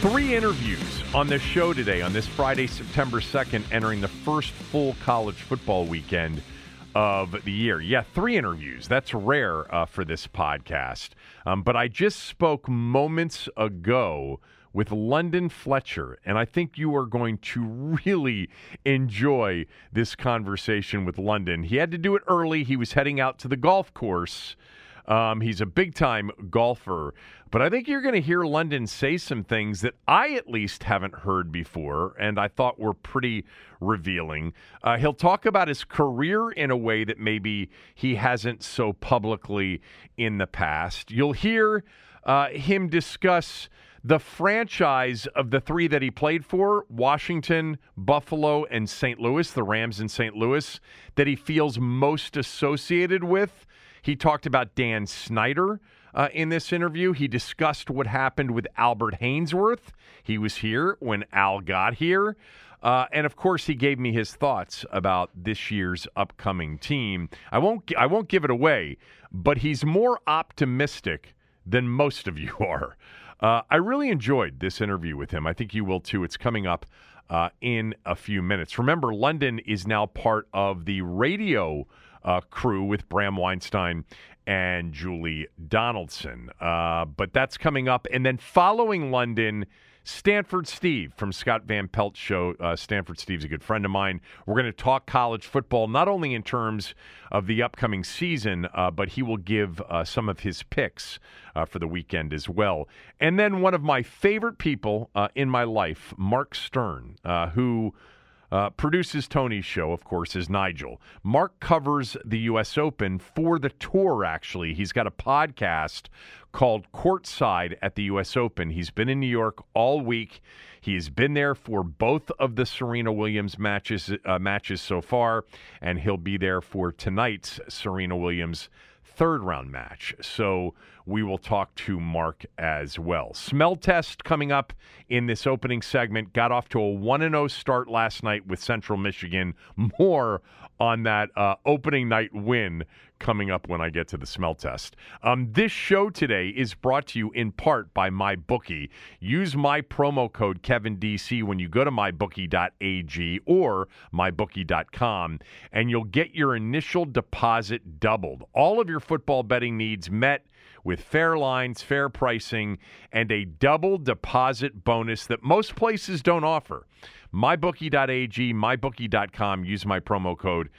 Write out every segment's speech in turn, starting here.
Three interviews on the show today, on this Friday, September 2nd, entering the first full college football weekend of the year. Yeah, three interviews. That's rare uh, for this podcast. Um, but I just spoke moments ago with London Fletcher, and I think you are going to really enjoy this conversation with London. He had to do it early, he was heading out to the golf course. Um, he's a big time golfer. But I think you're going to hear London say some things that I at least haven't heard before, and I thought were pretty revealing. Uh, he'll talk about his career in a way that maybe he hasn't so publicly in the past. You'll hear uh, him discuss the franchise of the three that he played for Washington, Buffalo, and St. Louis, the Rams in St. Louis, that he feels most associated with. He talked about Dan Snyder uh, in this interview. He discussed what happened with Albert Haynesworth. He was here when Al got here. Uh, and of course, he gave me his thoughts about this year's upcoming team. I won't, I won't give it away, but he's more optimistic than most of you are. Uh, I really enjoyed this interview with him. I think you will too. It's coming up uh, in a few minutes. Remember, London is now part of the radio uh, crew with Bram Weinstein and Julie Donaldson. Uh, but that's coming up. And then following London, Stanford Steve from Scott Van Pelt's show. Uh, Stanford Steve's a good friend of mine. We're going to talk college football, not only in terms of the upcoming season, uh, but he will give uh, some of his picks uh, for the weekend as well. And then one of my favorite people uh, in my life, Marc Sterne, uh, who uh, produces Tony's show, of course, is Nigel. Marc covers the U.S. Open for the tour, actually. He's got a podcast called Courtside at the U.S. Open. He's been in New York all week. He's been there for both of the Serena Williams matches uh, matches so far, and he'll be there for tonight's Serena Williams third round match. So we will talk to Marc as well. Smell test coming up in this opening segment. Got off to a 1 0 start last night with Central Michigan. More on that uh, opening night win coming up when I get to the smell test. Um, this show today is brought to you in part by MyBookie. Use my promo code KevinDC when you go to mybookie.ag or mybookie.com, and you'll get your initial deposit doubled. All of your football betting needs met with fair lines, fair pricing, and a double deposit bonus that most places don't offer. MyBookie.ag, MyBookie.com. Use my promo code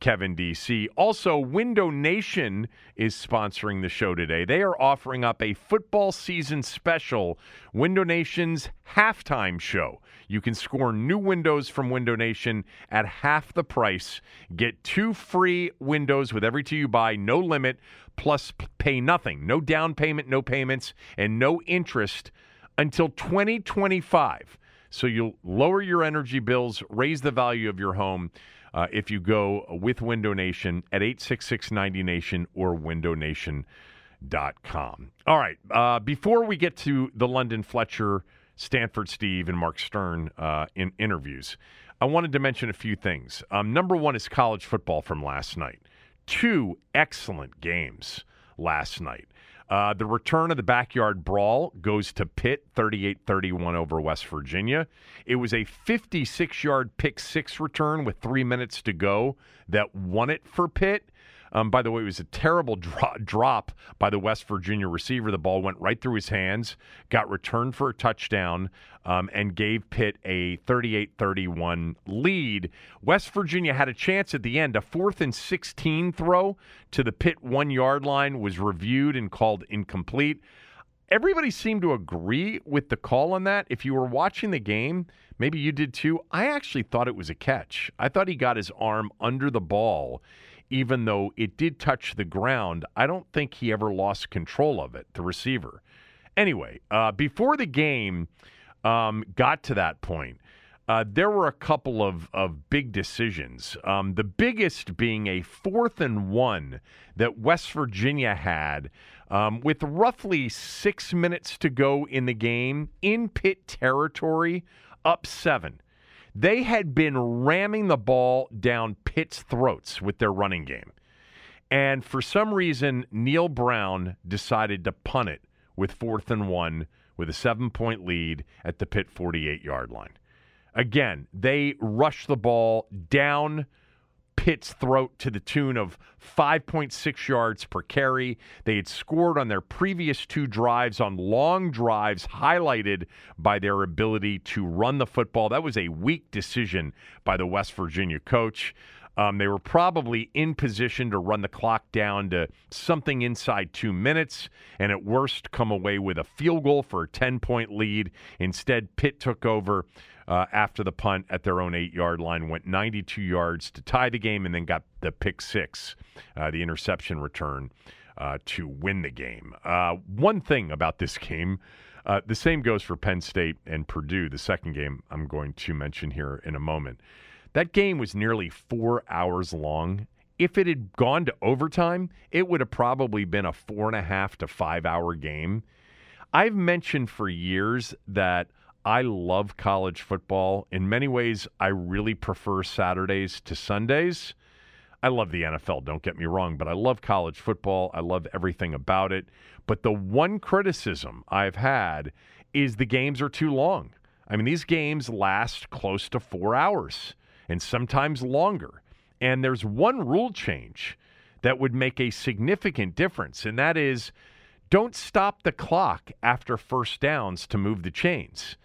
Kevin DC. Also, Window Nation is sponsoring the show today. They are offering up a football season special, Window Nation's halftime show. You can score new windows from Window Nation at half the price. Get two free windows with every two you buy, no limit, plus pay nothing. No down payment, no payments, and no interest until 2025. So you'll lower your energy bills, raise the value of your home uh, if you go with Window Nation at 866 90 Nation or windownation.com. All right. Uh, before we get to the London Fletcher, Stanford Steve, and Marc Sterne uh, in interviews, I wanted to mention a few things. Um, number one is college football from last night. Two excellent games last night. Uh, the return of the backyard brawl goes to Pitt, 38 31 over West Virginia. It was a 56 yard pick six return with three minutes to go that won it for Pitt. Um, by the way, it was a terrible dro- drop by the West Virginia receiver. The ball went right through his hands, got returned for a touchdown, um, and gave Pitt a 38 31 lead. West Virginia had a chance at the end. A fourth and 16 throw to the Pitt one yard line was reviewed and called incomplete. Everybody seemed to agree with the call on that. If you were watching the game, maybe you did too. I actually thought it was a catch. I thought he got his arm under the ball even though it did touch the ground, I don't think he ever lost control of it, the receiver. Anyway, uh, before the game um, got to that point, uh, there were a couple of, of big decisions. Um, the biggest being a fourth and one that West Virginia had um, with roughly six minutes to go in the game in Pitt territory, up seven. They had been ramming the ball down Pitt's throats with their running game. And for some reason, Neal Brown decided to punt it with fourth and one with a seven point lead at the Pitt 48 yard line. Again, they rushed the ball down Pitt's throat to the tune of 5.6 yards per carry. They had scored on their previous two drives on long drives, highlighted by their ability to run the football. That was a weak decision by the West Virginia coach. Um, they were probably in position to run the clock down to something inside two minutes, and at worst, come away with a field goal for a 10 point lead. Instead, Pitt took over uh, after the punt at their own eight yard line, went 92 yards to tie the game, and then got the pick six, uh, the interception return uh, to win the game. Uh, one thing about this game. Uh, the same goes for Penn State and Purdue, the second game I'm going to mention here in a moment. That game was nearly four hours long. If it had gone to overtime, it would have probably been a four and a half to five hour game. I've mentioned for years that I love college football. In many ways, I really prefer Saturdays to Sundays. I love the NFL, don't get me wrong, but I love college football. I love everything about it. But the one criticism I've had is the games are too long. I mean, these games last close to four hours and sometimes longer. And there's one rule change that would make a significant difference, and that is don't stop the clock after first downs to move the chains.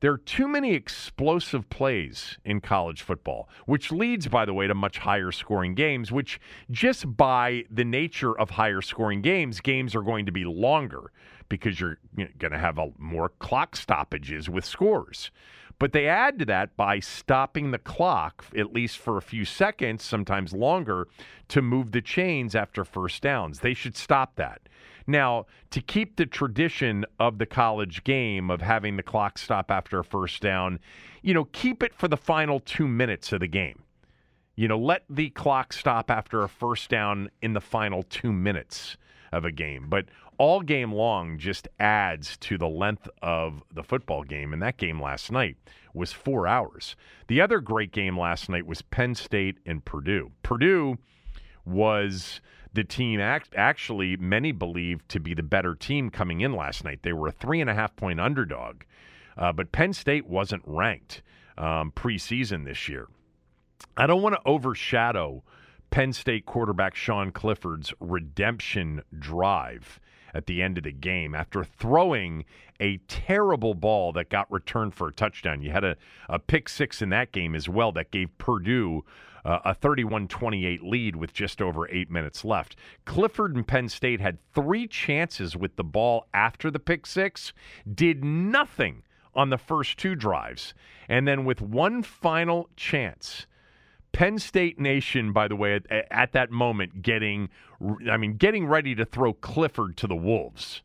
There are too many explosive plays in college football, which leads, by the way, to much higher scoring games, which just by the nature of higher scoring games, games are going to be longer because you're going to have a, more clock stoppages with scores. But they add to that by stopping the clock, at least for a few seconds, sometimes longer, to move the chains after first downs. They should stop that. Now, to keep the tradition of the college game of having the clock stop after a first down, you know, keep it for the final two minutes of the game. You know, let the clock stop after a first down in the final two minutes of a game. But all game long just adds to the length of the football game. And that game last night was four hours. The other great game last night was Penn State and Purdue. Purdue was the team act, actually many believe to be the better team coming in last night. They were a three and a half point underdog, uh, but Penn State wasn't ranked um, preseason this year. I don't want to overshadow Penn State quarterback Sean Clifford's redemption drive at the end of the game after throwing a terrible ball that got returned for a touchdown. You had a, a pick six in that game as well that gave Purdue uh, a 31 28 lead with just over eight minutes left. Clifford and Penn State had three chances with the ball after the pick six, did nothing on the first two drives. And then with one final chance, Penn State Nation, by the way, at, at, that moment, getting, I mean, getting ready to throw Clifford to the Wolves.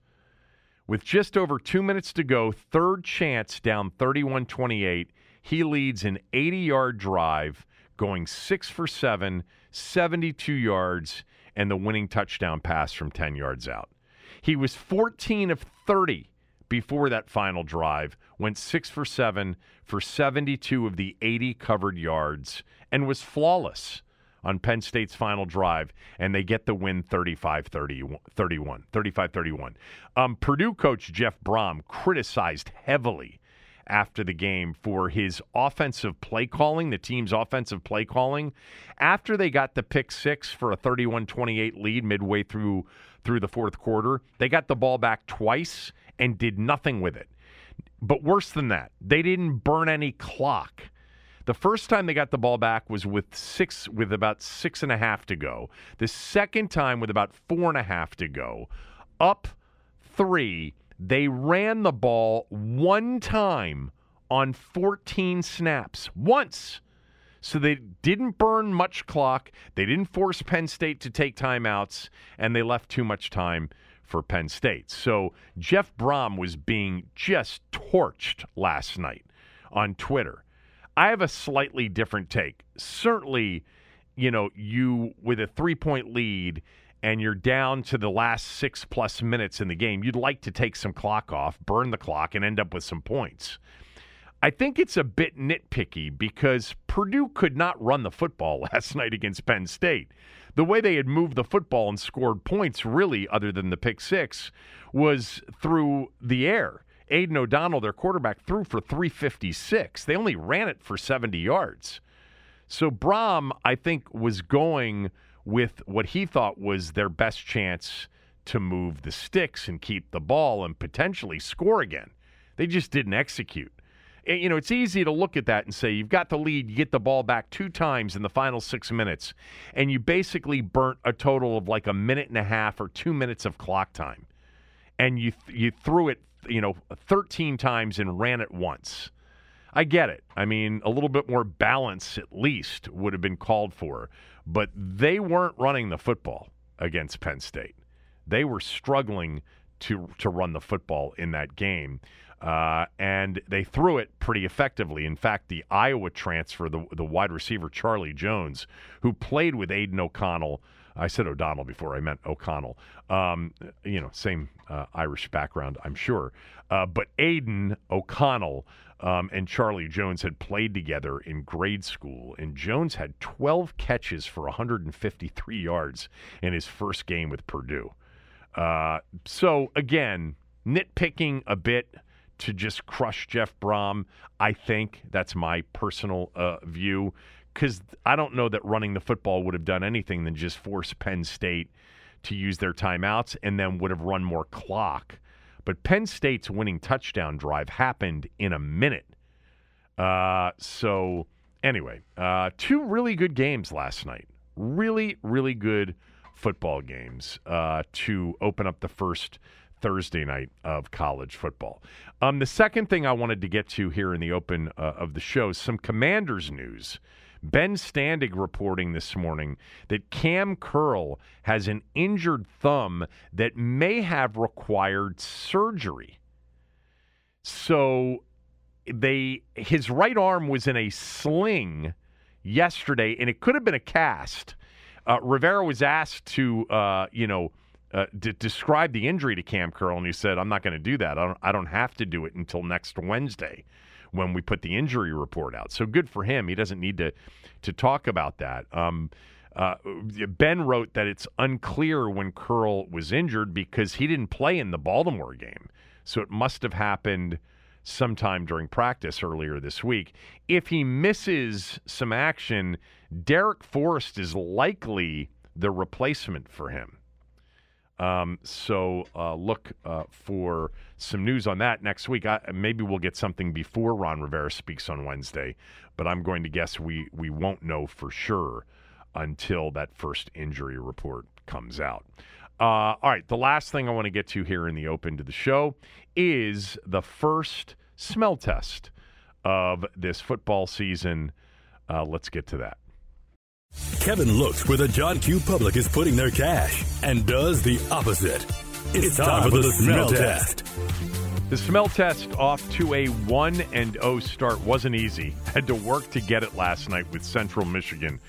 With just over two minutes to go, third chance down 31 28. He leads an 80 yard drive going six for seven, 72 yards, and the winning touchdown pass from 10 yards out. He was 14 of 30 before that final drive, went six for seven for 72 of the 80 covered yards, and was flawless on Penn State's final drive, and they get the win 35 31. 35 31. Um, Purdue coach Jeff Brohm criticized heavily after the game for his offensive play calling, the team's offensive play calling. After they got the pick six for a 31 28 lead midway through through the fourth quarter, they got the ball back twice and did nothing with it. But worse than that, they didn't burn any clock. The first time they got the ball back was with six, with about six and a half to go. The second time with about four and a half to go, up three. They ran the ball one time on 14 snaps. Once. So they didn't burn much clock. They didn't force Penn State to take timeouts, and they left too much time for Penn State. So Jeff Brohm was being just torched last night on Twitter. I have a slightly different take. Certainly, you know, you with a three point lead and you're down to the last six plus minutes in the game, you'd like to take some clock off, burn the clock, and end up with some points. I think it's a bit nitpicky because Purdue could not run the football last night against Penn State. The way they had moved the football and scored points, really, other than the pick six, was through the air. Aidan O'Donnell, their quarterback, threw for 356. They only ran it for 70 yards. So Brohm, I think, was going with what he thought was their best chance to move the sticks and keep the ball and potentially score again. They just didn't execute. And, you know, it's easy to look at that and say you've got the lead, you get the ball back two times in the final six minutes, and you basically burnt a total of like a minute and a half or two minutes of clock time, and you you threw it, you know, 13 times and ran it once. I get it. I mean, a little bit more balance at least would have been called for but they weren't running the football against Penn State. They were struggling to to run the football in that game. Uh, and they threw it pretty effectively. In fact, the Iowa transfer, the, the wide receiver Charlie Jones, who played with Aidan O'Connell, I said O'Donnell before I meant O'Connell. Um, you know, same uh, Irish background, I'm sure. Uh, but Aidan O'Connell um, and Charlie Jones had played together in grade school, and Jones had 12 catches for 153 yards in his first game with Purdue. Uh, so, again, nitpicking a bit to just crush Jeff Brohm, I think that's my personal uh, view, because I don't know that running the football would have done anything than just force Penn State to use their timeouts and then would have run more clock but Penn State's winning touchdown drive happened in a minute. Uh, so, anyway, uh, two really good games last night. Really, really good football games uh, to open up the first Thursday night of college football. Um, the second thing I wanted to get to here in the open uh, of the show is some commanders news. Ben Standig reporting this morning that Kam Curl has an injured thumb that may have required surgery. So they his right arm was in a sling yesterday, and it could have been a cast. Uh, Rivera was asked to, uh, you know, uh, d- describe the injury to Kam Curl, and he said, "I'm not going to do that. I don't, I don't have to do it until next Wednesday." When we put the injury report out. So good for him. He doesn't need to to talk about that. Um, uh, ben wrote that it's unclear when Curl was injured because he didn't play in the Baltimore game. So it must have happened sometime during practice earlier this week. If he misses some action, Darrick Forrest is likely the replacement for him. Um, so uh, look uh, for some news on that next week. I, maybe we'll get something before Ron Rivera speaks on Wednesday, but I'm going to guess we we won't know for sure until that first injury report comes out. Uh, all right, the last thing I want to get to here in the open to the show is the first smell test of this football season. Uh, let's get to that. Kevin looks where the John Q. public is putting their cash and does the opposite. It's, it's time, time, for the, the smell, smell test. test. The smell test off to a 1 and 0 start wasn't easy. Had to work to get it last night with Central Michigan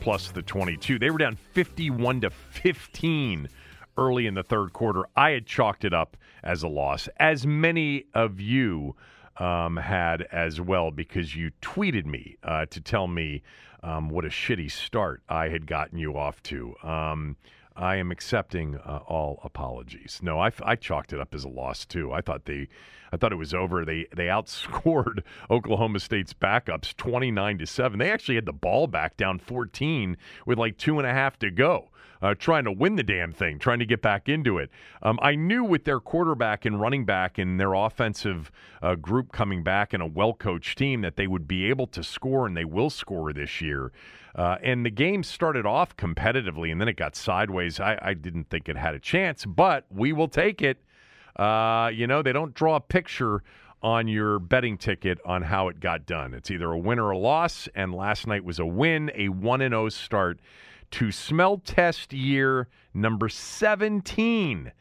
plus the 22. They were down 51 to 15 early in the third quarter. I had chalked it up as a loss, as many of you um, had as well, because you tweeted me uh, to tell me um, what a shitty start I had gotten you off to. Um, I am accepting uh, all apologies. No, I, I chalked it up as a loss too. I thought they, I thought it was over. They they outscored Oklahoma State's backups twenty nine to seven. They actually had the ball back down fourteen with like two and a half to go uh, trying to win the damn thing, trying to get back into it. Um, I knew with their quarterback and running back and their offensive uh, group coming back and a well coached team that they would be able to score, and they will score this year. Uh, and the game started off competitively, and then it got sideways. I, I didn't think it had a chance, but we will take it. Uh, you know, they don't draw a picture on your betting ticket on how it got done. It's either a win or a loss, and last night was a win, a 1 0 start to smell test year number 17.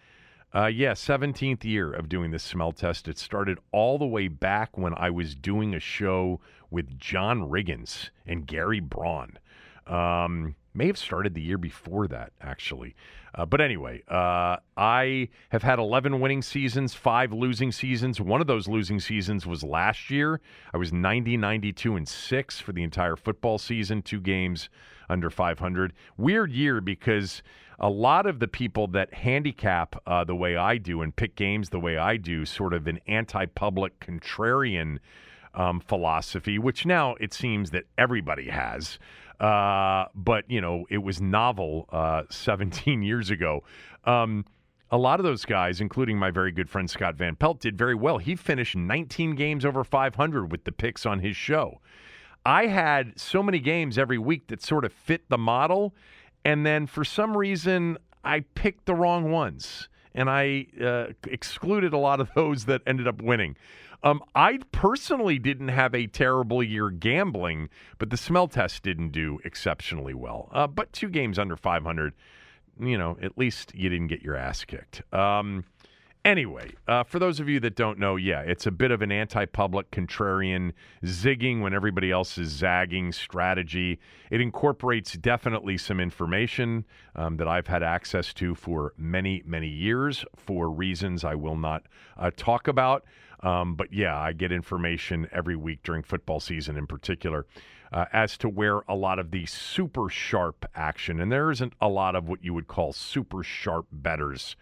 Uh, yeah, 17th year of doing this smell test. It started all the way back when I was doing a show with John Riggins and Gary Braun. Um, may have started the year before that, actually. Uh, but anyway, uh, I have had 11 winning seasons, five losing seasons. One of those losing seasons was last year. I was 90, 92, and 6 for the entire football season, two games under 500. Weird year because a lot of the people that handicap uh, the way I do and pick games the way I do, sort of an anti public contrarian um, philosophy, which now it seems that everybody has. Uh, but, you know, it was novel uh, 17 years ago. Um, a lot of those guys, including my very good friend Scott Van Pelt, did very well. He finished 19 games over 500 with the picks on his show. I had so many games every week that sort of fit the model. And then for some reason, I picked the wrong ones and I uh, excluded a lot of those that ended up winning. Um, I personally didn't have a terrible year gambling, but the smell test didn't do exceptionally well. Uh, but two games under 500, you know, at least you didn't get your ass kicked. Um, Anyway, uh, for those of you that don't know, yeah, it's a bit of an anti public, contrarian, zigging when everybody else is zagging strategy. It incorporates definitely some information um, that I've had access to for many, many years for reasons I will not uh, talk about. Um, but yeah, I get information every week during football season in particular. Uh, as to where a lot of the super sharp action, and there isn't a lot of what you would call super sharp betters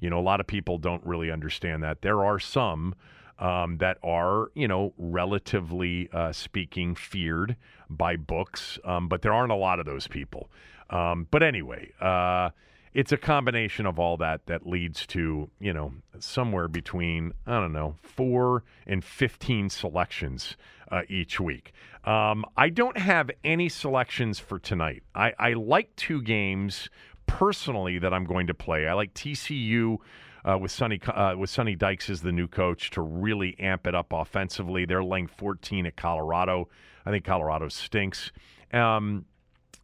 you know, a lot of people don't really understand that. There are some um, that are, you know, relatively uh, speaking, feared by books, um, but there aren't a lot of those people. Um, but anyway, uh, it's a combination of all that that leads to, you know, somewhere between, I don't know, four and 15 selections uh, each week. Um, I don't have any selections for tonight. I, I like two games personally that I'm going to play. I like TCU. Uh, with Sonny uh, with Sonny Dykes as the new coach to really amp it up offensively. They're laying 14 at Colorado. I think Colorado stinks. Um,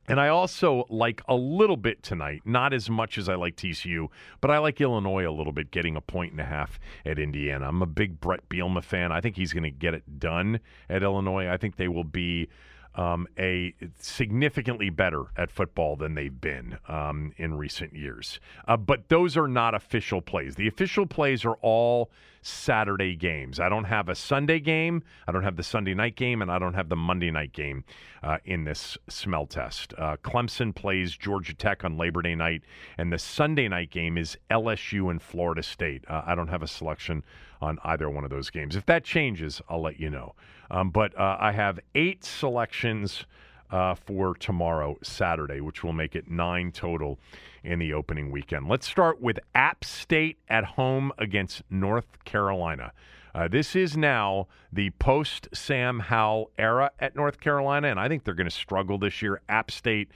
and I also like a little bit tonight, not as much as I like TCU, but I like Illinois a little bit, getting a point and a half at Indiana. I'm a big Bret Bielema fan. I think he's going to get it done at Illinois. I think they will be um, a significantly better at football than they've been um, in recent years. Uh, but those are not official plays. The official plays are all Saturday games. I don't have a Sunday game, I don't have the Sunday night game, and I don't have the Monday night game uh, in this smell test. Uh, Clemson plays Georgia Tech on Labor Day night, and the Sunday night game is LSU and Florida State. Uh, I don't have a selection on either one of those games. If that changes, I'll let you know. Um, but uh, I have eight selections uh, for tomorrow, Saturday, which will make it nine total in the opening weekend. Let's start with App State at home against North Carolina. Uh, this is now the post Sam Howell era at North Carolina, and I think they're going to struggle this year. App State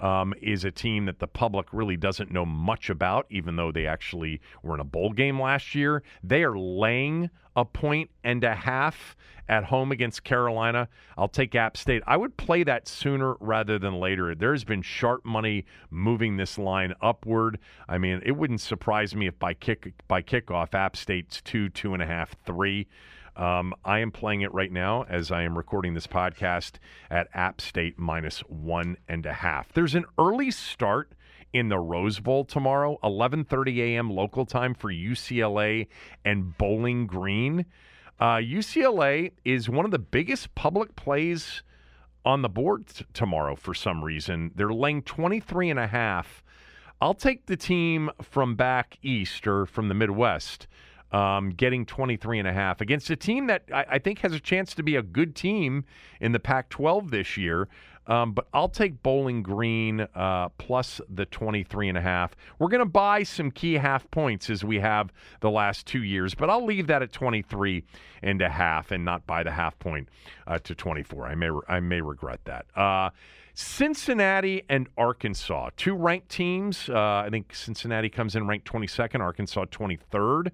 um, is a team that the public really doesn't know much about, even though they actually were in a bowl game last year. They are laying a point and a half at home against Carolina. I'll take App State. I would play that sooner rather than later. There's been sharp money moving this line upward. I mean, it wouldn't surprise me if by kick by kickoff, App State's two, two and a half, three. Um, I am playing it right now as I am recording this podcast at App State minus one and a half. There's an early start in the Rose Bowl tomorrow, 11:30 a.m. local time for UCLA and Bowling Green. Uh, UCLA is one of the biggest public plays on the board t- tomorrow for some reason. They're laying 23 and a half. I'll take the team from back east or from the Midwest um, getting 23 and a half against a team that I, I, think has a chance to be a good team in the Pac 12 this year. Um, but I'll take Bowling Green uh, plus the 23 and a half. We're going to buy some key half points as we have the last two years, but I'll leave that at 23 and a half and not buy the half point uh, to 24. I may I may regret that. Uh, Cincinnati and Arkansas, two ranked teams. Uh, I think Cincinnati comes in ranked 22nd, Arkansas 23rd.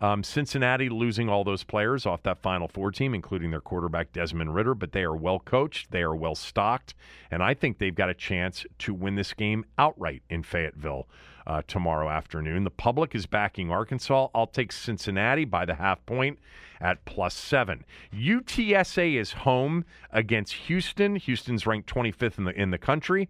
Um, Cincinnati losing all those players off that Final Four team, including their quarterback Desmond Ridder, but they are well coached, they are well stocked, and I think they've got a chance to win this game outright in Fayetteville uh, tomorrow afternoon. The public is backing Arkansas. I'll take Cincinnati by the half point at plus seven. UTSA is home against Houston. Houston's ranked 25th in the in the country.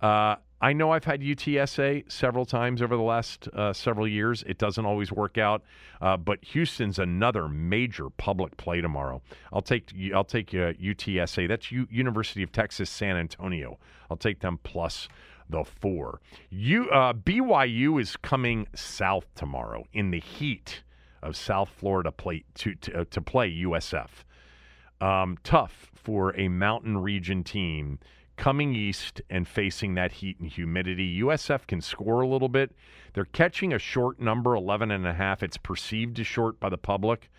Uh, I know I've had UTSA several times over the last uh, several years. It doesn't always work out, uh, but Houston's another major public play tomorrow. I'll take I'll take uh, UTSA. That's U- University of Texas San Antonio. I'll take them plus the four. U, uh, BYU is coming south tomorrow in the heat of South Florida play, to to, uh, to play USF. Um, tough for a mountain region team coming east and facing that heat and humidity. USF can score a little bit. They're catching a short number, 11 and a half. It's perceived as short by the public.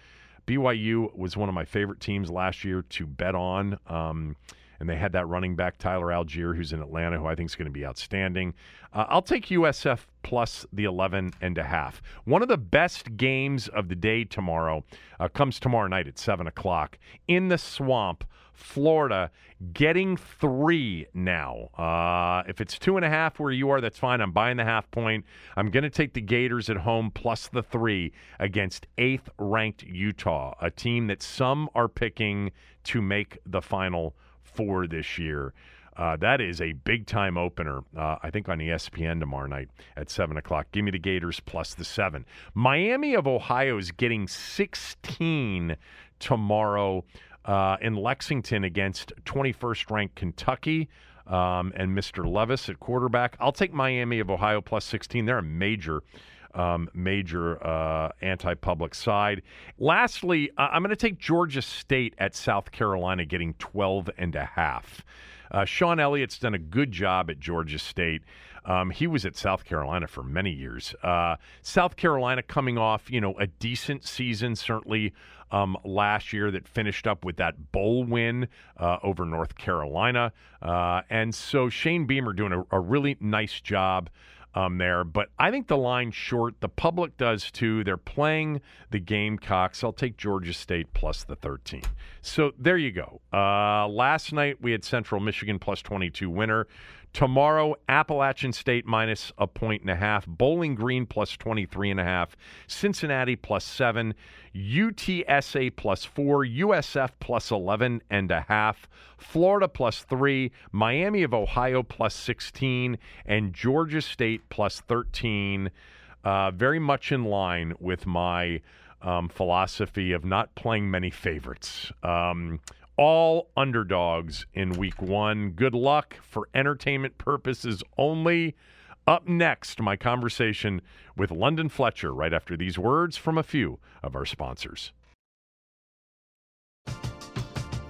BYU was one of my favorite teams last year to bet on. Um, and they had that running back Tyler Allgeier, who's in Atlanta, who I think is going to be outstanding. Uh, I'll take USF plus the 11 and a half. One of the best games of the day tomorrow uh, comes tomorrow night at 7 o'clock in the swamp. Florida getting three now. Uh, if it's two and a half where you are, that's fine. I'm buying the half point. I'm going to take the Gators at home plus the three against eighth ranked Utah, a team that some are picking to make the final four this year. Uh, that is a big time opener, uh, I think, on ESPN tomorrow night at 7 o'clock. Give me the Gators plus the 7. Miami of Ohio is getting 16 tomorrow uh, in Lexington against 21st ranked Kentucky. Um, and Mr. Levis at quarterback. I'll take Miami of Ohio plus 16. They're a major um, major uh, anti public side. Lastly, uh, I'm going to take Georgia State at South Carolina getting 12 and a half. Uh, Shawn Elliott's done a good job at Georgia State. Um, he was at South Carolina for many years. Uh, South Carolina coming off, you know, a decent season, certainly um, last year that finished up with that bowl win uh, over North Carolina. Uh, and so Shane Beamer doing a, a really nice job um, there. But I think the line's short. The public does too. They're playing the Gamecocks. I'll take Georgia State plus the 13. So there you go. Uh, last night we had Central Michigan plus 22 winner. Tomorrow, Appalachian State minus a point and a half, Bowling Green plus 23 and a half, Cincinnati plus seven, UTSA plus four, USF plus 11 and a half, Florida plus three, Miami of Ohio plus 16, and Georgia State plus 13. Uh, very much in line with my um, philosophy of not playing many favorites. Um, all underdogs in week one. Good luck for entertainment purposes only. Up next, my conversation with London Fletcher right after these words from a few of our sponsors.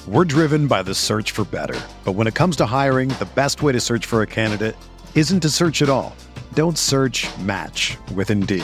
We're driven by the search for better. But when it comes to hiring, the best way to search for a candidate isn't to search at all. Don't search match with Indeed.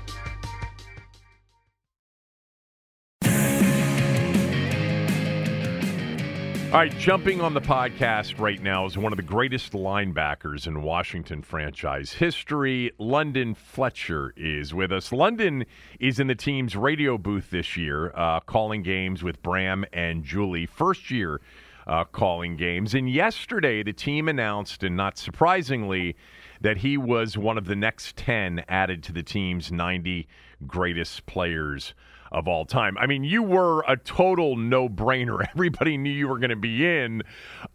All right, jumping on the podcast right now is one of the greatest linebackers in Washington franchise history. London Fletcher is with us. London is in the team's radio booth this year, uh, calling games with Bram and Julie. First year uh, calling games. And yesterday, the team announced, and not surprisingly, that he was one of the next 10 added to the team's 90 greatest players of all time. I mean, you were a total no brainer. Everybody knew you were going to be in.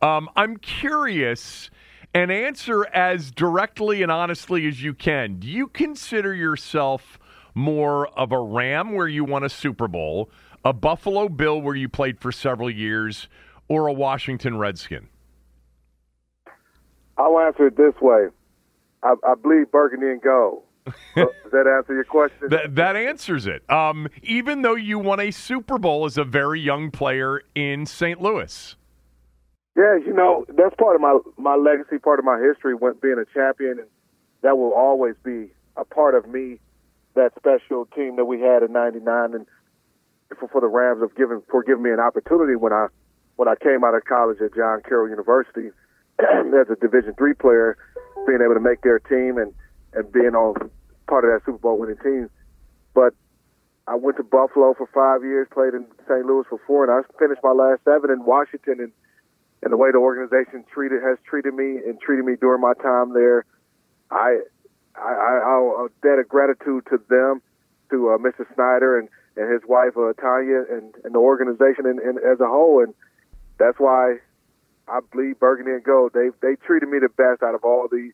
Um, I'm curious and answer as directly and honestly as you can. Do you consider yourself more of a Ram where you won a Super Bowl, a Buffalo Bill where you played for several years, or a Washington Redskin? I'll answer it this way. I, I bleed burgundy and gold. Does that answer your question? that, that answers it. Um, even though you won a Super Bowl as a very young player in St. Louis. Yeah, you know that's part of my my legacy, part of my history, being a champion, and that will always be a part of me. That special team that we had in '99, and for, for the Rams of giving for giving me an opportunity when I when I came out of college at John Carroll University as a Division three player, being able to make their team and and being on part of that Super Bowl winning team. But I went to Buffalo for five years, played in St. Louis for four, and I finished my last seven in Washington. And, and the way the organization treated has treated me and treated me during my time there, I I, I I'll debt of gratitude to them, to uh, Mr. Snyder and, and his wife uh, Tanya, and, and the organization and, and as a whole. And that's why I bleed burgundy and gold. They they treated me the best out of all the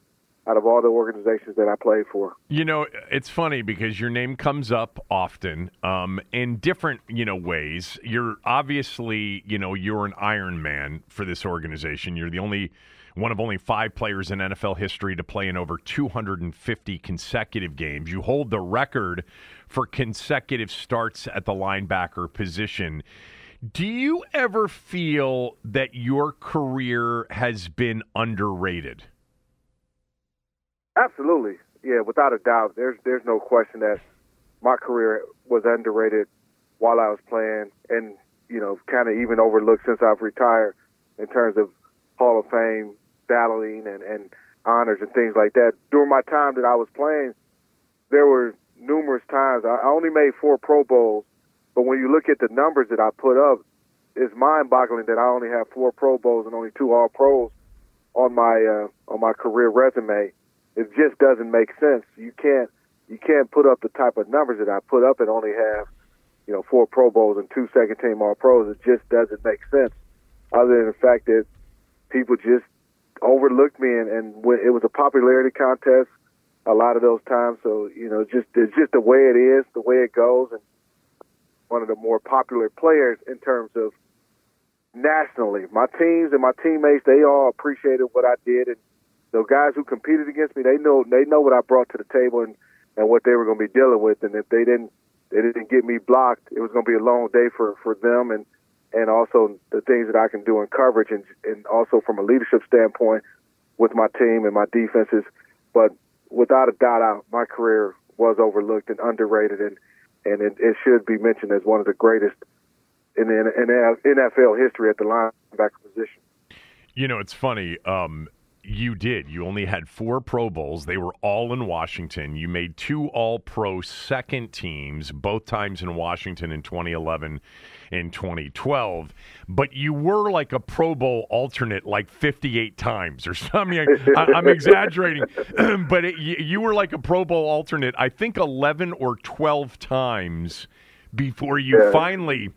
out of all the organizations that I played for. You know, it's funny because your name comes up often um, in different, you know, ways. You're obviously, you know, you're an Iron Man for this organization. You're the only one of only five players in NFL history to play in over 250 consecutive games. You hold the record for consecutive starts at the linebacker position. Do you ever feel that your career has been underrated? Absolutely, yeah, without a doubt. There's there's no question that my career was underrated while I was playing, and you know, kind of even overlooked since I've retired in terms of Hall of Fame battling and and honors and things like that. During my time that I was playing, there were numerous times I only made four Pro Bowls, but when you look at the numbers that I put up, it's mind-boggling that I only have four Pro Bowls and only two All Pros on my uh, on my career resume it just doesn't make sense. You can't you can't put up the type of numbers that I put up and only have you know four Pro Bowls and two second team All Pros. It just doesn't make sense. Other than the fact that people just overlooked me and, and it was a popularity contest a lot of those times. So you know, just it's just the way it is, the way it goes, and one of the more popular players in terms of nationally. My teams and my teammates, they all appreciated what I did, and the guys who competed against me, they know they know what I brought to the table and and what they were going to be dealing with. And if they didn't they didn't get me blocked, it was going to be a long day for for them and and also the things that I can do in coverage and, and also from a leadership standpoint with my team and my defenses. But without a doubt, I, my career was overlooked and underrated, and and it, it should be mentioned as one of the greatest in the in NFL history at the linebacker position. You know, it's funny. Um, you did. You only had four Pro Bowls. They were all in Washington. You made two All Pro second teams, both times in Washington in 2011 and 2012. But you were like a Pro Bowl alternate like 58 times or something. I, am exaggerating, but it, you were like a Pro Bowl alternate, I think 11 or 12 times before you yeah. finally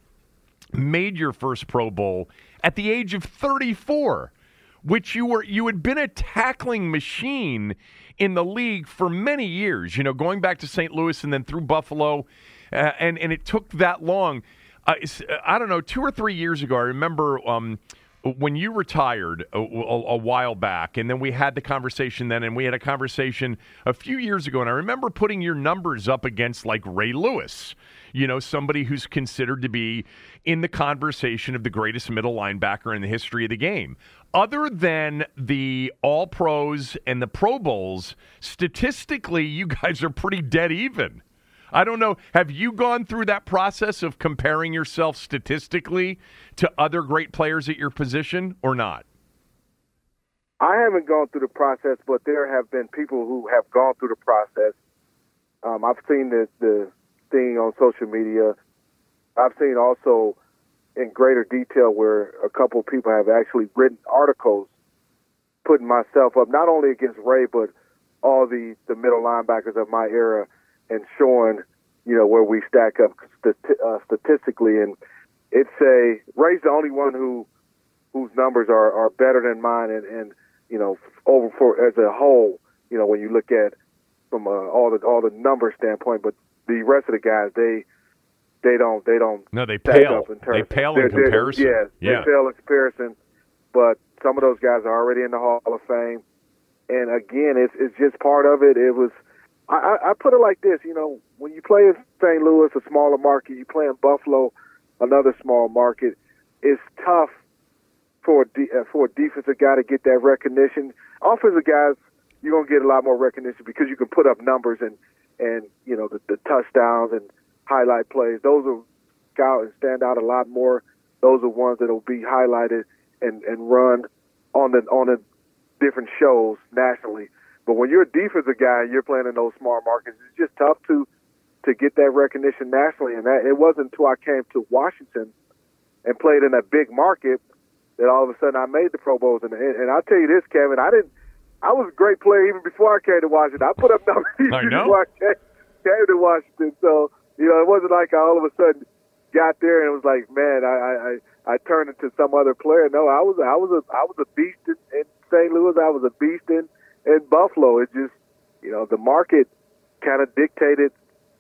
made your first Pro Bowl at the age of 34 which you were you had been a tackling machine in the league for many years. You know, going back to St. Louis and then through Buffalo, uh, and and it took that long. Uh, I don't know, two or three years ago, I remember. Um, when you retired a, a, a, while back, and then we had the conversation then, and we had a conversation a few years ago, and I remember putting your numbers up against like Ray Lewis, you know, somebody who's considered to be in the conversation of the greatest middle linebacker in the history of the game. Other than the All Pros and the Pro Bowls, statistically, you guys are pretty dead even. I don't know. Have you gone through that process of comparing yourself statistically to other great players at your position or not? I haven't gone through the process, but there have been people who have gone through the process. Um, I've seen the, the thing on social media. I've seen also in greater detail where a couple of people have actually written articles putting myself up not only against Ray but all the the middle linebackers of my era and showing you know where we stack up uh, statistically and it's a Ray's the only one who whose numbers are are better than mine and and you know over for as a whole you know when you look at from uh, all the all the number standpoint but the rest of the guys, they they don't they don't no they pale they pale in comparison. yeah, yeah, they pale in comparison. But some of those guys are already in the Hall of Fame, and again, it's it's just part of it. It was I, I put it like this, you know, when you play in St. Louis, a smaller market, you play in Buffalo, another small market. It's tough for a de- uh, for a defensive guy to get that recognition. Offensive guys, you're gonna get a lot more recognition because you can put up numbers and and you know the, the touchdowns and highlight plays. Those are out and stand out a lot more. Those are ones that will be highlighted and and run on the on the different shows nationally. But when you're a defensive guy and you're playing in those small markets, it's just tough to to get that recognition nationally. And that it wasn't until I came to Washington and played in a big market that all of a sudden I made the Pro Bowls. And and I'll tell you this, Kevin, I didn't I was a great player even before I came to Washington. I put up numbers I before I came, came to Washington. So you know, it wasn't like I all of a sudden got there and it was like, man, I I, I turned into some other player. No, I was I was a I was a beast in, in St. Louis. I was a beast in in Buffalo. It just you know the market kind of dictated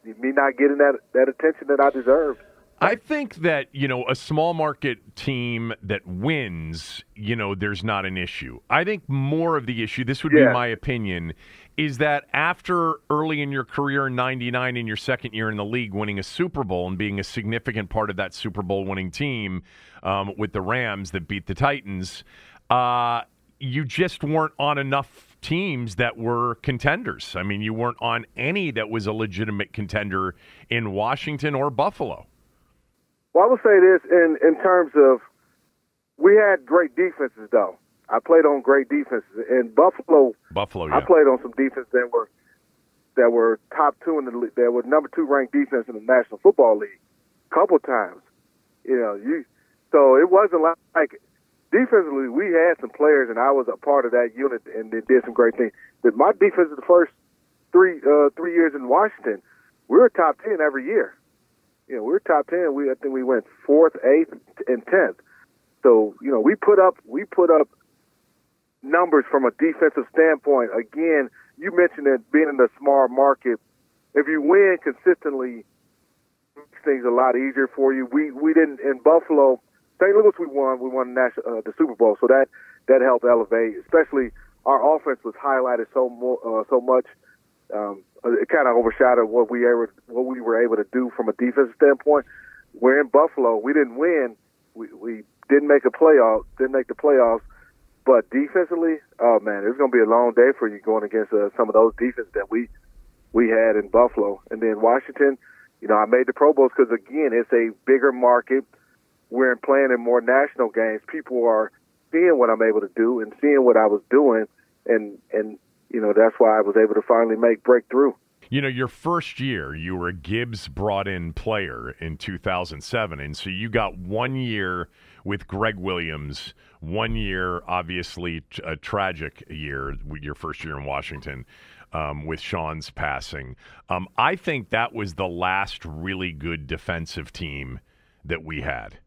me not getting that that attention that I deserved. I think that, you know, a small market team that wins, you know, there's not an issue. I think more of the issue, this would yeah. be my opinion, is that after early in your career in 99 in your second year in the league winning a Super Bowl and being a significant part of that Super Bowl winning team um, with the Rams that beat the Titans, uh, you just weren't on enough teams that were contenders. I mean, you weren't on any that was a legitimate contender in Washington or Buffalo. Well, I would say this in in terms of we had great defenses though. I played on great defenses in Buffalo. Buffalo, yeah. I played on some defenses that were that were top two in the league. That were number two ranked defense in the National Football League. A couple times, you know, you. So it wasn't like, like defensively we had some players, and I was a part of that unit, and they did some great things. But my defense the first three uh, three years in Washington, we were top ten every year you know, we were top ten. We I think we went fourth, eighth, and tenth. So you know, we put up we put up numbers from a defensive standpoint. Again, you mentioned that being in the small market, if you win consistently, makes things a lot easier for you. We we didn't in Buffalo, St. Louis. We won. We won national, uh, the Super Bowl, so that that helped elevate. Especially our offense was highlighted so more uh, so much. Um, it kind of overshadowed what we ever what we were able to do from a defensive standpoint. We're in Buffalo. We didn't win, we we didn't make a playoff, didn't make the playoffs. But defensively, oh man, it's going to be a long day for you going against uh, some of those defenses that we we had in Buffalo, and then Washington. You know, I made the Pro Bowls because again, it's a bigger market. We're playing in more national games. People are seeing what I'm able to do and seeing what I was doing, and and you know that's why I was able to finally make breakthrough. You know, your first year, you were a Gibbs brought in player in 2007. And so you got one year with Gregg Williams, one year, obviously, a tragic year, your first year in Washington. Um, with Sean's passing, um, I think that was the last really good defensive team that we had.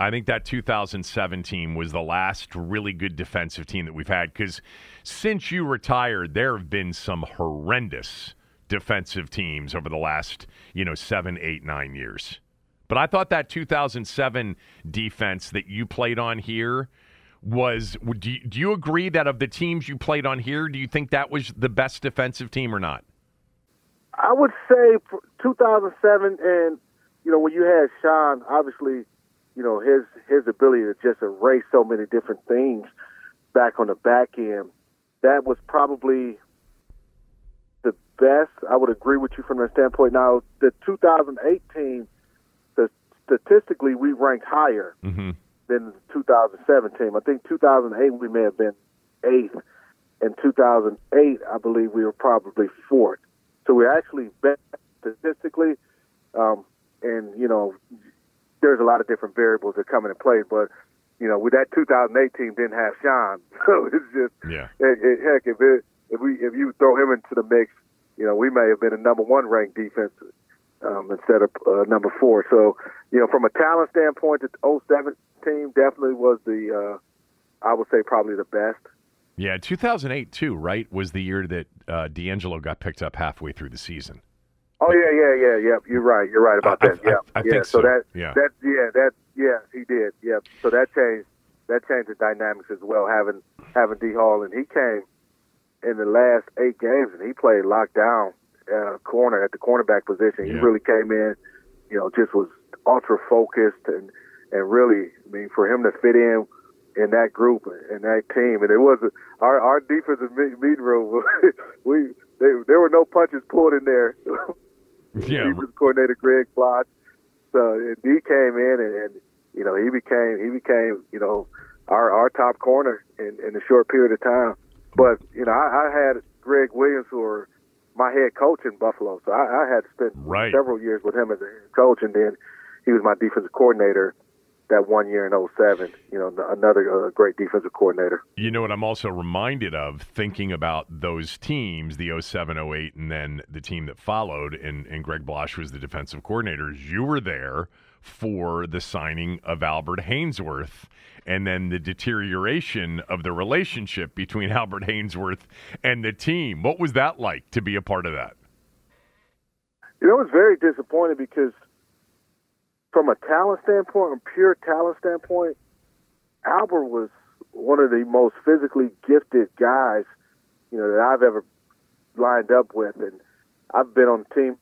I think that 2017 was the last really good defensive team that we've had because since you retired, there have been some horrendous defensive teams over the last, you know, seven, eight, nine years. But I thought that 2007 defense that you played on here was. Do you, do you agree that of the teams you played on here, do you think that was the best defensive team or not? I would say 2007, and you know when you had Sean, obviously, you know his his ability to just erase so many different things back on the back end. That was probably the best. I would agree with you from that standpoint. Now, the 2018, the, statistically, we ranked higher mm-hmm. than 2017. I think 2008 we may have been eighth. In 2008, I believe we were probably fourth. So we're actually better statistically. Um, and, you know, there's a lot of different variables that come into play, but you know, with that 2018 didn't have Sean, so it's just yeah. It, it, heck, if it if we if you throw him into the mix, you know, we may have been a number one ranked defense um, instead of uh, number four. So, you know, from a talent standpoint, the 07 team definitely was the, uh, I would say, probably the best. Yeah, 2008 too, right? Was the year that uh, DeAngelo got picked up halfway through the season. Oh yeah, yeah, yeah, yeah. You're right. You're right about that. I, yeah, I, yeah. think so. so. that yeah. that yeah that yeah he did. Yeah. So that changed that changed the dynamics as well. Having having D Hall and he came in the last eight games, and he played lockdown uh, corner at the cornerback position. Yeah. He really came in, you know, just was ultra focused and and really, I mean, for him to fit in in that group and that team, and it was our our defensive meeting room. we they, there were no punches pulled in there. yeah, defensive coordinator Greg Blache. So and he came in and, and you know he became he became you know our our top corner in in a short period of time. But you know, I, I had Gregg Williams for my head coach in Buffalo, so I, I had spent right. several years with him as a head coach, and then he was my defensive coordinator that one year in 07, you know, another uh, great defensive coordinator. You know what I'm also reminded of thinking about those teams, the 07, 08, and then the team that followed, and, and Greg Blache was the defensive coordinator. You were there for the signing of Albert Haynesworth and then the deterioration of the relationship between Albert Haynesworth and the team. What was that like to be a part of that? You know, it was very disappointed because from a talent standpoint, a pure talent standpoint, Albert was one of the most physically gifted guys, you know, that I've ever lined up with. And I've been on teams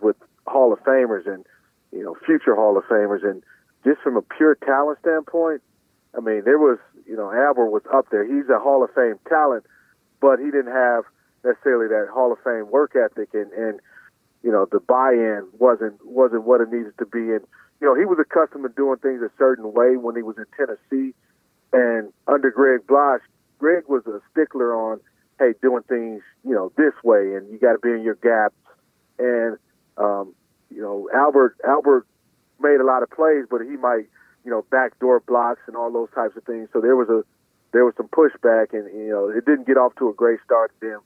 with Hall of Famers and, you know, future Hall of Famers. And just from a pure talent standpoint, I mean, there was, you know, Albert was up there. He's a Hall of Fame talent, but he didn't have necessarily that Hall of Fame work ethic, and and you know, the buy-in wasn't wasn't what it needed to be. And you know, he was accustomed to doing things a certain way when he was in Tennessee, and under Greg Blache, Greg was a stickler on, hey, doing things, you know, this way, and you got to be in your gaps. And um, you know, Albert Albert made a lot of plays, but he might you know, backdoor blocks and all those types of things. So there was a there was some pushback, and you know, it didn't get off to a great start. Then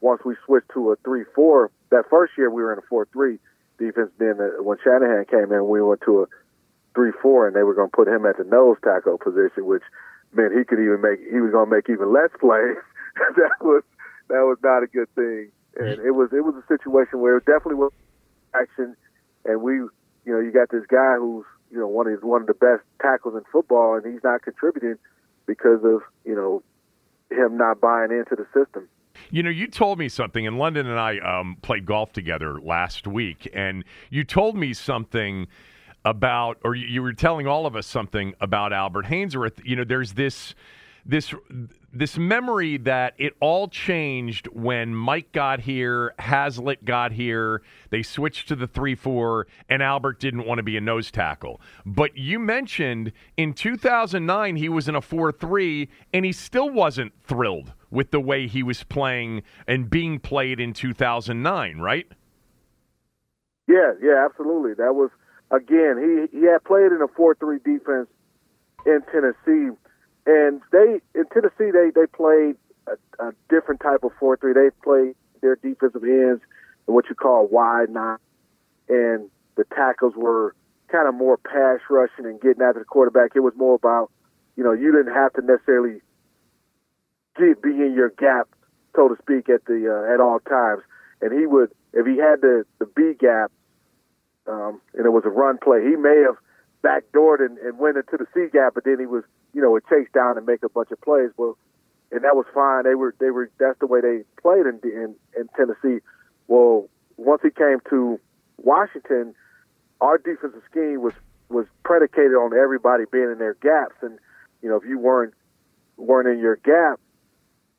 once we switched to a three-four, that first year we were in a four-three defense. Then uh, when Shanahan came in, we went to a three-four, and they were going to put him at the nose tackle position, which meant he could even make he was going to make even less plays. that was that was not a good thing, and it was it was a situation where it definitely was action, and we you know you got this guy who's you know one of one of the best tackles in football, and he's not contributing because of you know him not buying into the system. You know, you told me something, and London and I um, played golf together last week, and you told me something about, or you were telling all of us something about Albert Haynesworth. You know, there's this this this memory that it all changed when Mike got here, Haslett got here, they switched to the 3 4, and Albert didn't want to be a nose tackle. But you mentioned in 2009 he was in a 4 3, and he still wasn't thrilled with the way he was playing and being played in 2009, right? Yeah, yeah, absolutely. That was, again, he, he had played in a 4 3 defense in Tennessee and they in Tennessee they they played a, a different type of four three. They played their defensive ends in what you call wide nine, and the tackles were kind of more pass rushing and getting after the quarterback. It was more about you know you didn't have to necessarily be in your gap, so to speak, at the uh, at all times. And he would if he had the the B gap, um, and it was a run play, he may have backdoored and, and went into the C gap, but then he was you know, would chase down and make a bunch of plays. Well, and that was fine. They were they were that's the way they played in in, in Tennessee. Well, once he came to Washington, our defensive scheme was was predicated on everybody being in their gaps, and you know if you weren't weren't in your gap,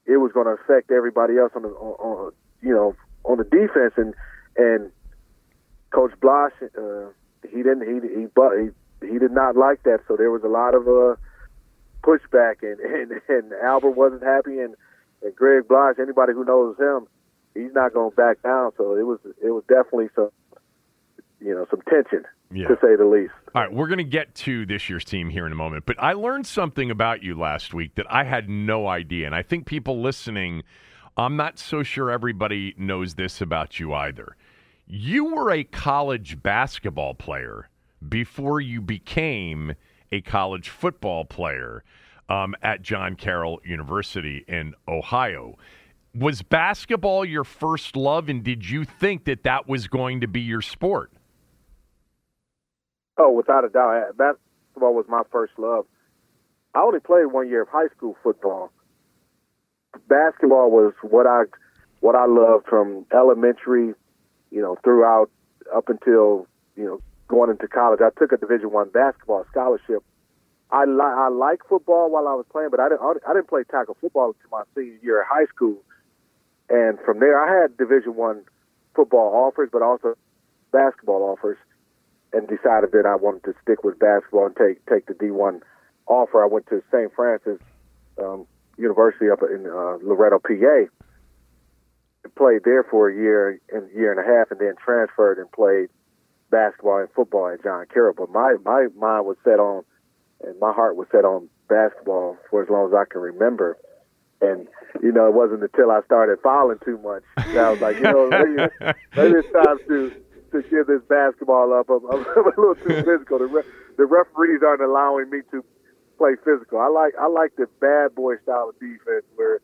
it was going to affect everybody else on the on, on you know on the defense, and and Coach Blache, uh, he didn't he he but he he did not like that, so there was a lot of uh pushback, and and, and Albert wasn't happy, and, and Greg Blache, anybody who knows him, he's not going to back down. So it was it was definitely some you know some tension yeah. to say the least. All right, we're going to get to this year's team here in a moment, but I learned something about you last week that I had no idea, and I think people listening, I'm not so sure everybody knows this about you either. You were a college basketball player before you became a college football player um, at John Carroll University in Ohio. Was basketball your first love, and did you think that that was going to be your sport? Oh, without a doubt, basketball was my first love. I only played one year of high school football. Basketball was what I what I loved from elementary, you know, throughout up until you know going into college. I took a Division One basketball scholarship. I li- I like football while I was playing, but I didn't I didn't play tackle football until my senior year of high school. And from there, I had Division One football offers, but also basketball offers, and decided that I wanted to stick with basketball and take take the D1 offer. I went to St. Francis um, University up in uh, Loretto, PA. Played there for a year and year and a half, and then transferred and played basketball and football at John Carroll. But my my mind was set on, and my heart was set on basketball for as long as I can remember. And you know, it wasn't until I started fouling too much that I was like, you know, maybe, maybe it's time to to give this basketball up. I'm, I'm a little too physical. The, re- the referees aren't allowing me to play physical. I like I like the bad boy style of defense where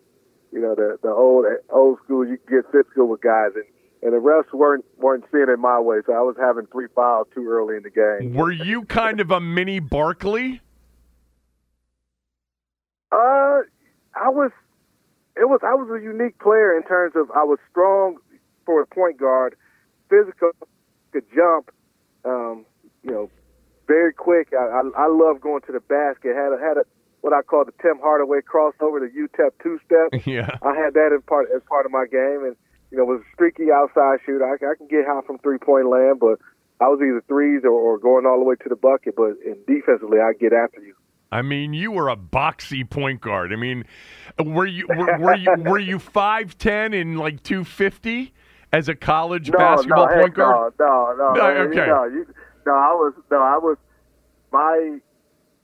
you know the the old old school you can get physical with guys and and the refs weren't weren't seeing it my way, so I was having three fouls too early in the game. Were you kind of a mini Barkley? Uh, I was. It was. I was a unique player in terms of I was strong for a point guard, physical, could jump. Um, you know, very quick. I, I I love going to the basket. Had a, had a what I call the Tim Hardaway crossover, the UTEP two step. Yeah, I had that as part as part of my game, and you know, was a streaky outside shooter. I, I can get high from three point land, but I was either threes or, or going all the way to the bucket. But in defensively, I get after you. I mean, you were a boxy point guard. I mean, were you were, were you were you five ten and like two fifty as a college no, basketball no, point guard? No, no, no. no okay. No, you, no, I was no, I was my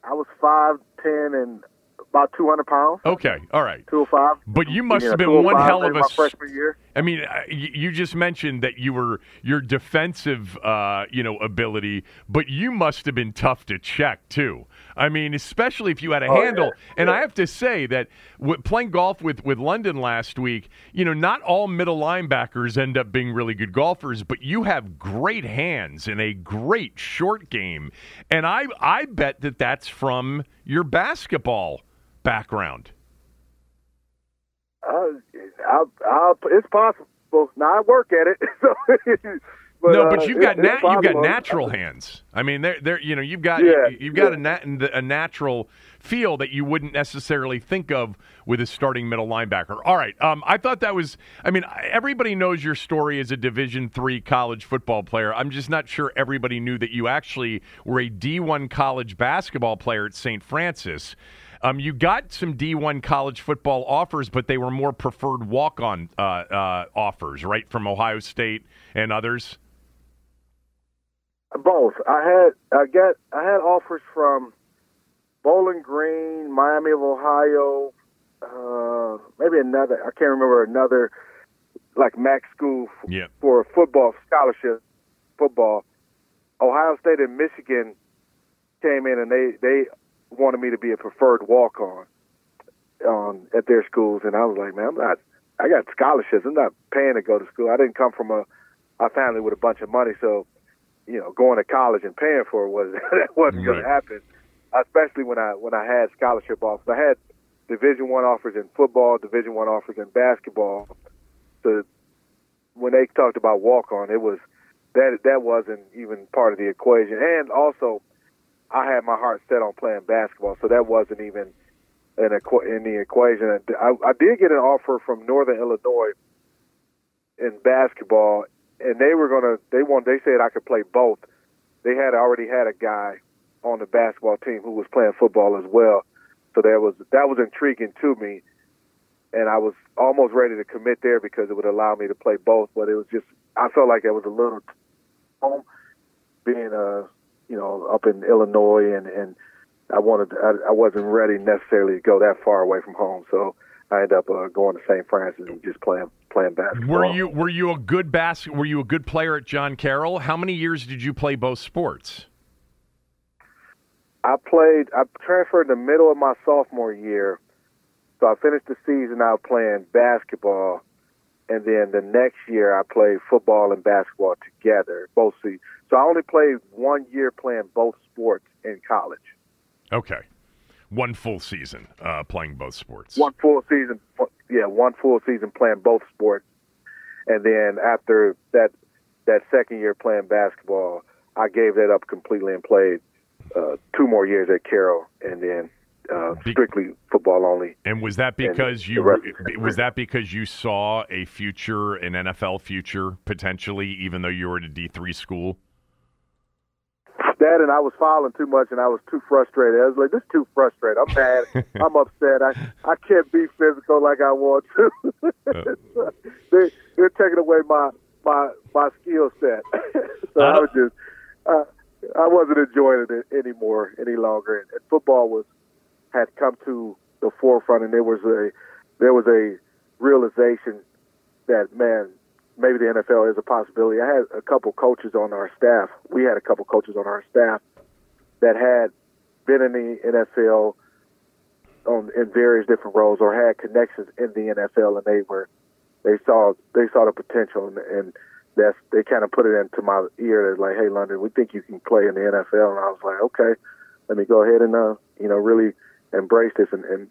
I was five ten and about 200 pounds. Okay, all right. 205. But you must yeah, have been oh one hell of a freshman year. I mean, uh, you just mentioned that you were your defensive, uh, you know, ability, but you must have been tough to check too. I mean, especially if you had a oh, handle. Yeah. And yeah. I have to say that w- playing golf with with London last week, you know, not all middle linebackers end up being really good golfers, but you have great hands and a great short game. And I I bet that that's from your basketball background. Uh, I, I, it's possible. Now I work at it, so, But, no, uh, but you've it- got it's na- you've got natural hands. I mean, they're, they're you know you've got Yeah, you've got yeah. a, na- a natural feel that you wouldn't necessarily think of with a starting middle linebacker. All right, um, I thought that was. I mean, everybody knows your story as a Division three college football player. I'm just not sure everybody knew that you actually were a D1 college basketball player at St. Francis. Um, you got some D1 college football offers, but they were more preferred walk-on uh, uh, offers, right, from Ohio State and others. Both. I had I got I had offers from Bowling Green, Miami of Ohio, uh, maybe another. I can't remember another like MAC school f- Yeah. for a football scholarship. Football. Ohio State and Michigan came in and they they wanted me to be a preferred walk on um, at their schools, and I was like, man, I'm not. I got scholarships. I'm not paying to go to school. I didn't come from a a family with a bunch of money, so you know, going to college and paying for it was that wasn't going Right. to happen. Especially when I when I had scholarship offers, I had Division One offers in football, Division One offers in basketball. So when they talked about walk on, it was that that wasn't even part of the equation. And also, I had my heart set on playing basketball, so that wasn't even in, the equation. I, I did get an offer from Northern Illinois in basketball, and they were gonna. They want. They said I could play both. They had already had a guy on the basketball team who was playing football as well, so that was that was intriguing to me, and I was almost ready to commit there because it would allow me to play both. But it was just I felt like it was a little home being uh you know up in Illinois and and I wanted I, I wasn't ready necessarily to go that far away from home, so I ended up uh, going to St. Francis and just playing playing basketball. Were you were you a good bas- Were you a good player at John Carroll? How many years did you play both sports? I played. I transferred in the middle of my sophomore year, so I finished the season out playing basketball, and then the next year I played football and basketball together, both seasons. So I only played one year playing both sports in college. Okay, one full season uh, playing both sports. One full season, yeah, one full season playing both sports, and then after that, that second year playing basketball, I gave that up completely and played uh, two more years at Carroll, and then uh, strictly football only. And was that because you was that because you saw a future, an NFL future potentially, even though you were at a D three school? That and I was fouling too much, and I was too frustrated. I was like, "This is too frustrated. I'm mad. I'm upset. I I can't be physical like I want to. they they're taking away my my my skill set. so I I, was just uh, I wasn't enjoying it anymore any longer. And, and football was had come to the forefront, and there was a there was a realization that man maybe the NFL is a possibility. I had a couple coaches on our staff. We had a couple coaches on our staff that had been in the NFL on in various different roles or had connections in the NFL, and they were they saw they saw the potential, and, and that's they kind of put it into my ear. They're like, "Hey, London, we think you can play in the NFL," and I was like, "Okay, let me go ahead and uh, you know really embrace this and." and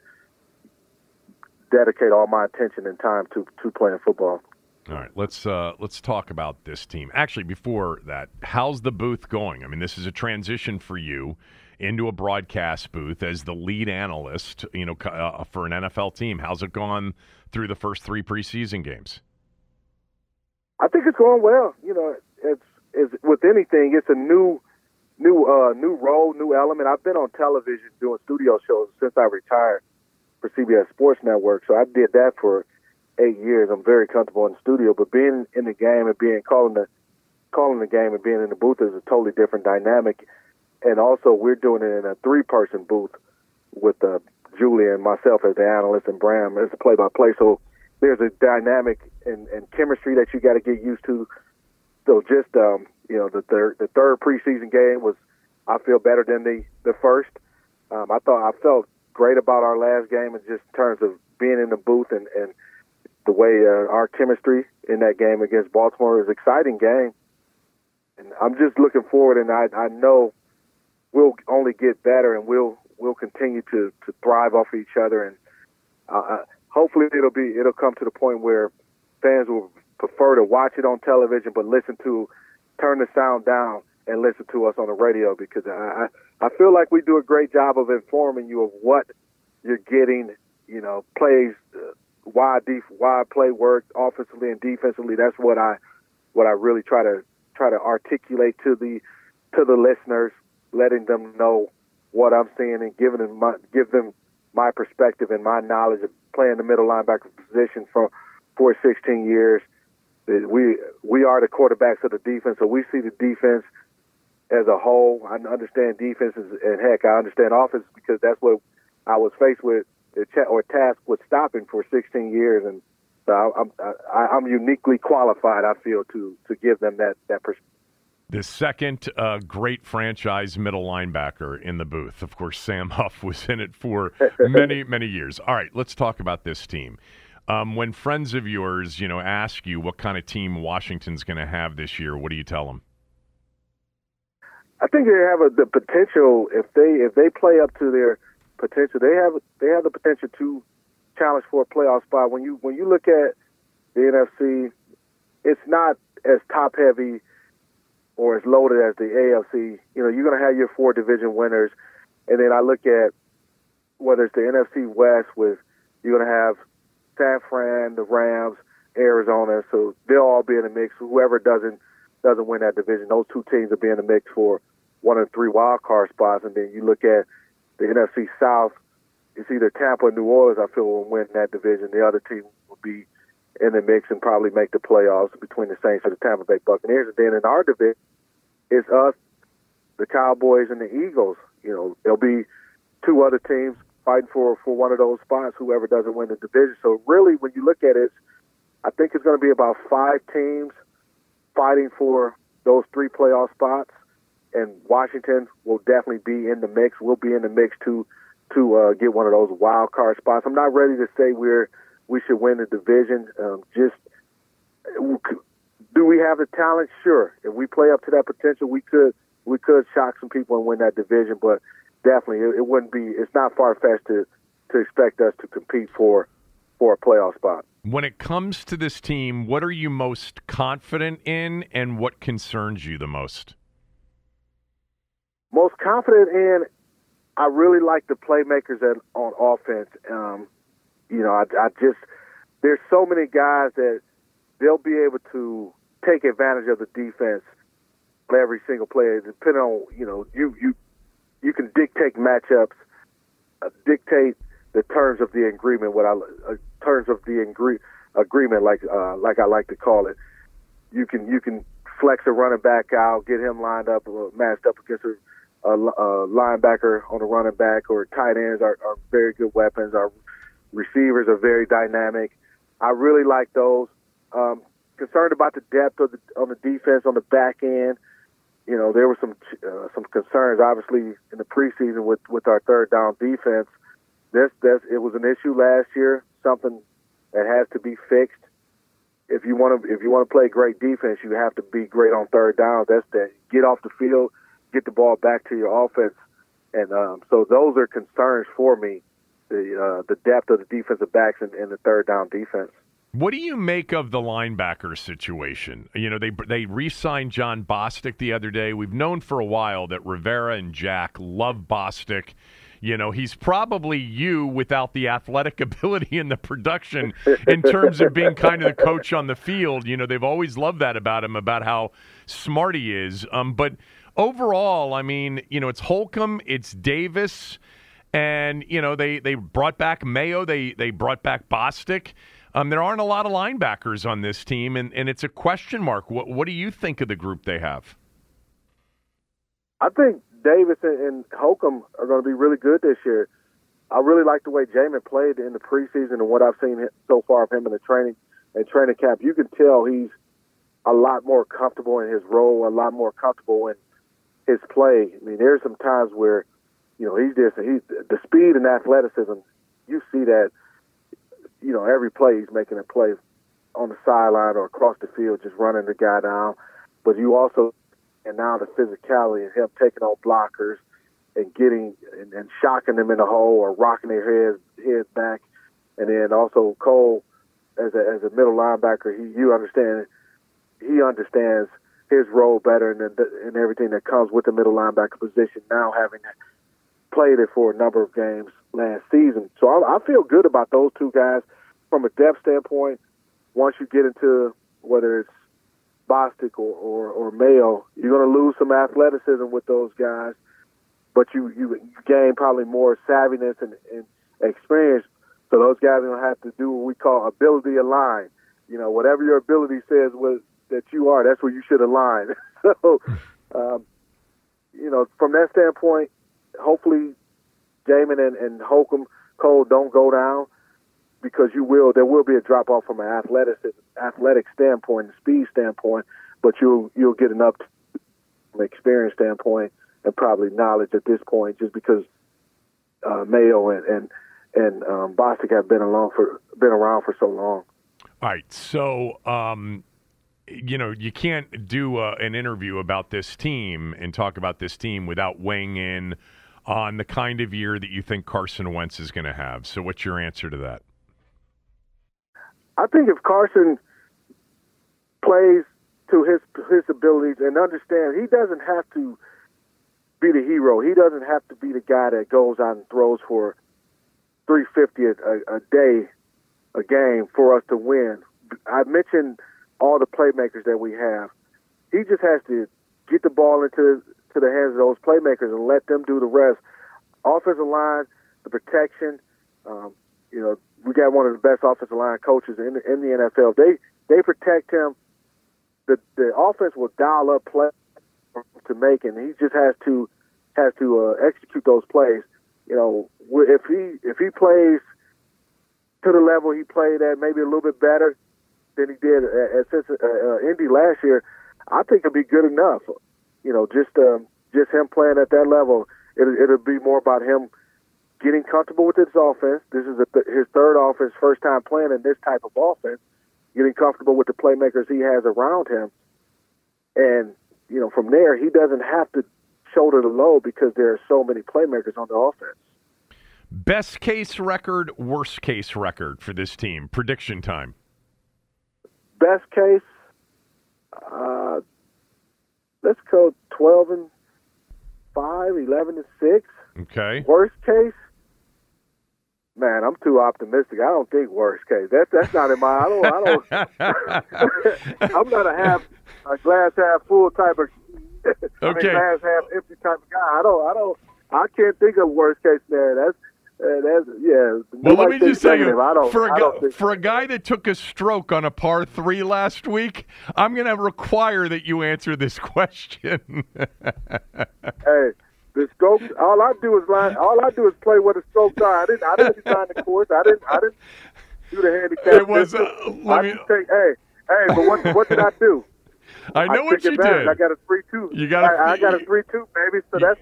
dedicate all my attention and time to to playing football. All right, let's uh, let's talk about this team. Actually, before that, how's the booth going? I mean, this is a transition for you into a broadcast booth as the lead analyst. You know, uh, for an NFL team, how's it gone through the first three preseason games? I think it's going well. You know, it's it's with anything, it's a new new uh new role, new element. I've been on television doing studio shows since I retired for CBS Sports Network, so I did that for eight years. I'm very comfortable in the studio, but being in the game and being calling the calling the game and being in the booth is a totally different dynamic. And also, we're doing it in a three-person booth with uh, Julie and myself as the analyst and Bram as the play-by-play. So there's a dynamic and, and chemistry that you got to get used to. So just um, you know, the third the third preseason game was I feel better than the the first. Um, I thought I felt great about our last game, and just in terms of being in the booth and and the way uh, our chemistry in that game against Baltimore an exciting game. And I'm just looking forward, and I I know we'll only get better, and we'll we'll continue to to thrive off of each other, and uh, uh, hopefully it'll be it'll come to the point where fans will prefer to watch it on television, but listen to turn the sound down and listen to us on the radio because I I feel like we do a great job of informing you of what you're getting. You know, plays, uh, why def- why play work offensively and defensively. That's what I what I really try to try to articulate to the to the listeners, letting them know what I'm seeing and giving them my, give them my perspective and my knowledge of playing the middle linebacker position for for 16 years. We we are the quarterbacks of the defense, so we see the defense as a whole. I understand defenses, and heck, I understand offense because that's what I was faced with or tasked with stopping for 16 years, and so I'm I, I'm uniquely qualified. I feel to to give them that that perspective. The second uh, great franchise middle linebacker in the booth. Of course, Sam Huff was in it for many, many years. All right, let's talk about this team. Um, when friends of yours, you know, ask you what kind of team Washington's going to have this year, what do you tell them? I think they have a, the potential if they if they play up to their potential. They have they have the potential to challenge for a playoff spot. When you when you look at the NFC, it's not as top heavy or as loaded as the AFC. You know, you're going to have your four division winners, and then I look at whether it's the NFC West with you're going to have San Fran, the Rams, Arizona. So they'll all be in the mix. Whoever doesn't doesn't win that division, those two teams will be in the mix for one of three wild card spots. And then you look at the NFC South. It's either Tampa or New Orleans. I feel will win that division. The other team will be in the mix and probably make the playoffs between the Saints and the Tampa Bay Buccaneers. And then in our division, it's us, the Cowboys, and the Eagles. You know, there'll be two other teams fighting for for one of those spots. Whoever doesn't win the division. So really, when you look at it, I think it's going to be about five teams fighting for those three playoff spots, and Washington will definitely be in the mix. We'll be in the mix to to uh, get one of those wild card spots. I'm not ready to say we're we should win the division. Um, just do we have the talent? Sure. If we play up to that potential, we could we could shock some people and win that division. But definitely, it, it wouldn't be. It's not far fetched to to expect us to compete for for a playoff spot. When it comes to this team, what are you most confident in, and what concerns you the most? Most confident in, I really like the playmakers at, on offense. Um, you know, I, I just there's so many guys that they'll be able to take advantage of the defense every single player, depending on you know you you you can dictate matchups, uh, dictate the terms of the agreement. What I uh, terms of the agree, agreement, like uh, like I like to call it. You can you can flex a running back out, get him lined up, uh, matched up against a, a, a linebacker on the running back, or tight ends are, are very good weapons. Our receivers are very dynamic. I really like those. Um, concerned about the depth of the on the defense on the back end. You know, there were some uh, some concerns, obviously, in the preseason with with our third down defense. This this it was an issue last year, something that has to be fixed. If you want to if you want to play great defense, you have to be great on third down. That's that. Get off the field, get the ball back to your offense, and um, so those are concerns for me. The uh, the depth of the defensive backs and, and the third down defense. What do you make of the linebacker situation? You know, they they re-signed Jon Bostic the other day. We've known for a while that Rivera and Jack love Bostic. You know, he's probably you without the athletic ability and the production in terms of being kind of the coach on the field. You know, they've always loved that about him, about how smart he is. Um, but overall, I mean, you know, it's Holcomb, it's Davis, and you know they they brought back Mayo, they they brought back Bostic. Um, there aren't a lot of linebackers on this team, and, and it's a question mark. What, what do you think of the group they have? I think Davis and Holcomb are going to be really good this year. I really like the way Jamin played in the preseason and what I've seen so far of him in the training and training camp. You can tell he's a lot more comfortable in his role, a lot more comfortable in his play. I mean, there's some times where, you know, he's just he's the speed and athleticism. You see that you know, every play he's making a play on the sideline or across the field, just running the guy down. But you also, and now the physicality and him taking on blockers and getting and, and shocking them in the hole or rocking their heads heads back, and then also Cole as a as a middle linebacker, he you understand he understands his role better and and everything that comes with the middle linebacker position. Now having played it for a number of games last season, so I, I feel good about those two guys from a depth standpoint. Once you get into whether it's Bostic or, or, or Mayo, you're going to lose some athleticism with those guys, but you, you, gain probably more savviness and, and experience. So those guys are going to have to do what we call ability align. You know, whatever your ability says was, that you are, that's where you should align. so, um, you know, from that standpoint, hopefully Jamin and, and Holcomb Cole don't go down because you will there will be a drop off from an athletic athletic standpoint, and speed standpoint, but you'll you'll get enough from experience standpoint and probably knowledge at this point, just because uh, Mayo and and and um, Bostic have been along for been around for so long. All right, so um, you know you can't do uh, an interview about this team and talk about this team without weighing in on the kind of year that you think Carson Wentz is going to have. So, what's your answer to that? I think if Carson plays to his his abilities and understands, he doesn't have to be the hero. He doesn't have to be the guy that goes out and throws for 350 a, a day a game for us to win. I mentioned all the playmakers that we have. He just has to get the ball into to the hands of those playmakers and let them do the rest. Offensive line, the protection, um, you know, we got one of the best offensive line coaches in the, in the NFL. They they protect him. The the offense will dial up play to make, and he just has to has to uh, execute those plays. You know, if he if he plays to the level he played at, maybe a little bit better than he did at, at uh, uh, Indy last year, I think it'll be good enough. You know, just um, just him playing at that level, it, it'll be more about him getting comfortable with this offense. This is th- his third offense, first time playing in this type of offense. Getting comfortable with the playmakers he has around him, and you know from there he doesn't have to shoulder the load because there are so many playmakers on the offense. Best case record, worst case record for this team. Prediction time. Best case, uh, let's go twelve and five, 11 and six. Okay. Worst case, Man, I'm too optimistic. I don't think worst case. That's that's not in my. I don't. I don't. I'm not a half a glass half full type of. Okay. I mean, glass half empty type of guy. I don't. I don't. I can't think of worst case scenario. That's that's yeah. Well, let me just say, you, for a guy, for a guy that took a stroke on a par three last week, I'm going to require that you answer this question. hey, the strokes. All I do is line. All I do is play where the strokes are. I didn't. I didn't design the course. I didn't. I didn't do the handicap. It was. Uh, let I me, take. Hey, hey. But what? What did I do? I know I what you did. I got a three two. You got. I, I got a three two, baby. So that's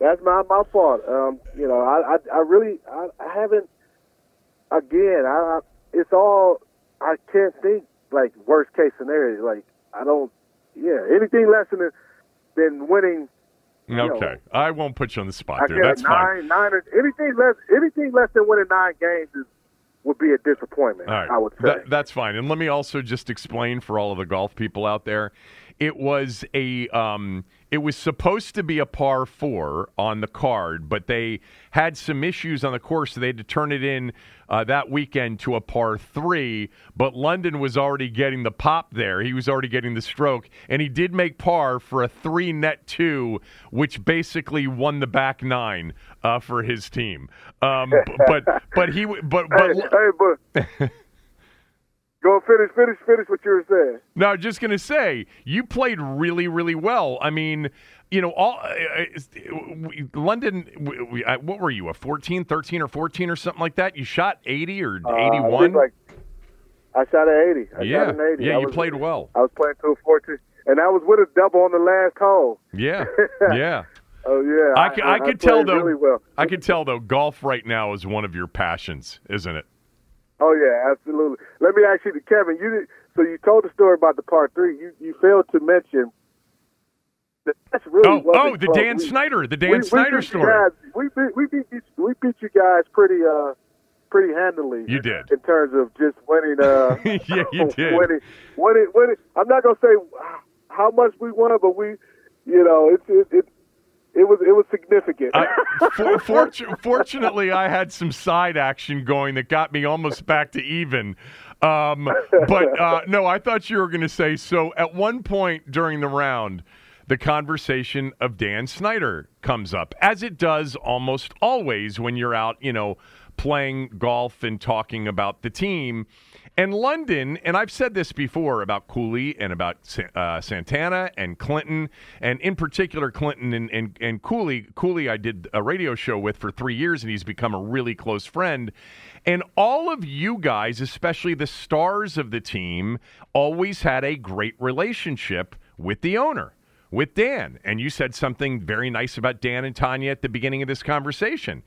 that's my my fault. Um, you know, I I, I really I, I haven't. Again, I, I it's all I can't think like worst case scenario. Like I don't. Yeah, anything less than than winning Okay, know, I won't put you on the spot I there. That's nine, fine. Nine, anything less, anything less than winning nine games is, would be a disappointment. Right. I would say that, that's fine. And let me also just explain for all of the golf people out there. It was a um, it was supposed to be a par four on the card, but they had some issues on the course, so they had to turn it in uh, that weekend to a par three. But London was already getting the pop there; he was already getting the stroke, and he did make par for a three net two, which basically won the back nine uh, for his team. Um, but but he but but. Hey, hey, but Go finish, finish, finish what you were saying. No, just going to say you played really, really well. I mean, you know, all uh, uh London. We, uh, what were you, a 14, 13, or 14 or something like that? You shot 80 or 81? Uh, I, like, I shot an 80. I yeah, shot an 80. yeah, I you was, played well. I was playing to a 14, and I was with a double on the last hole. Yeah, yeah. oh yeah, I, I, I, I could tell though. Really well. I could tell though. Golf right now is one of your passions, isn't it? Oh yeah, absolutely. Let me ask you, Kevin. You so you told the story about the part three. You you failed to mention. That that's really oh oh the close. Dan we, Snyder the Dan we, Snyder we story. Guys, we beat we beat you, we beat you guys pretty uh pretty handily. You did in terms of just winning. Uh, yeah, you did. Winning, winning, winning. I'm not gonna say how much we won, but we, you know, it's it, it it was it was significant. Uh, for, for, fortunately, I had some side action going that got me almost back to even. Um, but uh, no, I thought you were going to say so. At one point during the round, the conversation of Dan Snyder comes up, as it does almost always when you're out, you know, playing golf and talking about the team. And London, and I've said this before about Cooley and about uh, Santana and Clinton, and in particular Clinton and, and, and Cooley. Cooley, I did a radio show with for three years, and he's become a really close friend. And all of you guys, especially the stars of the team, always had a great relationship with the owner, with Dan. And you said something very nice about Dan and Tanya at the beginning of this conversation.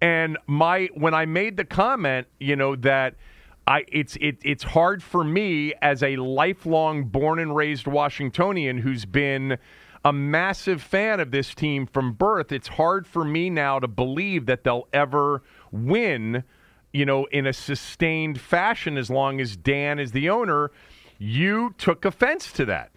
And my when I made the comment, you know, that – I it's it, it's hard for me as a lifelong born and raised Washingtonian who's been a massive fan of this team from birth. It's hard for me now to believe that they'll ever win, you know, in a sustained fashion as long as Dan is the owner. You took offense to that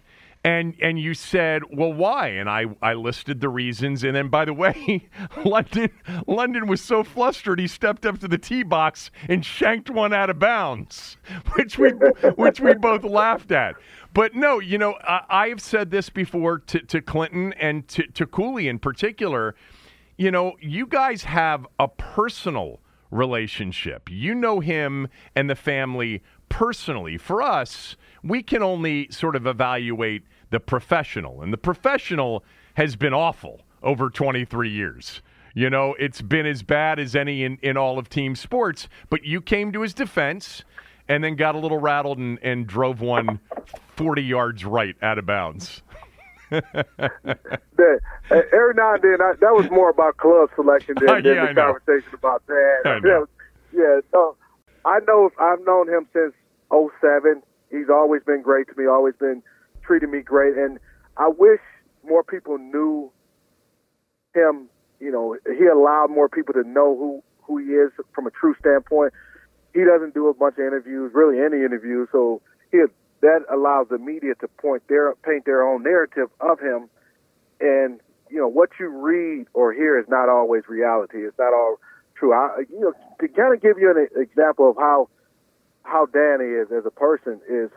and and you said, "Well, why?" And I I listed the reasons. And then, by the way, London London was so flustered he stepped up to the tee box and shanked one out of bounds, which we which we both laughed at. But no, you know, I, have said this before to, to Clinton and to, to Cooley in particular. You know, you guys have a personal relationship. You know him and the family personally. For us, we can only sort of evaluate the professional, and the professional has been awful over 23 years. You know, it's been as bad as any in, in all of team sports, but you came to his defense and then got a little rattled and, and drove one 40 yards right out of bounds. that, uh, every now and then, I, that was more about club selection than, than yeah, the conversation about that. Yeah, yeah. So I know I've known him since 07. He's always been great to me. Always been treating me great, and I wish more people knew him. You know, he allowed more people to know who who he is from a true standpoint. He doesn't do a bunch of interviews, really any interviews, so he that allows the media to point their paint their own narrative of him, and you know what you read or hear is not always reality. It's not all true. I, you know, to kind of give you an example of how how Danny is as a person is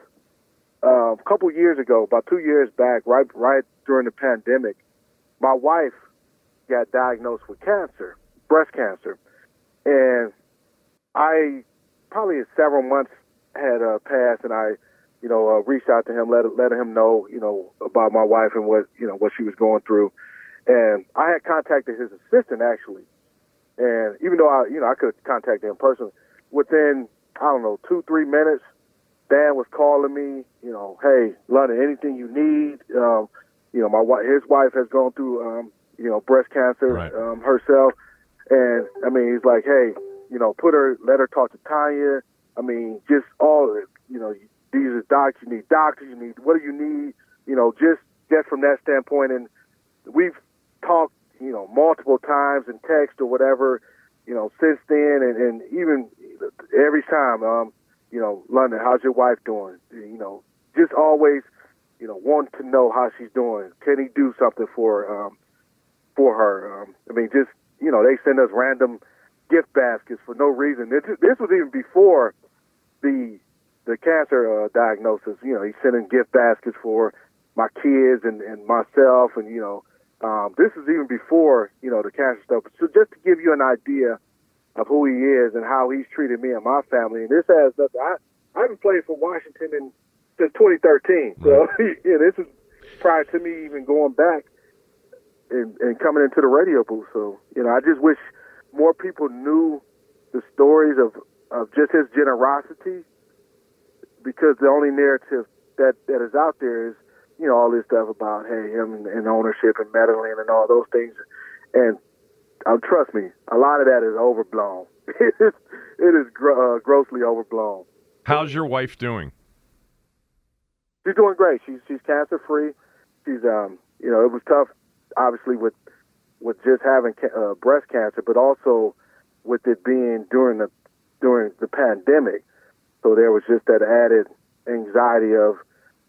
uh, a couple years ago, about two years back, right right during the pandemic, my wife got diagnosed with cancer, breast cancer, and I probably several months had uh, passed, and I, you know, uh, reached out to him, let let him know, you know, about my wife and what you know what she was going through, and I had contacted his assistant actually, and even though I, you know, I could contact him personally, within I don't know two three minutes, Dan was calling me, you know, hey, London, anything you need. Um, you know, my wife, his wife has gone through, um, you know, breast cancer right. um, herself, and I mean, he's like, hey, you know, put her, let her talk to Tanya. I mean, just all of it. You know, these are docs. You need doctors. You need what do you need? You know, just just from that standpoint. And we've talked, you know, multiple times in text or whatever, you know, since then, and, and even every time. Um, you know, London, how's your wife doing? You know, just always, you know, want to know how she's doing. Can he do something for um, for her? Um, I mean, just you know, they send us random gift baskets for no reason. This, this was even before the the cancer uh, diagnosis. You know, he's sending gift baskets for my kids and, and myself, and you know, um, this is even before you know the cancer stuff. So just to give you an idea of who he is and how he's treated me and my family. And this has nothing. I I haven't played for Washington in since 2013. So yeah, this is prior to me even going back and, and coming into the radio booth. So you know, I just wish more people knew the stories of of just his generosity, because the only narrative that that is out there is you know all this stuff about hey him and, and ownership and meddling and all those things, and um, trust me, a lot of that is overblown. it is, it is gr- uh, grossly overblown. How's your wife doing? She's doing great. She's she's cancer free. She's um you know it was tough, obviously with with just having ca- uh, breast cancer, but also with it being during the during the pandemic. So there was just that added anxiety of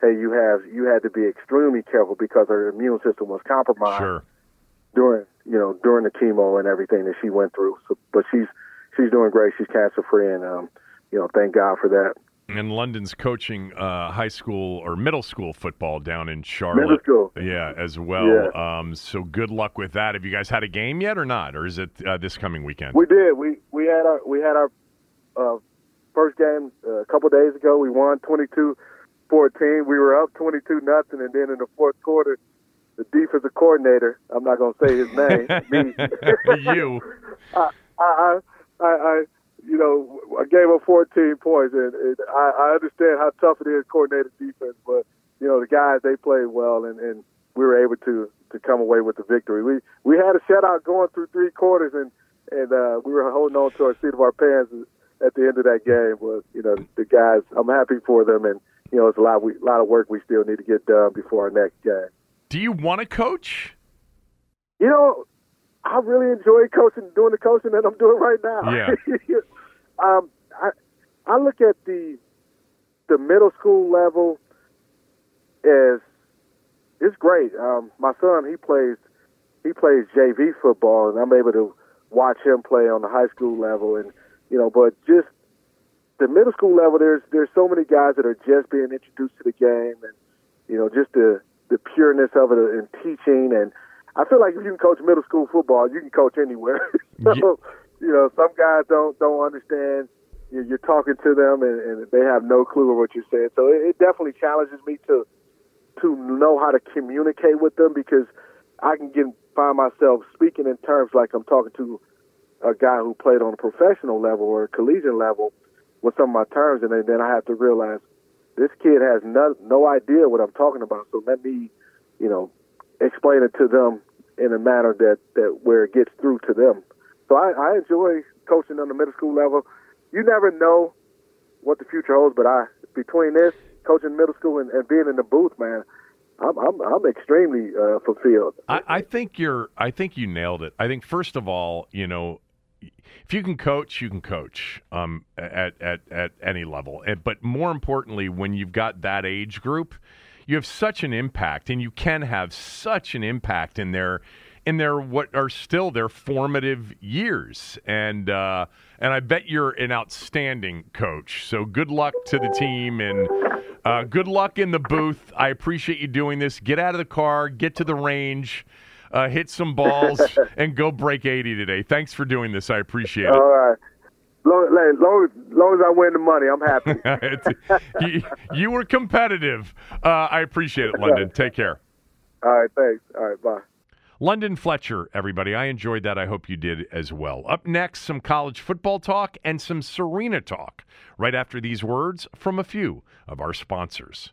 hey, you have you had to be extremely careful because her immune system was compromised Sure. during you know during the chemo and everything that she went through. So, but she's she's doing great. She's cancer free, and um, you know, thank God for that. And London's coaching uh, high school or middle school football down in Charlotte. Middle school. Yeah, as well. Yeah. Um, so good luck with that. Have you guys had a game yet or not, or is it uh, this coming weekend? We did. We we had our we had our uh, first game uh, a couple days ago. We won 22-14. We were up 22 nothing, and then in the fourth quarter, the defensive coordinator. I'm not going to say his name. me. you. I, I, I, I, you know, I gave up 14 points, and, and I, I understand how tough it is coordinated defense, but you know the guys they played well, and, and we were able to to come away with the victory. We we had a shutout going through three quarters, and and uh, we were holding on to our seat of our pants at the end of that game. Was you know the guys, I'm happy for them, and you know it's a lot we, a lot of work we still need to get done before our next game. Do you want to coach? You know, I really enjoy coaching, doing the coaching that I'm doing right now. Yeah. um, I I look at the the middle school level as it's great. Um, my son he plays he plays JV football, and I'm able to watch him play on the high school level, and you know, but just the middle school level, there's there's so many guys that are just being introduced to the game, and you know, just the the pureness of it in teaching, and I feel like if you can coach middle school football, you can coach anywhere. so, you know, some guys don't don't understand. You're, you're talking to them, and, and they have no clue of what you're saying. So it, it definitely challenges me to to know how to communicate with them because I can get find myself speaking in terms like I'm talking to a guy who played on a professional level or a collegiate level with some of my terms, and then, I have to realize this kid has no no idea what I'm talking about. So let me, you know, explain it to them in a manner that that where it gets through to them. So I, I enjoy coaching on the middle school level. You never know what the future holds, but I between this coaching middle school and, and being in the booth, man, I'm I'm, I'm extremely uh, fulfilled. I, I think you're. I think you nailed it. I think first of all, you know, if you can coach, you can coach um, at, at at any level. But more importantly, when you've got that age group, you have such an impact, and you can have such an impact in their in their what are still their formative years. And uh, and I bet you're an outstanding coach. So good luck to the team and. Uh, good luck in the booth. I appreciate you doing this. Get out of the car, get to the range, uh, hit some balls, and go break 80 today. Thanks for doing this. I appreciate it. All right. Long, long as I win the money, I'm happy. You, you were competitive. Uh, I appreciate it, London. Take care. All right, thanks. All right, bye. London Fletcher, everybody. I enjoyed that. I hope you did as well. Up next, some college football talk and some Serena talk right after these words from a few of our sponsors.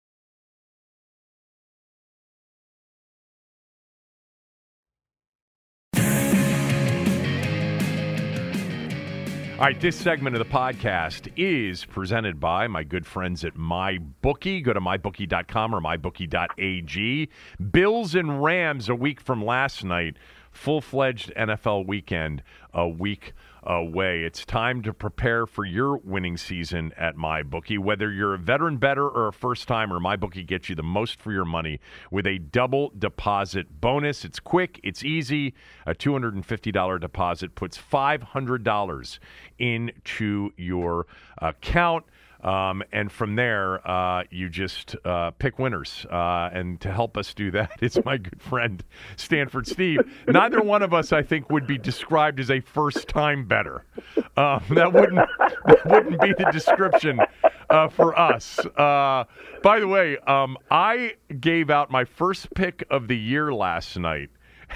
All right, this segment of the podcast is presented by my good friends at MyBookie. Go to mybookie.com or mybookie.ag. Bills and Rams a week from last night. Full fledged NFL weekend a week Uh, away. It's time to prepare for your winning season at MyBookie. Whether you're a veteran bettor or a first timer, MyBookie gets you the most for your money with a double deposit bonus. It's quick, it's easy. A $250 deposit puts $500 into your account. Um, and from there, uh, you just uh, pick winners. Uh, and to help us do that, it's my good friend Stanford Steve. Neither one of us, I think, would be described as a first-time bettor. Um, that wouldn't that wouldn't be the description uh, for us. Uh, by the way, um, I gave out my first pick of the year last night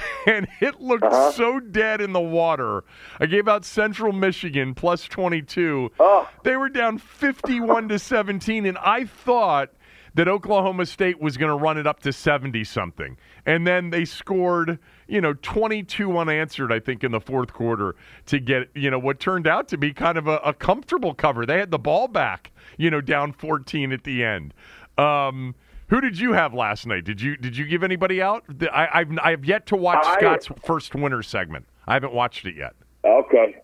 and it looked so dead in the water. I gave out Central Michigan plus 22. Oh. They were down 51 to 17, and I thought that Oklahoma State was going to run it up to 70 something. And then they scored, you know, 22 unanswered, I think, in the fourth quarter to get, you know, what turned out to be kind of a, a comfortable cover. They had the ball back, you know, down 14 at the end. Um, who did you have last night? Did you did you give anybody out? I, have I've yet to watch I, Scott's first winner segment. I haven't watched it yet. Okay,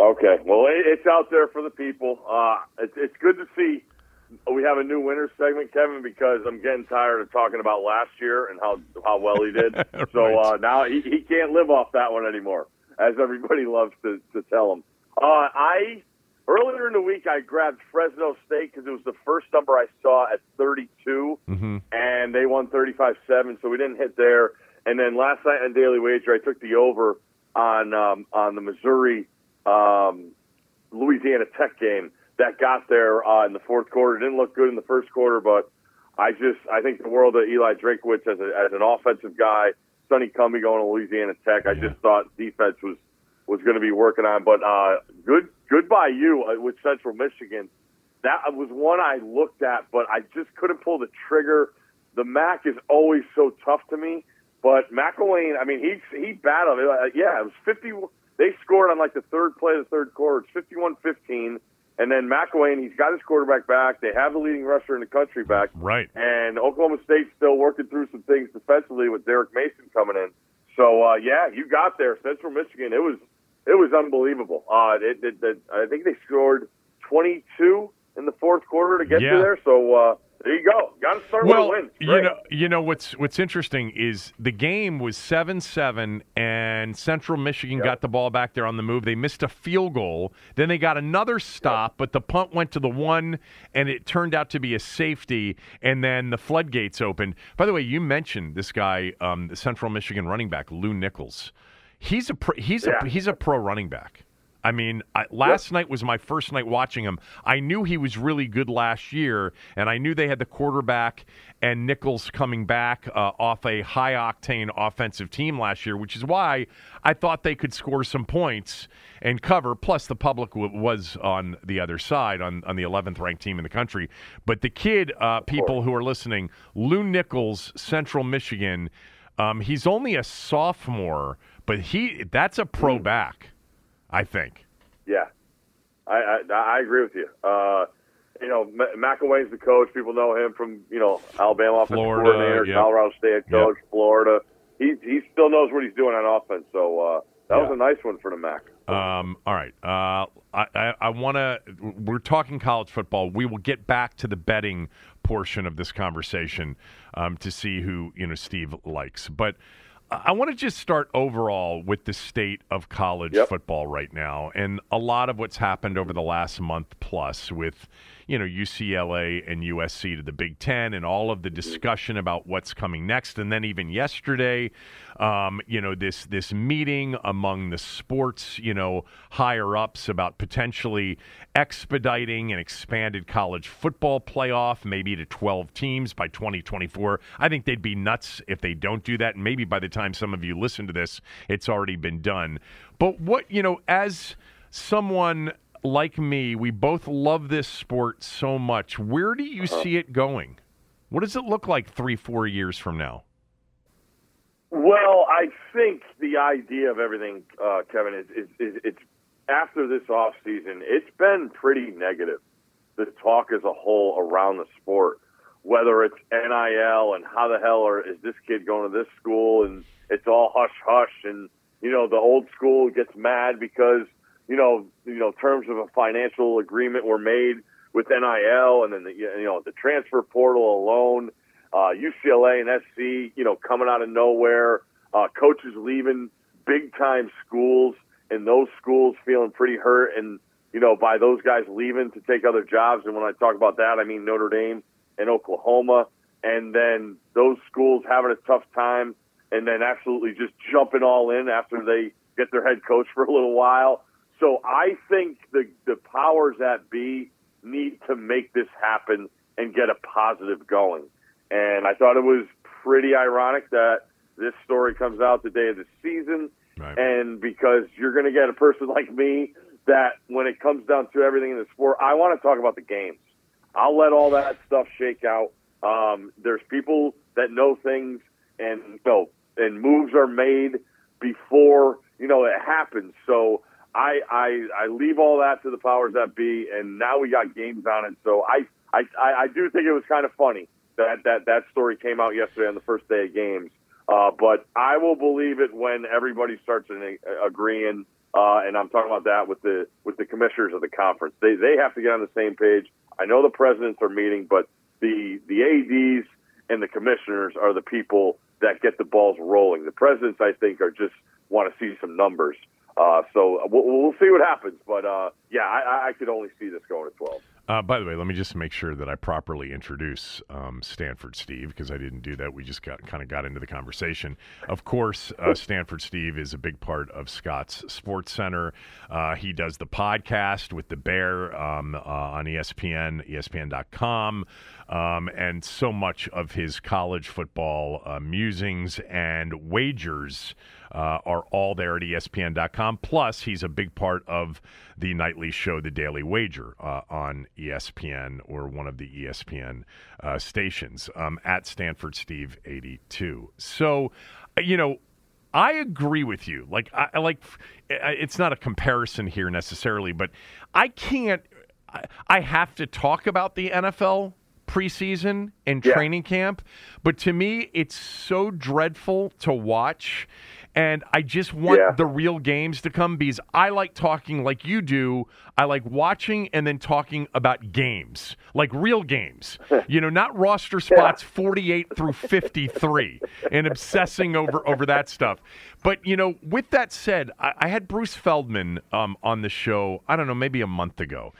okay. Well, it, it's out there for the people. Uh, it's, it's good to see we have a new winner segment, Kevin, because I'm getting tired of talking about last year and how how well he did. right. So uh, now he, he can't live off that one anymore, as everybody loves to, to tell him. Uh, I earlier in the week I grabbed Fresno State because it was the first number I saw at 32, mm-hmm. and they won 35-7, so we didn't hit there. And then last night on Daily Wager, I took the over on um, on the Missouri um, Louisiana Tech game that got there uh, in the fourth quarter. It didn't look good in the first quarter, but I just I think the world of Eli Drinkwitz as, a, as an offensive guy, Sonny Cumbie going to Louisiana Tech. I just thought defense was was going to be working on. But uh, good good by you uh, with Central Michigan. That was one I looked at, but I just couldn't pull the trigger. The MAC is always so tough to me. But McElwain, I mean, he he battled. Uh, yeah, it was 50. They scored on like the third play of the third quarter. It's 51-15. And then McElwain, he's got his quarterback back. They have the leading rusher in the country back. Right. And Oklahoma State's still working through some things defensively with Derek Mason coming in. So uh, yeah, you got there, Central Michigan. It was it was unbelievable. Uh, it, it, it, I think they scored 22 in the fourth quarter to get yeah. to there. So uh, there you go. Got to start well, with a win. You know, you know what's what's interesting is the game was seven seven, and Central Michigan yep. got the ball back there on the move. They missed a field goal, then they got another stop, yep. but the punt went to the one, and it turned out to be a safety, and then the floodgates opened. By the way, you mentioned this guy, um, the Central Michigan running back Lew Nichols. He's a pro, he's yeah. a he's a pro running back. I mean, I, last yep. night was my first night watching him. I knew he was really good last year, and I knew they had the quarterback and Nichols coming back uh, off a high octane offensive team last year, which is why I thought they could score some points and cover. Plus, the public w- was on the other side, on, on the 11th ranked team in the country. But the kid, uh, people who are listening, Lew Nichols, Central Michigan, um, he's only a sophomore, but he that's a pro mm. back. I think. Yeah, I I, I agree with you. Uh, you know, M- McElwain's the coach. People know him from you know Alabama offensive coordinator, yep. Colorado State coach, yep. Florida. He he still knows what he's doing on offense. So uh, that yeah. was a nice one for the Mac. Um, all right. Uh, I, I, I want to. We're talking college football. We will get back to the betting portion of this conversation um, to see who you know Steve likes, but. I want to just start overall with the state of college yep. football right now, and a lot of what's happened over the last month plus with you know, UCLA and USC to the Big Ten and all of the discussion about what's coming next. And then even yesterday, um, you know, this this meeting among the sports, you know, higher ups about potentially expediting an expanded college football playoff, maybe to 12 teams by 2024. I think they'd be nuts if they don't do that. And maybe by the time some of you listen to this, it's already been done. But what, you know, as someone like me, we both love this sport so much. Where do you uh-huh. see it going? What does it look like three, four years from now? Well, I think the idea of everything, uh, Kevin, is, is, is it's after this off season, it's been pretty negative. The talk as a whole around the sport, whether it's NIL and how the hell are, is this kid going to this school and it's all hush hush and you know the old school gets mad because you know, you know, terms of a financial agreement were made with NIL, and then the, you know the transfer portal alone, uh, UCLA and SC, you know, coming out of nowhere, uh, coaches leaving big time schools, and those schools feeling pretty hurt, and you know, by those guys leaving to take other jobs. And when I talk about that, I mean Notre Dame and Oklahoma, and then those schools having a tough time, and then absolutely just jumping all in after they get their head coach for a little while. So I think the the powers that be need to make this happen and get a positive going. And I thought it was pretty ironic that this story comes out the day of the season. Right. And because you're going to get a person like me that when it comes down to everything in the sport, I want to talk about the games. I'll let all that stuff shake out. Um, there's people that know things, and you know, and moves are made before you know it happens. So I, I I leave all that to the powers that be, and now we got games on it. So I I I do think it was kind of funny that that that story came out yesterday on the first day of games. Uh, but I will believe it when everybody starts agreeing. Uh, and I'm talking about that with the with the commissioners of the conference. They they have to get on the same page. I know the presidents are meeting, but the the ads and the commissioners are the people that get the balls rolling. The presidents, I think, are just want to see some numbers. Uh, so we'll, we'll, see what happens. But uh, yeah, I, I could only see this going to 12. Uh, by the way, let me just make sure that I properly introduce um, Stanford Steve because I didn't do that. We just got kind of got into the conversation. Of course, uh, Stanford Steve is a big part of Scott's Sports Center. Uh, he does the podcast with the Bear um, uh, on ESPN, ESPN.com, um, and so much of his college football uh, musings and wagers uh, are all there at ESPN.com. Plus, he's a big part of the nightly show, The Daily Wager, uh, on ESPN or one of the ESPN uh, stations um, at Stanford Steve 82. So, you know, I agree with you. Like, I, I like. It's not a comparison here necessarily, but I can't. I, I have to talk about the NFL preseason and yeah. training camp, but to me, it's so dreadful to watch and I just want yeah. the real games to come because I like talking like you do. I like watching and then talking about games, like real games. you know, not roster spots yeah. 48 through 53 and obsessing over over that stuff. But you know, with that said, I, I had Bruce Feldman um, on the show. I don't know, maybe a month ago.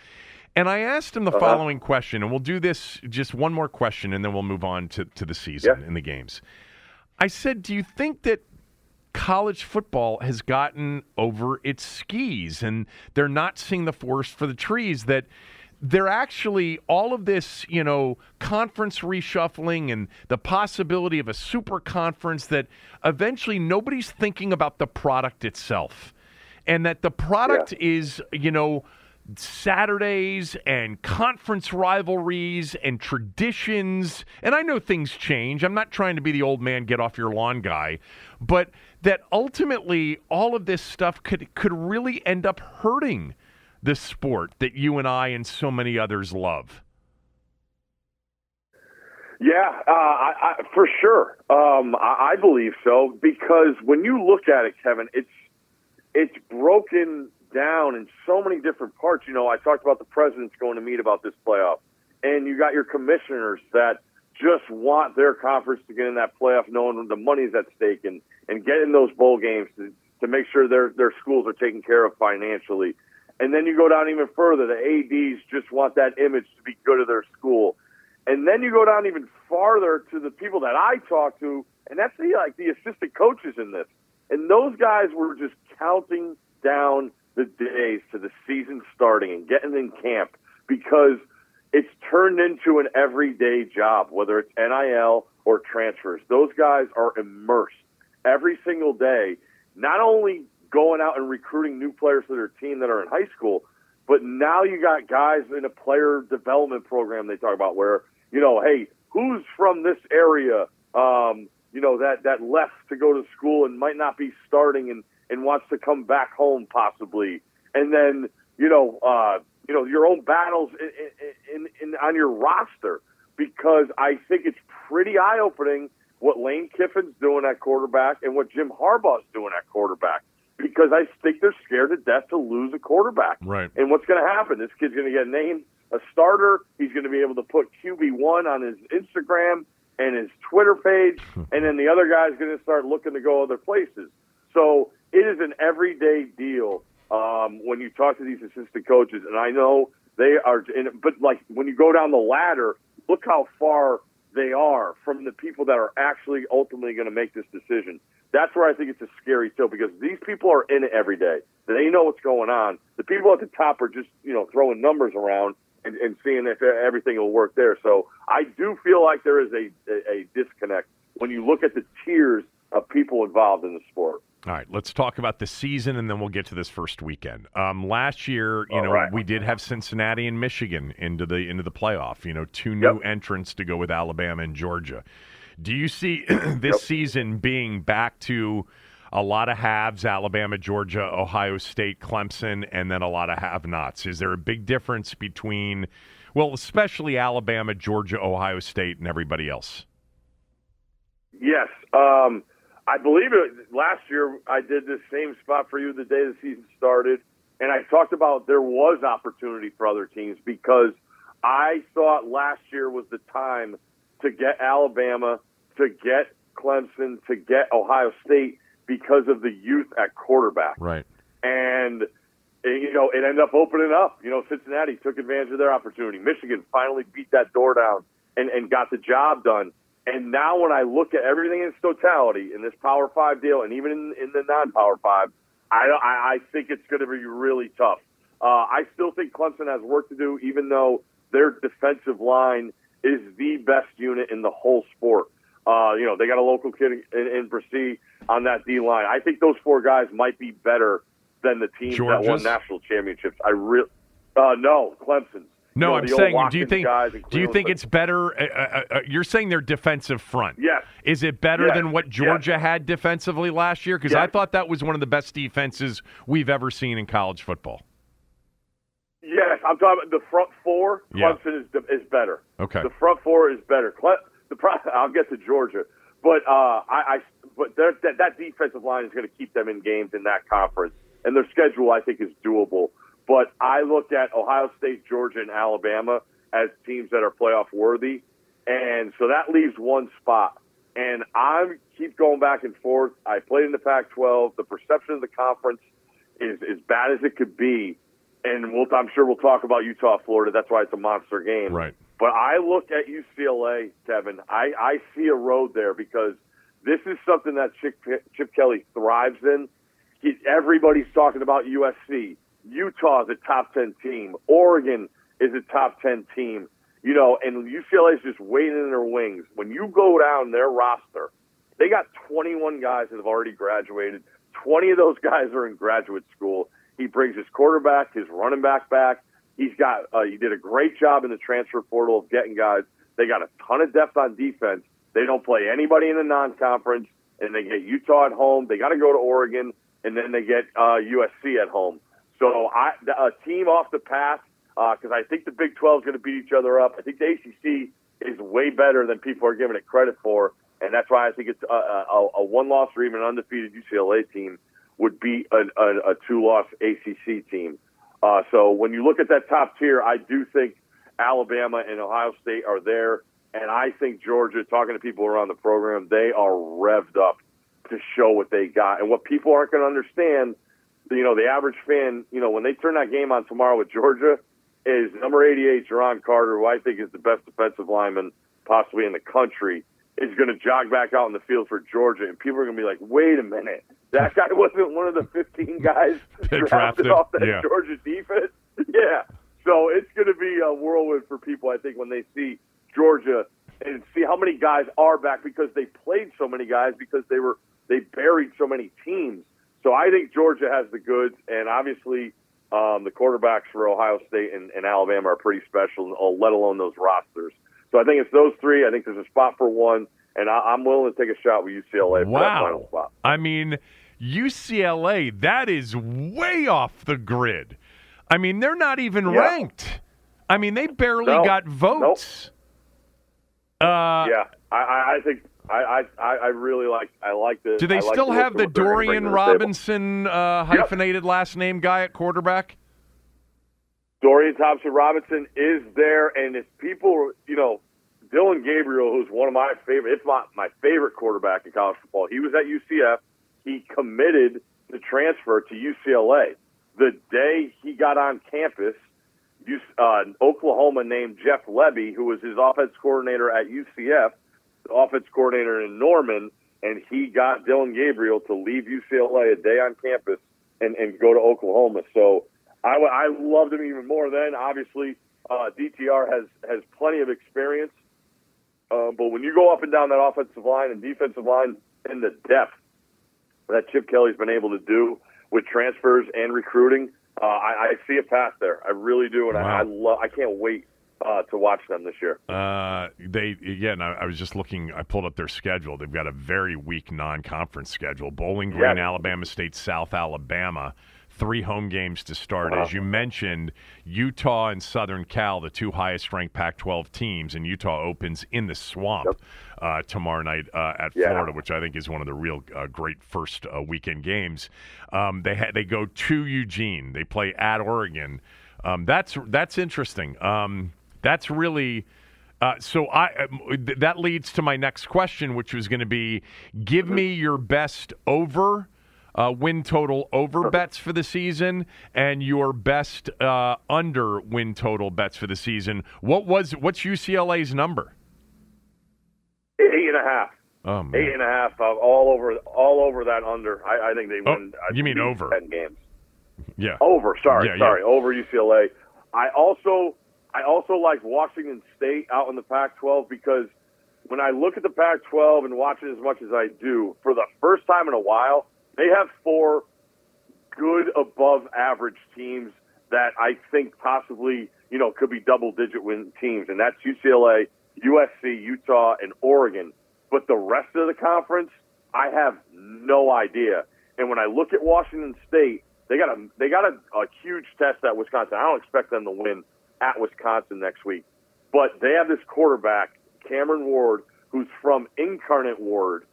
And I asked him the uh-huh. following question, and we'll do this just one more question, and then we'll move on to, to the season yeah. and the games. I said, Do you think that college football has gotten over its skis and they're not seeing the forest for the trees that they're actually all of this, you know, conference reshuffling and the possibility of a super conference that eventually nobody's thinking about the product itself. And that the product yeah. is, you know, Saturdays and conference rivalries and traditions. And I know things change. I'm not trying to be the old man get off your lawn guy, but that ultimately all of this stuff could could really end up hurting the sport that you and I and so many others love. Yeah, uh, I, I, for sure. Um, I, I believe so because when you look at it, Kevin, it's it's broken down in so many different parts. You know, I talked about the presidents going to meet about this playoff, and you got your commissioners that just want their conference to get in that playoff, knowing the money's at stake, and and get in those bowl games to, to make sure their their schools are taken care of financially. And then you go down even further. The ads just want that image to be good of their school, and then you go down even farther to the people that I talk to, and that's the like the assistant coaches in this. And those guys were just counting down the days to the season starting and getting in camp because it's turned into an everyday job, whether it's NIL or transfers. Those guys are immersed every single day, not only going out and recruiting new players for their team that are in high school, but now you got guys in a player development program they talk about where, you know, hey, who's from this area, um, you know, that, that left to go to school and might not be starting and, and wants to come back home possibly. And then, you know, uh, you know, your own battles in, in, in, on your roster because I think it's pretty eye opening what Lane Kiffin's doing at quarterback and what Jim Harbaugh's doing at quarterback because I think they're scared to death to lose a quarterback. Right. And what's going to happen? This kid's going to get named a starter. He's going to be able to put QB1 on his Instagram and his Twitter page, and then the other guy's going to start looking to go other places. So it is an everyday deal um, when you talk to these assistant coaches, and I know they are. In, but like when you go down the ladder, look how far they are from the people that are actually ultimately going to make this decision. That's where I think it's a scary too, because these people are in it every day. They know what's going on. The people at the top are just you know throwing numbers around and, and seeing if everything will work there. So I do feel like there is a, a, a disconnect when you look at the tiers of people involved in the sport. All right, let's talk about the season, and then we'll get to this first weekend. Um, last year, you All know, right. we did have Cincinnati and Michigan into the into the playoff. You know, two new Yep. entrants to go with Alabama and Georgia. Do you see this Yep. season being back to a lot of haves: Alabama, Georgia, Ohio State, Clemson, and then a lot of have-nots? Is there a big difference between, well, especially Alabama, Georgia, Ohio State, and everybody else? Yes. Um, I believe it last year I did this same spot for you the day the season started and I talked about there was opportunity for other teams because I thought last year was the time to get Alabama, to get Clemson, to get Ohio State because of the youth at quarterback. Right. And eh, you know, it ended up opening up. You know, Cincinnati took advantage of their opportunity. Michigan finally beat that door down and, and got the job done. And now, when I look at everything in its totality in this Power Five deal, and even in, in the non-Power Five, I, I, I think it's going to be really tough. Uh, I still think Clemson has work to do, even though their defensive line is the best unit in the whole sport. Uh, you know, they got a local kid in, in Bresee on that D line. I think those four guys might be better than the teams that won national championships. I really, uh, no, Clemson's. No, You know, I'm saying, do you think do you think it's better? Uh, uh, uh, you're saying their defensive front. Yes. Is it better Yes. than what Yes. Georgia had defensively last year? Because I thought that was one of the best defenses we've ever seen in college football. Yes, I'm talking about the front four. Yeah. Clemson is is better. Okay. The front four is better. Cle- the pro- I'll get to Georgia, but uh, I, I but that that defensive line is going to keep them in games in that conference, and their schedule I think is doable. But I look at Ohio State, Georgia, and Alabama as teams that are playoff worthy, and so that leaves one spot. And I keep going back and forth. I played in the Pac-12. The perception of the conference is as bad as it could be, and we'll, I'm sure we'll talk about Utah, Florida. That's why it's a monster game. Right. But I look at UCLA, Kevin. I, I see a road there because this is something that Chip, Chip Kelly thrives in. He, everybody's talking about USC. Utah is a top 10 team. Oregon is a top 10 team. You know, and UCLA is just waiting in their wings. When you go down their roster, they got 21 guys that have already graduated. 20 of those guys are in graduate school. He brings his quarterback, his running back back. He's got uh, he did a great job in the transfer portal of getting guys. They got a ton of depth on defense. They don't play anybody in the non-conference, and they get Utah at home. They got to go to Oregon, and then they get uh, USC at home. So I, a team off the path uh, because I think the Big 12 is going to beat each other up. I think the ACC is way better than people are giving it credit for, and that's why I think it's a, a, a one-loss or even undefeated UCLA team would beat a, a, a two-loss ACC team. Uh, so when you look at that top tier, I do think Alabama and Ohio State are there, and I think Georgia. Talking to people around the program, they are revved up to show what they got, and what people aren't going to understand. You know, the average fan, you know, when they turn that game on tomorrow with Georgia, is number 88, Jalen Carter, who I think is the best defensive lineman possibly in the country, is going to jog back out in the field for Georgia. And people are going to be like, wait a minute, that guy wasn't one of the 15 guys Drafted, drafted off that yeah. Georgia defense? Yeah. So it's going to be a whirlwind for people, I think, when they see Georgia and see how many guys are back because they played so many guys because they were they buried so many teams. So I think Georgia has the goods, and obviously um, the quarterbacks for Ohio State and, and Alabama are pretty special, uh, let alone those rosters. So I think it's those three. I think there's a spot for one, and I, I'm willing to take a shot with UCLA for that final Wow. spot. I mean, UCLA, that is way off the grid. I mean, they're not even Yeah. ranked. I mean, they barely No. got votes. Uh, yeah, I, I think I, I, I really like I like the. Do they like still the have the of what they're gonna bring Dorian to the. Robinson uh, Yep. hyphenated last name guy at quarterback? Dorian Thompson Robinson is there, and if people, you know, Dillon Gabriel, who's one of my favorite, if not my favorite quarterback in college football, he was at UCF. He committed to transfer to UCLA. The day he got on campus, uh, Oklahoma named Jeff Lebby, who was his offense coordinator at UCF, offense coordinator in Norman, and he got Dillon Gabriel to leave UCLA a day on campus and, and go to Oklahoma. So I, I loved him even more then. Obviously, uh, DTR has, has plenty of experience. Uh, but when you go up and down that offensive line and defensive line and the depth, that Chip Kelly's been able to do with transfers and recruiting, uh, I, I see a path there. I really do, and Wow. I, I love. I can't wait uh, to watch them this year. Uh, they again. I, I was just looking. I pulled up their schedule. They've got a very weak non-conference schedule: Bowling Green, Yeah. Alabama State, South Alabama. Three home games to start. As you mentioned, Utah and Southern Cal, the two highest-ranked Pac-12 teams, and Utah opens in the swamp uh, tomorrow night uh, at Yeah. Florida, which I think is one of the real uh, great first uh, weekend games. Um, they ha- they go to Eugene. They play at Oregon. Um, that's that's interesting. Um, that's really. Uh, so I um, th- that leads to my next question, which was going to be: Give me your best over uh, win total over bets for the season and your best uh, under win total bets for the season. What was what's UCLA's number? Eight and a half. Oh man, Eight and a half. Uh, all over. All over that under. I, I think they Oh, win. I you mean over. ten games? yeah. Over. Sorry. Yeah, yeah. sorry. Over UCLA. I also. I also like Washington State out in the Pac-12 because when I look at the Pac-12 and watch it as much as I do, for the first time in a while, they have four good above average teams that I think possibly, you know, could be double digit win teams. And that's UCLA, USC, Utah, and Oregon. But the rest of the conference, I have no idea. And when I look at Washington State, they got a they got a, a huge test at Wisconsin. I don't expect them to win at Wisconsin next week. But they have this quarterback, Cameron Ward, who's from Incarnate Word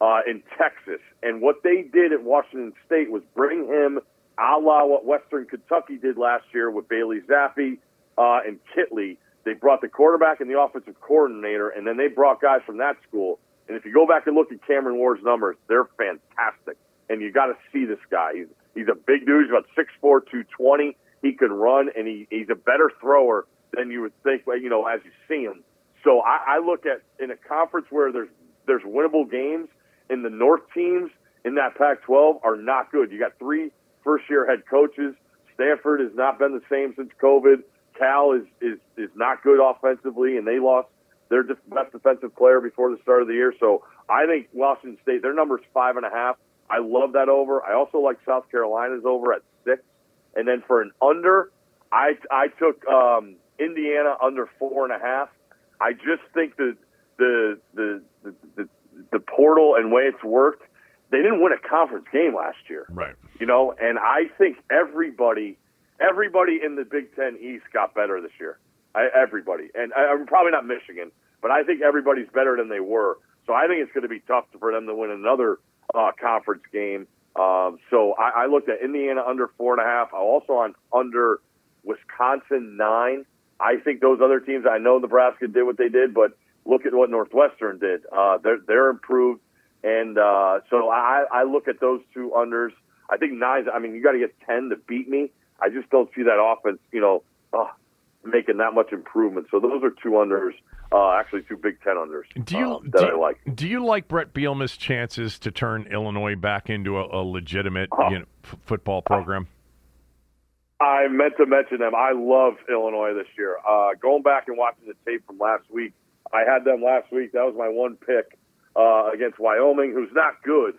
uh, in Texas. And what they did at Washington State was bring him a la what Western Kentucky did last year with Bailey Zappe uh, and Kittley. They brought the quarterback and the offensive coordinator, and then they brought guys from that school. And if you go back and look at Cameron Ward's numbers, they're fantastic. And you got to see this guy. He's, he's a big dude. He's about 6'4", 220. He can run, and he, he's a better thrower than you would think, you know, as you see him. So I, I look at in a conference where there's there's winnable games, and the North teams in that Pac-12 are not good. You got three first-year head coaches. Stanford has not been the same since COVID. Cal is is is not good offensively, and they lost their best defensive player before the start of the year. So I think Washington State, their number is five and a half. I love that over. I also like South Carolina's over at. And then for an under, I I took um, Indiana under four and a half. I just think that the the the the, the portal and way it's worked, they didn't win a conference game last year Right. you know, and I think everybody, everybody in the Big Ten East got better this year. I, everybody, and I, I'm probably not Michigan, but I think everybody's better than they were. So I think it's going to be tough for them to win another uh, conference game. Um, so I, I looked at Indiana under four and a half. I also on under Wisconsin nine. I think those other teams. I know Nebraska did what they did, but look at what Northwestern did. Uh, they're they're improved, and uh, so I, I look at those two unders. I think nine. I mean, you got to get ten to beat me. I just don't see that offense. You know, uh, making that much improvement. So those are two unders. Uh, actually, two Big Ten unders Do you um, that do, I like. do you like Bret Bielema's chances to turn Illinois back into a, a legitimate Oh. you know, f- football program? I meant to mention them. I love Illinois this year. Uh, going back and watching the tape from last week, I had them last week. That was my one pick uh, against Wyoming, who's not good.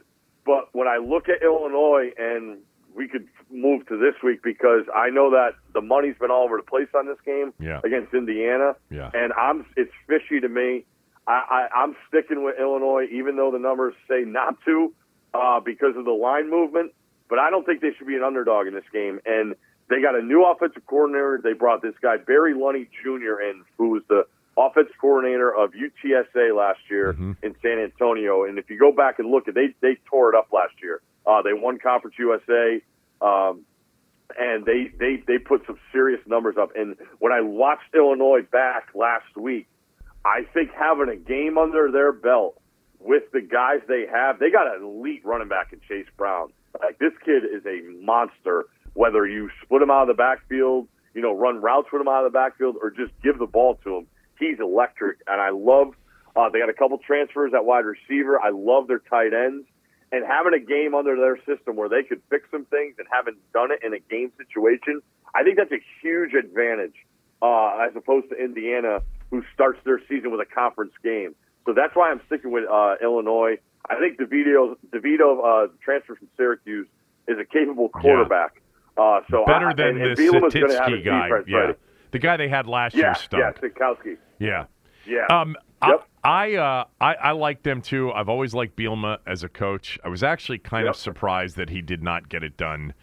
But when I look at Illinois, and we could move to this week because I know that the money's been all over the place on this game Yeah. against Indiana, Yeah. and I'm it's fishy to me. I, I, I'm sticking with Illinois, even though the numbers say not to, uh, because of the line movement. But I don't think they should be an underdog in this game. And they got a new offensive coordinator. They brought this guy Barry Lunney Jr. in, who was the offensive coordinator of UTSA last year in San Antonio. And if you go back and look at, they they tore it up last year. Uh, they won Conference USA. Um, and they, they, they put some serious numbers up. And when I watched Illinois back last week, I think having a game under their belt with the guys they have, they got an elite running back in Chase Brown. Like this kid is a monster. Whether you split him out of the backfield, you know, run routes with him out of the backfield, or just give the ball to him, he's electric. And I love. Uh, they got a couple transfers at wide receiver. I love their tight ends and having a game under their system where they could fix some things and haven't done it in a game situation, I think that's a huge advantage uh, as opposed to Indiana, who starts their season with a conference game. So that's why I'm sticking with uh, Illinois. I think DeVito, DeVito, uh, transfer from Syracuse, is a capable quarterback. Uh, so Better I, than and, and the Satitsky guy. Yeah. The guy they had last Yeah, year yeah, stunk. Sitkowski. Yeah. Yeah. Um, Yep. I I, uh, I I like them too. I've always liked Bielema as a coach. I was actually kind of surprised that he did not get it done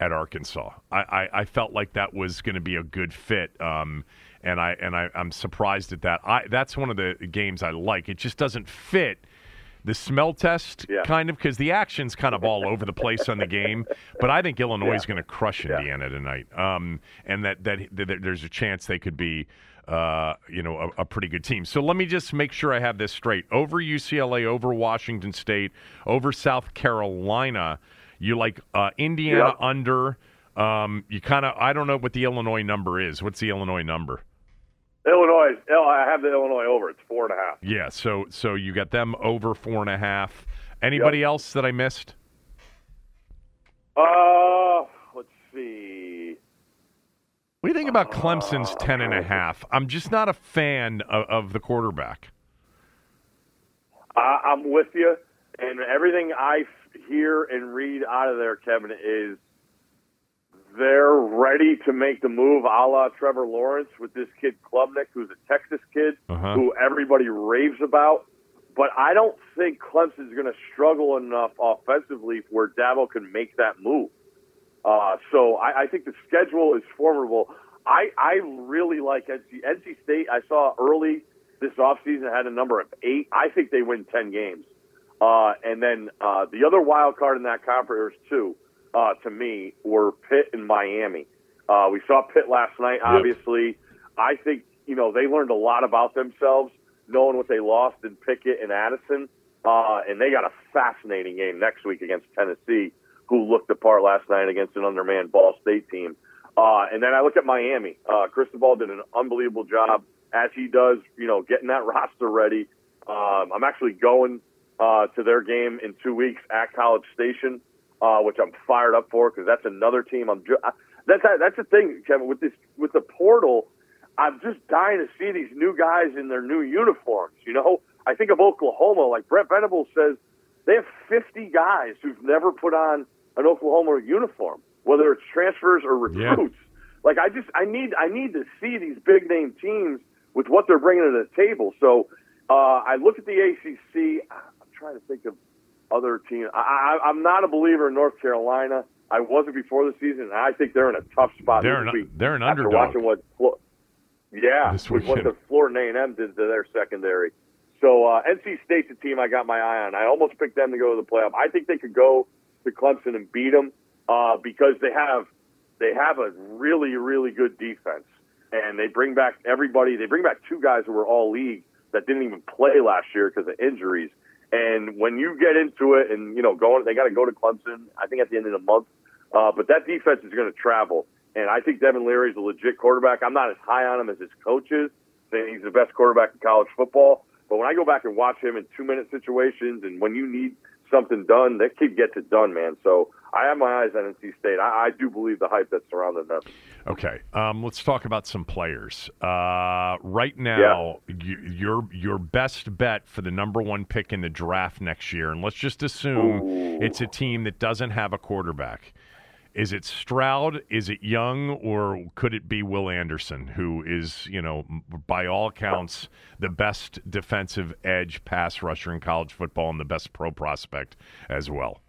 at Arkansas. I, I, I felt like that was going to be a good fit. Um, and I and I, I'm surprised at that. I that's one of the games I like. It just doesn't fit the smell test Yeah. kind of because the action's kind of all over the place on the game. But I think Illinois is going to crush Yeah. Indiana tonight, um, and that, that that there's a chance they could be. Uh, you know, a, a pretty good team. So let me just make sure I have this straight. Over UCLA, over Washington State, over South Carolina. You like uh, Indiana Yep. under. Um, you kind of. I don't know what the Illinois number is. What's the Illinois number? Illinois. I have the Illinois over. It's four and a half. Yeah. So so you got them over four and a half. Anybody else that I missed? Uh. What do you think about Clemson's ten and a half? I'm just not a fan of, of the quarterback. I, I'm with you, and everything I hear and read out of there, Kevin, is they're ready to make the move, a la Trevor Lawrence with this kid Klubnik, who's a Texas kid Uh-huh. who everybody raves about. But I don't think Clemson's going to struggle enough offensively where Dabo can make that move. Uh, so I, I think the schedule is formidable. I, I really like NC, NC State. I saw early this offseason had a number of eight. I think they win 10 games. Uh, and then uh, the other wild card in that conference, too, uh, to me, were Pitt and Miami. Uh, we saw Pitt last night, obviously. I think, you know, they learned a lot about themselves, knowing what they lost in Pickett and Addison. Uh, and they got a fascinating game next week against Tennessee, who looked the part last night against an undermanned Ball State team. Uh, and then I look at Miami. Uh, Cristobal did an unbelievable job, as he does, you know, getting that roster ready. Um, I'm actually going uh, to their game in two weeks at College Station, uh, which I'm fired up for because that's another team. I'm ju- that's that's the thing, Kevin, with this with the portal. I'm just dying to see these new guys in their new uniforms. You know, I think of Oklahoma. Like Brent Venables says, they have 50 guys who've never put on an Oklahoma uniform, whether it's transfers or Yeah. recruits. Like I just I need I need to see these big name teams with what they're bringing to the table. So uh, I look at the ACC. I'm trying to think of other teams. I, I, I'm not a believer in North Carolina. I wasn't before the season, and I think they're in a tough spot They're this an- week. they're an after underdog. watching what, yeah, with what the Florida A&M did to their secondary. So uh, NC State's a team I got my eye on. I almost picked them to go to the playoff. I think they could go to Clemson and beat them uh, because they have they have a really really good defense, and they bring back everybody. They bring back two guys who were all league that didn't even play last year because of injuries. And when you get into it, and you know, going, they got to go to Clemson. I think at the end of the month. Uh, but that defense is going to travel, and I think Devin Leary's a legit quarterback. I'm not as high on him as his coach is, saying he's the best quarterback in college football. But when I go back and watch him in two minute situations, and when you need something done, that kid gets it done, man. So I have my eyes on NC State. I, I do believe the hype that's surrounding them. Okay, um, let's talk about some players. Uh, right now, you, your your best bet for the number one pick in the draft next year, and let's just assume it's a team that doesn't have a quarterback. Is it Stroud? Is it Young, or could it be Will Anderson, who is, you know, by all accounts, the best defensive edge pass rusher in college football and the best pro prospect as well?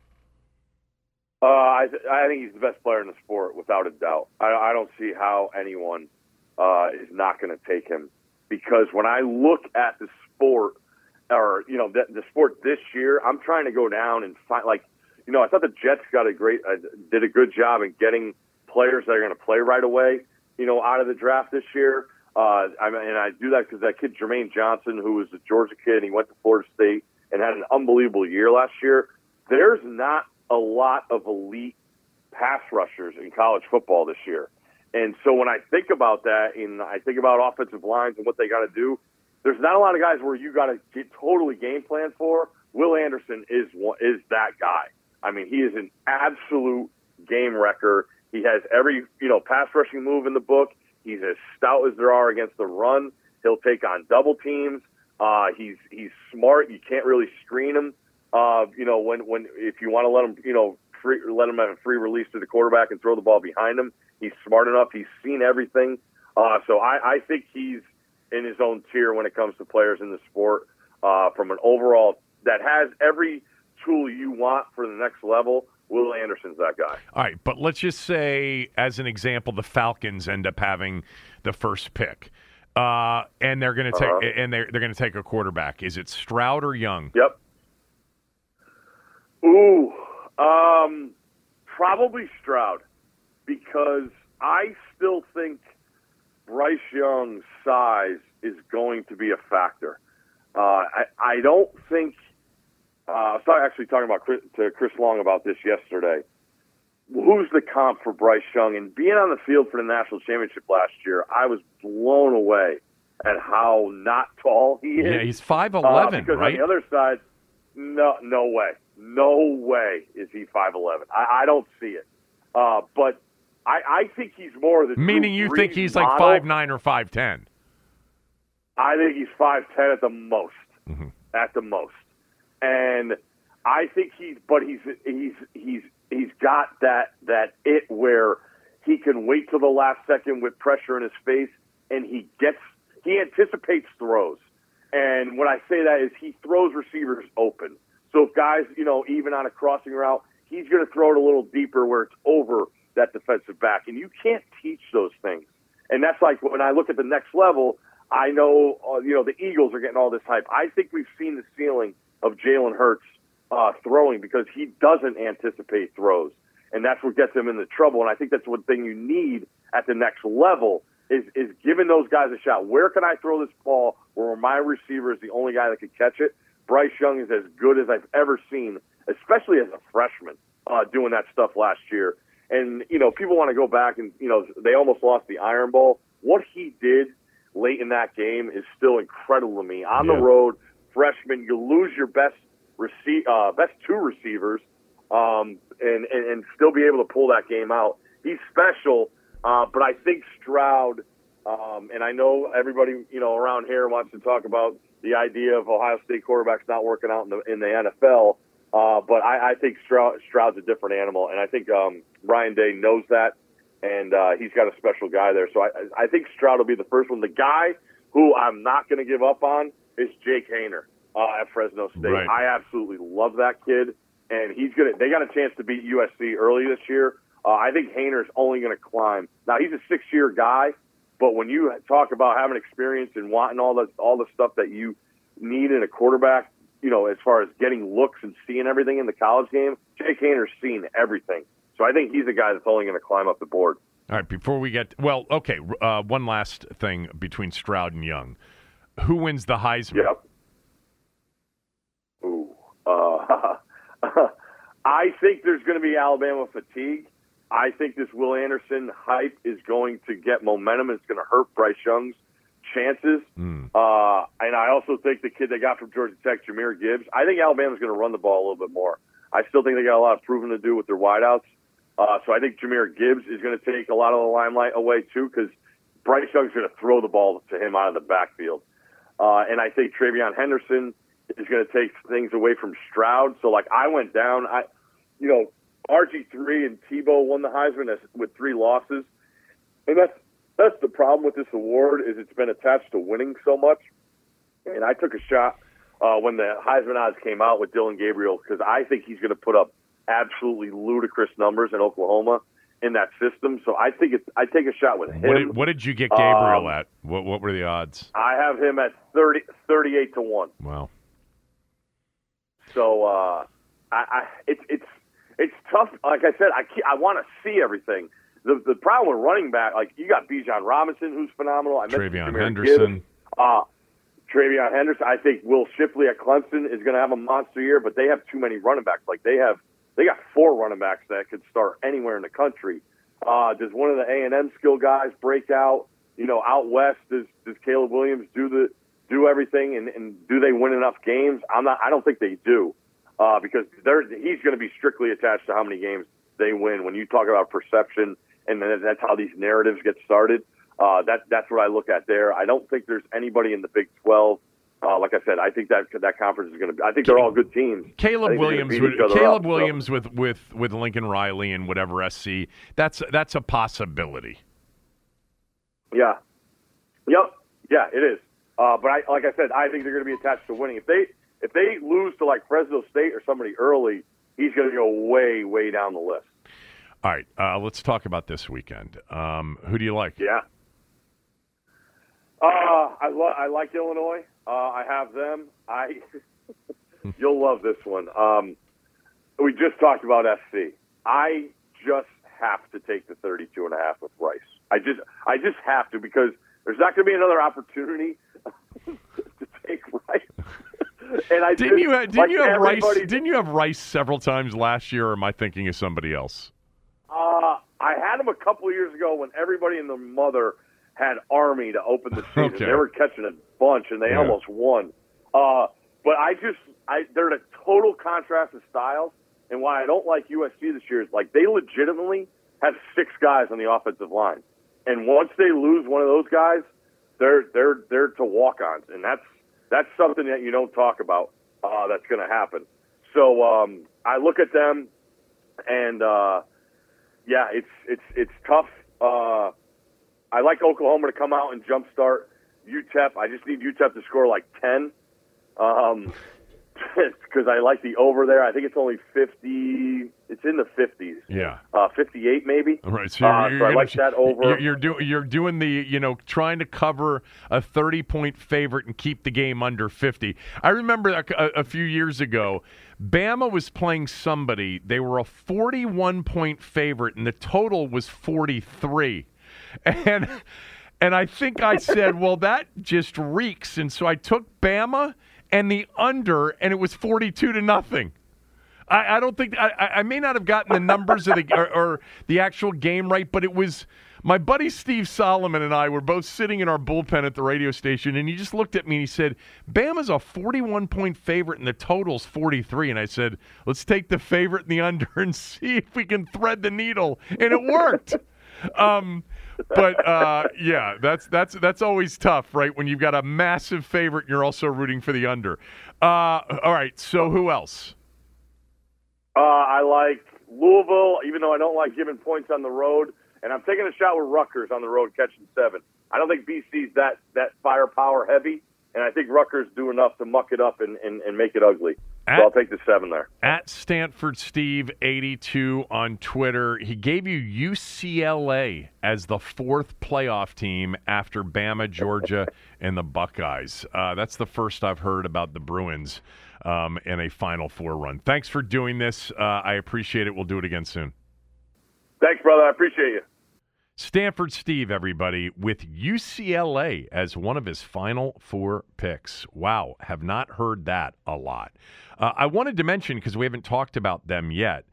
Uh, I, I think he's the best player in the sport, without a doubt. I, I don't see how anyone uh, is not going to take him because when I look at the sport, or you know, the, the sport this year, I'm trying to go down and find like, you know, I thought the Jets got a great, uh, did a good job in getting players that are going to play right away, you know, out of the draft this year. Uh, I mean, and I do that because that kid Jermaine Johnson, who was a Georgia kid, and he went to Florida State and had an unbelievable year last year. There's not a lot of elite pass rushers in college football this year. And so when I think about that and I think about offensive lines and what they got to do, there's not a lot of guys where you got to get totally game plan for. Will Anderson is is that guy. I mean, he is an absolute game wrecker. He has every you know pass rushing move in the book. He's as stout as there are against the run. He'll take on double teams. Uh, he's he's smart. You can't really screen him. Uh, you know, when when if you want to let him, you know, free, let him have a free release to the quarterback and throw the ball behind him. He's smart enough. He's seen everything. Uh, so I, I think he's in his own tier when it comes to players in the sport. Uh, from an overall that has every tool you want for the next level. Will Anderson's that guy. All right, but let's just say, as an example, the Falcons end up having the first pick, uh, and they're going to take Uh-huh. and they're they're going to take a quarterback. Is it Stroud or Young? Yep. Ooh, um, probably Stroud because I still think Bryce Young's size is going to be a factor. Uh, I, I don't think. Uh, I was actually talking about Chris, to Chris Long about this yesterday. Who's the comp for Bryce Young? And being on the field for the national championship last year, I was blown away at how not tall he is. Yeah, he's five eleven. Uh, because right? on the other side, no, no way, no way is he five eleven. I, I don't see it. Uh, but I, I think he's more the Meaning, you think he's like model. five nine or five ten? I think he's five ten at the most. Mm-hmm. At the most, and I think he's, but he's he's he's he's got that that it where he can wait till the last second with pressure in his face, and he gets he anticipates throws. And when I say that is he throws receivers open. So if guys, you know, even on a crossing route, he's going to throw it a little deeper where it's over that defensive back. And you can't teach those things. And that's like when I look at the next level, I know, uh, you know, the Eagles are getting all this hype. I think we've seen the ceiling of Jalen Hurts uh, throwing because he doesn't anticipate throws. And that's what gets him into trouble. And I think that's one thing you need at the next level is, is giving those guys a shot. Where can I throw this ball where my receiver is the only guy that can catch it? Bryce Young is as good as I've ever seen, especially as a freshman, uh, doing that stuff last year. And, you know, people want to go back and, you know, they almost lost the Iron Bowl. What he did late in that game is still incredible to me. On Yeah. the road, freshman, you lose your best receive, uh, best two receivers, um, and, and and still be able to pull that game out. He's special, uh, but I think Stroud, um, and I know everybody you know around here wants to talk about the idea of Ohio State quarterbacks not working out in the in the NFL. Uh, but I, I think Stroud, Stroud's a different animal, and I think um, Ryan Day knows that, and uh, he's got a special guy there. So I, I think Stroud will be the first one. The guy who I'm not going to give up on is Jake Haener uh, at Fresno State. Right. I absolutely love that kid, and he's gonna. They got a chance to beat USC early this year. Uh, I think Haener's only going to climb. Now he's a six-year guy, but when you talk about having experience and wanting all the all the stuff that you need in a quarterback, you know, as far as getting looks and seeing everything in the college game, Jake Haener's seen everything. So I think he's a guy that's only going to climb up the board. All right, before we get well, okay. Uh, one last thing between Stroud and Young, who wins the Heisman? Yep. Ooh. Uh, I think there's going to be Alabama fatigue. I think this Will Anderson hype is going to get momentum. It's going to hurt Bryce Young's chances. Uh, and I also think the kid they got from Georgia Tech, Jahmyr Gibbs, I think Alabama's going to run the ball a little bit more. I still think they got a lot of proving to do with their wideouts. Uh, so I think Jahmyr Gibbs is going to take a lot of the limelight away, too, because Bryce Young's going to throw the ball to him out of the backfield. Uh, and I think TreVeyon Henderson is going to take things away from Stroud. So, like, I went down. I, you know, RG3 and Tebow won the Heisman with three losses, and that's that's the problem with this award is it's been attached to winning so much. And I took a shot uh, when the Heisman odds came out with Dillon Gabriel because I think he's going to put up absolutely ludicrous numbers in Oklahoma in that system. So I think it's I take a shot with him. What did, what did you get Gabriel Um, at? What what were the odds? I have him at 30, 38 to one. Wow. So uh, I, I it's it's it's tough. Like I said, I I want to see everything. The the problem with running back, like you got Bijan Robinson, who's phenomenal. I TreVeyon Henderson. Gibbs. Uh, TreVeyon Henderson. I think Will Shipley at Clemson is going to have a monster year, but they have too many running backs. Like they have, they got four running backs that could start anywhere in the country. Uh, does one of the A and M skill guys break out? You know, out west, does does Caleb Williams do the do everything, and, and do they win enough games? I'm not. I don't think they do, uh, because they're he's going to be strictly attached to how many games they win. When you talk about perception, and that's how these narratives get started. Uh, that that's what I look at there. I don't think there's anybody in the Big 12 Uh, like I said, I think that that conference is going to. be I think they're all good teams. Caleb Williams, with, Caleb up, Williams so. with with with Lincoln Riley and whatever SC. That's that's a possibility. Yeah. Yep. Yeah, it is. Uh, but I, like I said, I think they're going to be attached to winning. If they if they lose to like Fresno State or somebody early, he's going to go way way down the list. All right, uh, let's talk about this weekend. Um, who do you like? Yeah. Uh, I, lo- I like Illinois. Uh, I have them. I you'll love this one. Um, we just talked about SC. I just have to take the 32 and a half with Rice. I just I just have to because there's not going to be another opportunity to take Rice. and I didn't just, you have, didn't like you have Rice didn't you have Rice several times last year or am I thinking of somebody else? Uh, I had them a couple of years ago when everybody and their mother had Army to open the season. Okay. They were catching a bunch, and they Yeah. almost won. Uh, but I just, I they're in a total contrast of styles. And why I don't like USC this year is like they legitimately have six guys on the offensive line, and once they lose one of those guys, they're they're they're to walk-ons, and that's that's something that you don't talk about. Uh, that's going to happen. So um, I look at them, and uh, yeah, it's it's it's tough. Uh, I like Oklahoma to come out and jumpstart UTEP. I just need UTEP to score like ten, um, because I like the over there. I think it's only fifty. It's in the fifties. Yeah. Uh, fifty-eight maybe. All right, so, Uh, you're, so I like that over. You're, you're doing you're doing the you know trying to cover a 30 point favorite and keep the game under 50. I remember a, a, a few years ago, Bama was playing somebody. They were a 41 point favorite, and the total was 43, and. And I think I said, well, that just reeks. And so I took Bama and the under, and it was 42 to nothing. I, I don't think I, I may not have gotten the numbers of the or, or the actual game right, but it was my buddy Steve Solomon and I were both sitting in our bullpen at the radio station, and he just looked at me and he said, "Bama's a 41 point favorite, and the total's 43." And I said, "Let's take the favorite and the under and see if we can thread the needle," and it worked. um, but uh, yeah, that's that's that's always tough, right? When you've got a massive favorite, and you're also rooting for the under. Uh, all right, so who else? Uh, I like Louisville, even though I don't like giving points on the road. And I'm taking a shot with Rutgers on the road catching seven. I don't think BC's that, that firepower heavy, and I think Rutgers do enough to muck it up and, and, and make it ugly. At- so I'll take the seven there. At Stanford Steve 82 on Twitter, he gave you UCLA as the fourth playoff team after Bama, Georgia, and the Buckeyes. Uh, that's the first I've heard about the Bruins um, in a Final Four run. Thanks for doing this. Uh, I appreciate it. We'll do it again soon. Thanks, brother. I appreciate you. Stanford Steve, everybody, with UCLA as one of his final four picks. Wow, have not heard that a lot. Uh, I wanted to mention, because we haven't talked about them yet,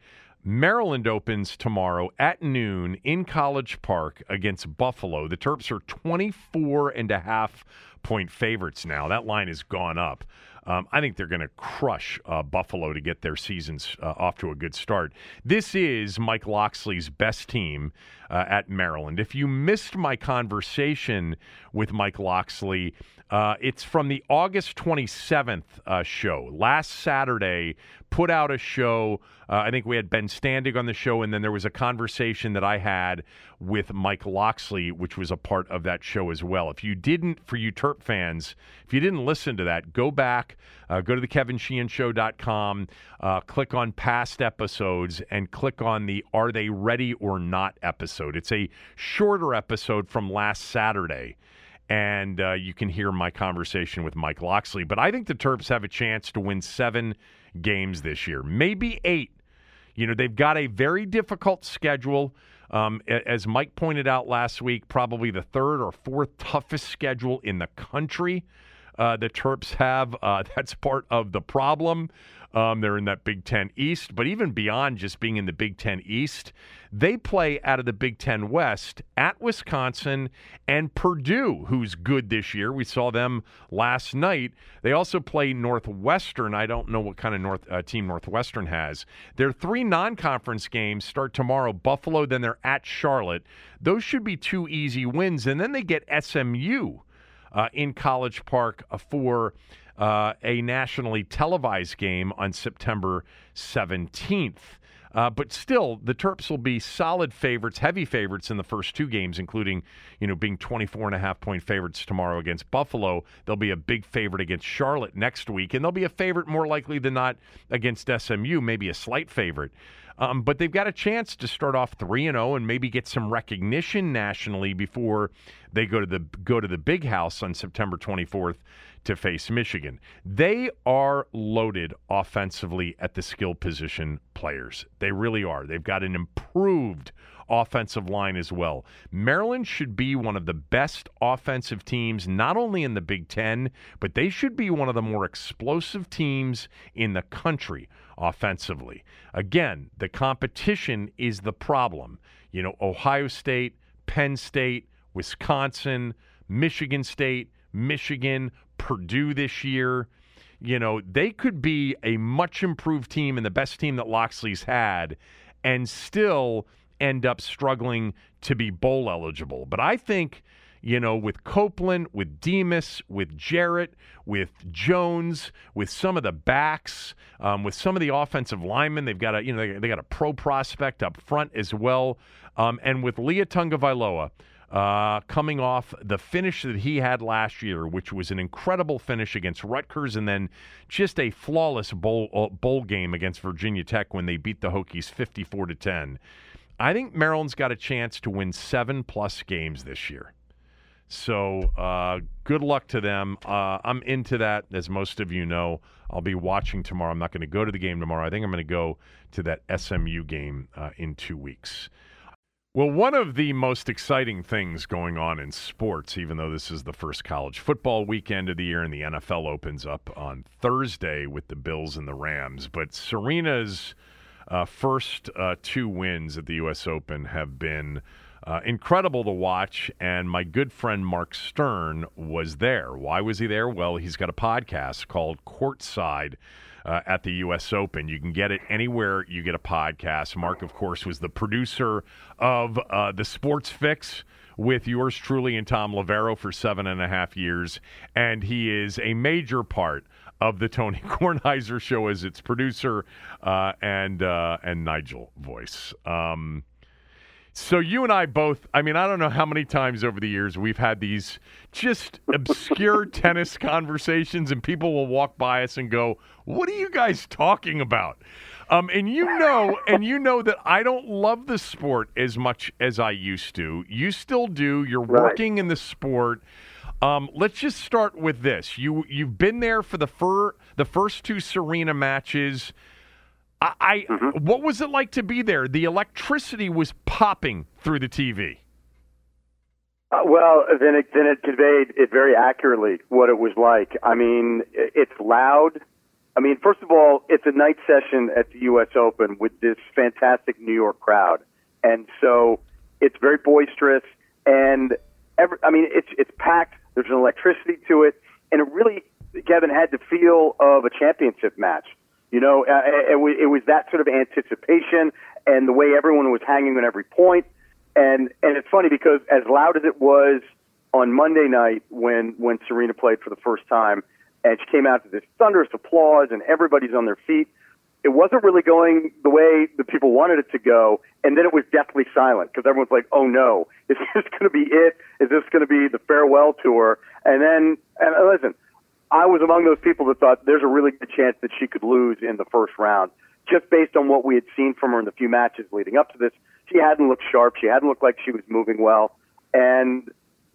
Maryland opens tomorrow at noon in College Park against Buffalo. The Terps are 24 and a half point favorites now. That line has gone up. Um, I think they're going to crush uh, Buffalo to get their seasons uh, off to a good start. This is Mike Locksley's best team uh, at Maryland. If you missed my conversation with Mike Locksley, uh, it's from the August 27th uh, show. Last Saturday, put out a show. Uh, I think we had Ben Standig on the show, and then there was a conversation that I had with Mike Locksley, which was a part of that show as well. If you didn't, for you Terp fans, if you didn't listen to that, go back, uh, go to the KevinSheehanShow.com, uh, click on past episodes, and click on the Are They Ready or Not episode. It's a shorter episode from last Saturday and uh, you can hear my conversation with Mike Locksley. But I think the Terps have a chance to win seven games this year, maybe eight. You know, they've got a very difficult schedule. Um, as Mike pointed out last week, probably the third or fourth toughest schedule in the country. Uh, the Terps have. Uh, that's part of the problem. Um, they're in that Big Ten East, but even beyond just being in the Big Ten East, they play out of the Big Ten West at Wisconsin and Purdue, who's good this year. We saw them last night. They also play Northwestern. I don't know what kind of North uh, team Northwestern has. Their three non-conference games start tomorrow. Buffalo, then they're at Charlotte. Those should be two easy wins, and then they get SMU uh, in College Park for uh, a nationally televised game on September 17th. Uh, but still, the Terps will be solid favorites, heavy favorites in the first two games, including, you know, being 24 and a half point favorites tomorrow against Buffalo. They'll be a big favorite against Charlotte next week, and they'll be a favorite more likely than not against SMU, maybe a slight favorite. Um, but they've got a chance to start off three and zero and maybe get some recognition nationally before they go to the go to the big house on September 24th to face Michigan. They are loaded offensively at the skill position players. They really are. They've got an improved offensive line as well. Maryland should be one of the best offensive teams, not only in the Big Ten, but they should be one of the more explosive teams in the country offensively. Again, the competition is the problem. You know, Ohio State, Penn State, Wisconsin, Michigan State, Michigan, Purdue this year. You know, they could be a much improved team and the best team that Locksley's had and still end up struggling to be bowl eligible. But I think, you know, with Copeland, with Demus, with Jarrett, with Jones, with some of the backs, um, with some of the offensive linemen, they've got a you know they, they got a pro prospect up front as well, um, and with Lia Tagovailoa uh, coming off the finish that he had last year, which was an incredible finish against Rutgers, and then just a flawless bowl uh, bowl game against Virginia Tech when they beat the Hokies fifty-four to ten. I think Maryland's got a chance to win seven plus games this year. So uh, good luck to them. Uh, I'm into that, as most of you know. I'll be watching tomorrow. I'm not going to go to the game tomorrow. I think I'm going to go to that SMU game uh, in two weeks. Well, one of the most exciting things going on in sports, even though this is the first college football weekend of the year and the NFL opens up on Thursday with the Bills and the Rams, but Serena's uh, first uh, two wins at the U.S. Open have been uh, incredible to watch. And my good friend Marc Sterne was there. Why was he there? Well, he's got a podcast called Courtside uh, at the U.S. Open. You can get it anywhere you get a podcast. Mark, of course, was the producer of uh, the Sports Fix with yours truly and Thom Loverro for seven and a half years, and he is a major part of the Tony Kornheiser show as its producer uh, and uh, and Nigel voice. Um, so you and I both, I mean, I don't know how many times over the years we've had these just obscure tennis conversations, and people will walk by us and go, "What are you guys talking about?" Um, and you know, and you know that I don't love the sport as much as I used to. You still do. You're right. working in the sport. Um, let's just start with this. You you've been there for the fir- the first two Serena matches. I, I mm-hmm. what was it like to be there? The electricity was popping through the TV. Uh, well, then it then it conveyed it very accurately what it was like. I mean, it's loud. I mean, first of all, it's a night session at the U.S. Open with this fantastic New York crowd, and so it's very boisterous. And every, I mean, it's it's packed. There's an electricity to it, and it really, Kevin, had the feel of a championship match. You know, uh, it, it was that sort of anticipation and the way everyone was hanging on every point. And and it's funny because as loud as it was on Monday night when when Serena played for the first time, and she came out to this thunderous applause and everybody's on their feet. It wasn't really going the way the people wanted it to go, and then it was deathly silent because everyone's like, "Oh no, is this going to be it? Is this going to be the farewell tour?" And then, and listen, I was among those people that thought there's a really good chance that she could lose in the first round, just based on what we had seen from her in the few matches leading up to this. She hadn't looked sharp. She hadn't looked like she was moving well, and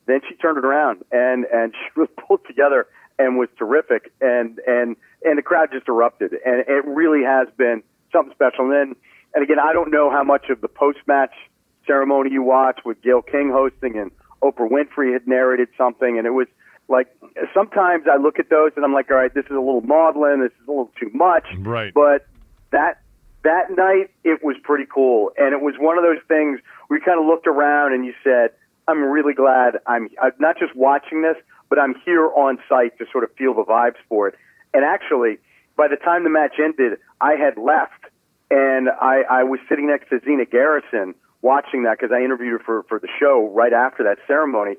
then she turned it around and and she was pulled together and was terrific. And and and the crowd just erupted, and it really has been something special. And then and again, I don't know how much of the post match ceremony you watched with Gayle King hosting and Oprah Winfrey had narrated something, and it was like sometimes I look at those and I'm like, all right, this is a little maudlin, this is a little too much. Right. But that that night it was pretty cool, and it was one of those things we kind of looked around and you said, I'm really glad I'm, I'm not just watching this, but I'm here on site to sort of feel the vibes for it. And actually, by the time the match ended, I had left, and I, I was sitting next to Zina Garrison watching that because I interviewed her for for the show right after that ceremony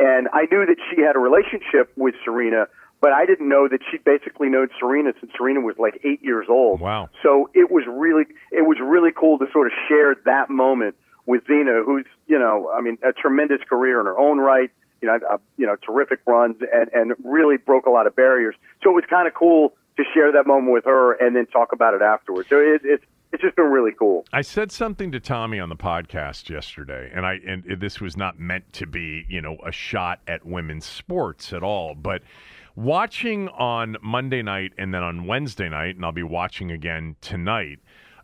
And I knew that she had a relationship with Serena, but I didn't know that she'd basically known Serena since Serena was like eight years old. Wow. So it was really it was really cool to sort of share that moment with Zina, who's you know I mean a tremendous career in her own right. You know, uh, you know, terrific runs and and really broke a lot of barriers. So it was kind of cool to share that moment with her and then talk about it afterwards. So it, it's it's just been really cool. I said something to Tommy on the podcast yesterday, and I and this was not meant to be, you know, a shot at women's sports at all, but watching on Monday night and then on Wednesday night, and I'll be watching again tonight.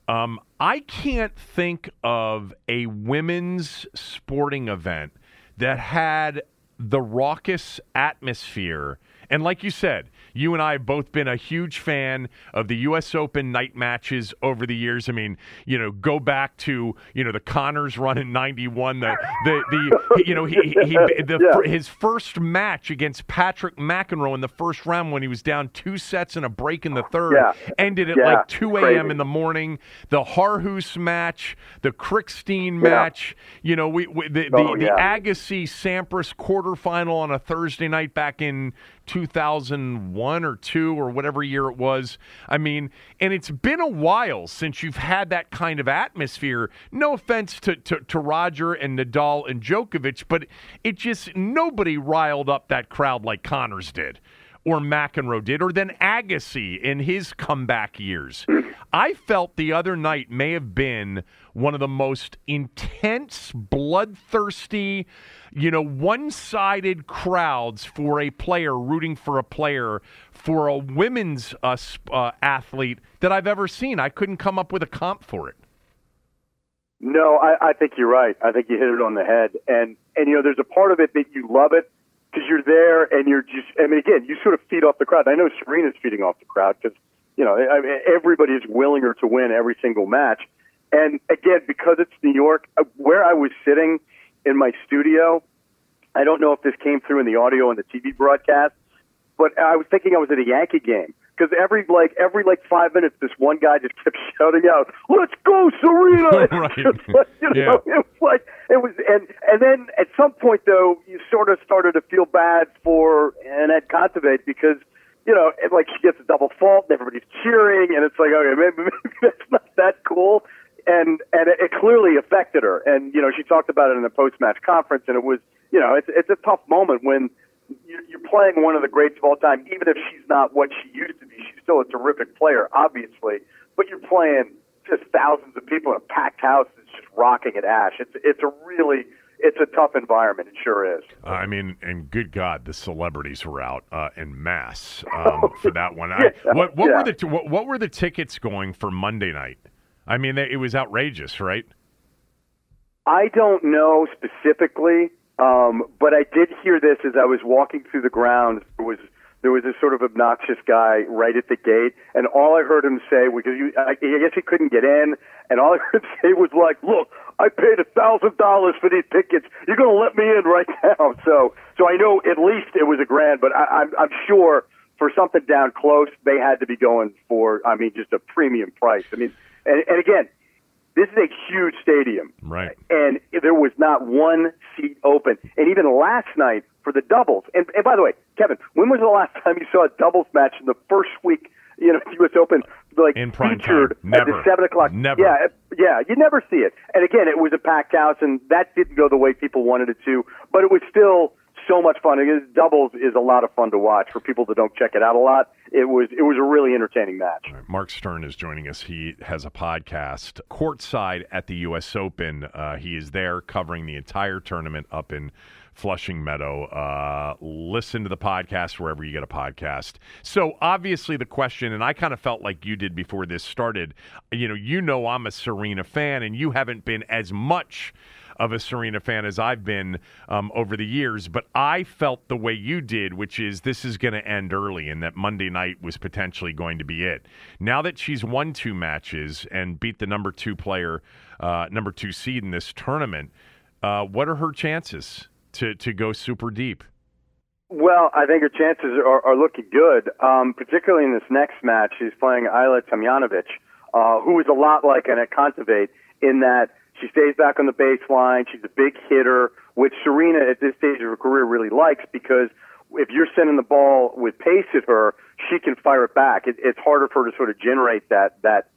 Um, I can't think of a women's sporting event that had the raucous atmosphere. And like you said, you and I have both been a huge fan of the U.S. Open night matches over the years. I mean, you know, go back to you know the Connors run in '91. The the the you know he, he, he the, yeah. his first match against Patrick McEnroe in the first round when he was down two sets and a break in the third yeah. ended at yeah. like 2 a.m. in the morning. The Haarhuis match, the Krickstein match. You know, we, we the oh, the, the Agassi Sampras quarterfinal on a Thursday night back in 2001 or 2 or whatever year it was. I mean, and it's been a while since you've had that kind of atmosphere. No offense to, to, to Roger and Nadal and Djokovic, but it just nobody riled up that crowd like Connors did or McEnroe did, or then Agassi in his comeback years. I felt the other night may have been one of the most intense, bloodthirsty, you know, one sided crowds for a player rooting for a player for a women's uh, uh, athlete that I've ever seen. I couldn't come up with a comp for it. No, I, I think you're right. I think you hit it on the head. And, and, you know, there's a part of it that you love it because you're there and you're just, I mean, again, you sort of feed off the crowd. I know Serena's feeding off the crowd because, you know, I mean, everybody is willing her to win every single match. And again, because it's New York, uh, where I was sitting in my studio, I don't know if this came through in the audio and the TV broadcast, but I was thinking I was at a Yankee game because every like every like five minutes, this one guy just kept shouting out, "Let's go, Serena!" right. like, you know, yeah. It was like it was, and and then at some point though, you sort of started to feel bad for Anett Kontaveit because you know, it, like she gets a double fault, and everybody's cheering, and it's like, okay, maybe, maybe that's not that cool. And and it, it clearly affected her, and you know, she talked about it in the post match conference, and it was, you know, it's it's a tough moment when you're playing one of the greats of all time, even if she's not what she used to be. She's still a terrific player, obviously, but you're playing just thousands of people in a packed house that's just rocking at Ash. It's it's a really it's a tough environment. It sure is. Uh, I mean, and good God, the celebrities were out uh, in mass um, for that one. I, what what yeah. were the t- what, what were the tickets going for Monday night? I mean, they, it was outrageous, right? I don't know specifically, um, but I did hear this as I was walking through the grounds. There was there was this sort of obnoxious guy right at the gate, and all I heard him say because you, I, I guess he couldn't get in, and all I heard him say was like, "Look, I paid a thousand dollars for these tickets. You're going to let me in right now?" So, so I know at least it was a grand, but I, I'm, I'm sure for something down close, they had to be going for, I mean, just a premium price. I mean, and, and again, this is a huge stadium, Right. and there was not one seat open. And even last night for the doubles. And, and by the way, Kevin, when was the last time you saw a doubles match in the first week? You know, U.S. Open like In prime featured time. at the Never. seven o'clock. Never. Yeah, yeah, you never see it. And again, it was a packed house, and that didn't go the way people wanted it to. But it was still so much fun. It is, doubles is a lot of fun to watch for people that don't check it out a lot. It was it was a really entertaining match. Marc Sterne is joining us. He has a podcast courtside at the U.S. Open. Uh, he is there covering the entire tournament up in Flushing Meadow. Uh, listen to the podcast wherever you get a podcast. So obviously the question, and I kind of felt like you did before this started. You know, you know I'm a Serena fan, and you haven't been as much of a Serena fan as I've been um, over the years, but I felt the way you did, which is this is going to end early and that Monday night was potentially going to be it. Now that she's won two matches and beat the number two player, uh, number two seed in this tournament, uh, what are her chances to, to go super deep? Well, I think her chances are, are looking good, um, particularly in this next match. She's playing Ajla Tomljanovic, uh, who is a lot like Anett Kontaveit in that She stays back on the baseline. She's a big hitter, which Serena at this stage of her career really likes because if you're sending the ball with pace at her, she can fire it back. It, it's harder for her to sort of generate that that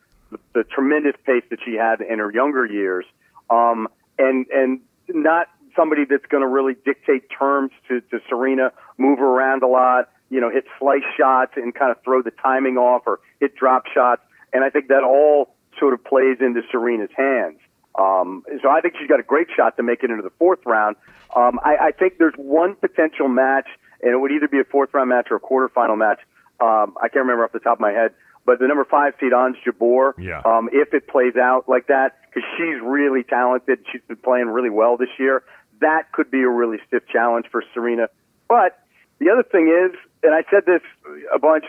the tremendous pace that she had in her younger years, um, and and not somebody that's going to really dictate terms to, to Serena, move around a lot, you know, hit slice shots and kind of throw the timing off or hit drop shots. And I think that all sort of plays into Serena's hands. Um, so I think she's got a great shot to make it into the fourth round. Um, I, I think there's one potential match, and it would either be a fourth round match or a quarterfinal match. Um, I can't remember off the top of my head, but the number five seed Ons Jabeur, Yeah. um, if it plays out like that, because she's really talented, she's been playing really well this year. That could be a really stiff challenge for Serena. But the other thing is, and I said this a bunch,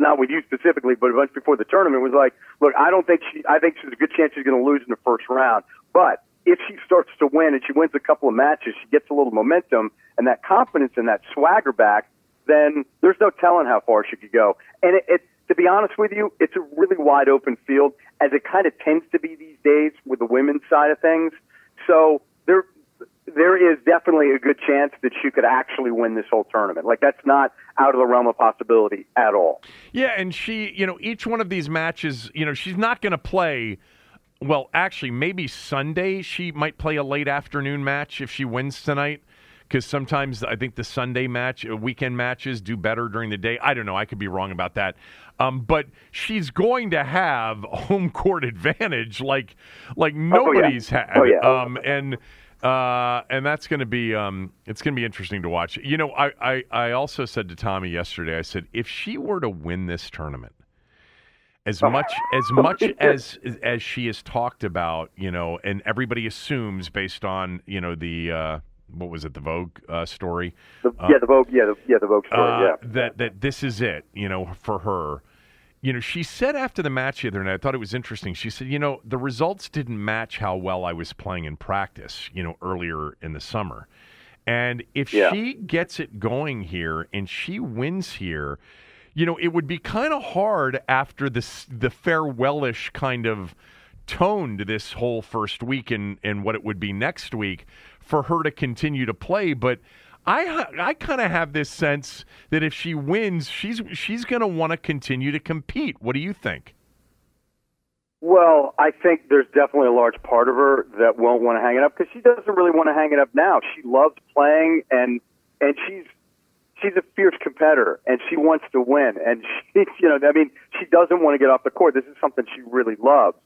not with you specifically, but a bunch before the tournament, was like, look, I don't think she, I think she's a good chance she's going to lose in the first round. But if she starts to win and she wins a couple of matches, she gets a little momentum and that confidence and that swagger back, then there's no telling how far she could go. And it, it to be honest with you, it's a really wide open field, as it kind of tends to be these days with the women's side of things. So there, is definitely a good chance that she could actually win this whole tournament. Like that's not out of the realm of possibility at all. Yeah, and she, you know, each one of these matches, you know, she's not going to play. Well, actually, maybe Sunday she might play a late afternoon match if she wins tonight. Because sometimes I think the Sunday match, uh, weekend matches, do better during the day. I don't know. I could be wrong about that. Um, but she's going to have home court advantage, like like nobody's had. Oh, yeah. Um, and uh, and that's going to be um, it's going to be interesting to watch. You know, I, I I also said to Tommy yesterday. I said if she were to win this tournament, as much as much as as she has talked about, you know, and everybody assumes based on you know the uh, what was it the Vogue uh, story, The, yeah, the Vogue, yeah, the, yeah, the Vogue story, uh, yeah. that that this is it, you know, for her. You know, she said after the match the other night, I thought it was interesting. She said, you know, the results didn't match how well I was playing in practice, you know, earlier in the summer. And if Yeah. she gets it going here and she wins here, you know, it would be kind of hard after this the farewellish kind of tone to this whole first week and and what it would be next week for her to continue to play. But I I kind of have this sense that if she wins, she's she's going to want to continue to compete. What do you think? Well, I think there's definitely a large part of her that won't want to hang it up because she doesn't really want to hang it up now. She loves playing and and she's she's a fierce competitor and she wants to win and she you know I mean she doesn't want to get off the court. This is something she really loves.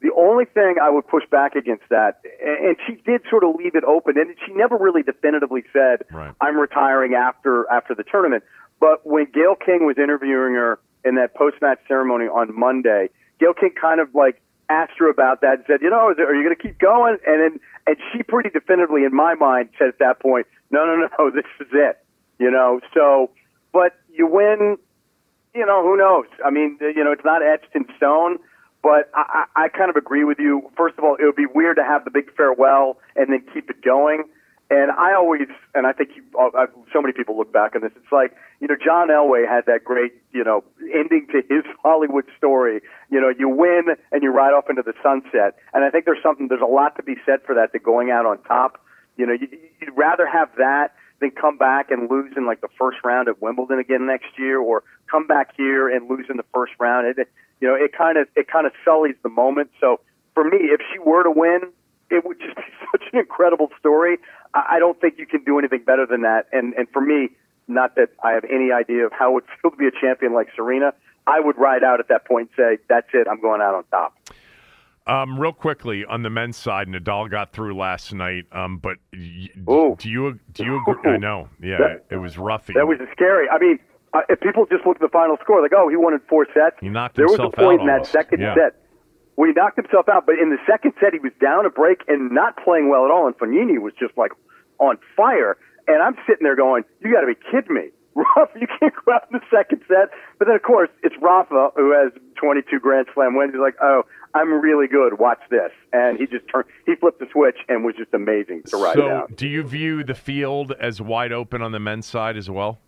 The only thing I would push back against that, and she did sort of leave it open, and she never really definitively said, Right. "I'm retiring after after the tournament." But when Gayle King was interviewing her in that post match ceremony on Monday, Gayle King kind of like asked her about that and said, "You know, is it, are you going to keep going?" And then and she pretty definitively, in my mind, said at that point, "No, no, no, this is it." You know, so but you win you know, who knows? I mean, you know, it's not etched in stone, but I, I kind of agree with you. First of all, it would be weird to have the big farewell and then keep it going. And I always, and I think you, uh, so many people look back on this. It's like, you know, John Elway had that great, you know, ending to his Hollywood story. You know, you win and you ride off into the sunset. And I think there's something, there's a lot to be said for that, to going out on top. You know, you, you'd rather have that than come back and lose in like the first round at Wimbledon again next year, or come back here and lose in the first round. It, you know, it kind of it kind of sullies the moment. So for me, if she were to win, it would just be such an incredible story. I, I don't think you can do anything better than that. And and for me, not that I have any idea of how it would feel to be a champion like Serena. I would ride out at that point and say, "That's it. I'm going out on top." Um, real quickly on the men's side, Nadal got through last night. Um, but y- do you do you agree? I know, yeah, That- it was rough. That was scary. I mean, uh, if people just look at the final score, like, oh, he won in four sets. He knocked there was a point in that almost. second Yeah. set where he knocked himself out, but in the second set, he was down a break and not playing well at all. And Fognini was just like on fire. And I'm sitting there going, you got to be kidding me. Rafa, you can't go out in the second set. But then, of course, it's Rafa who has 22 Grand Slam wins. He's like, oh, I'm really good. Watch this. And he just turned, he flipped the switch and was just amazing to ride so, out. do you view the field as wide open on the men's side as well?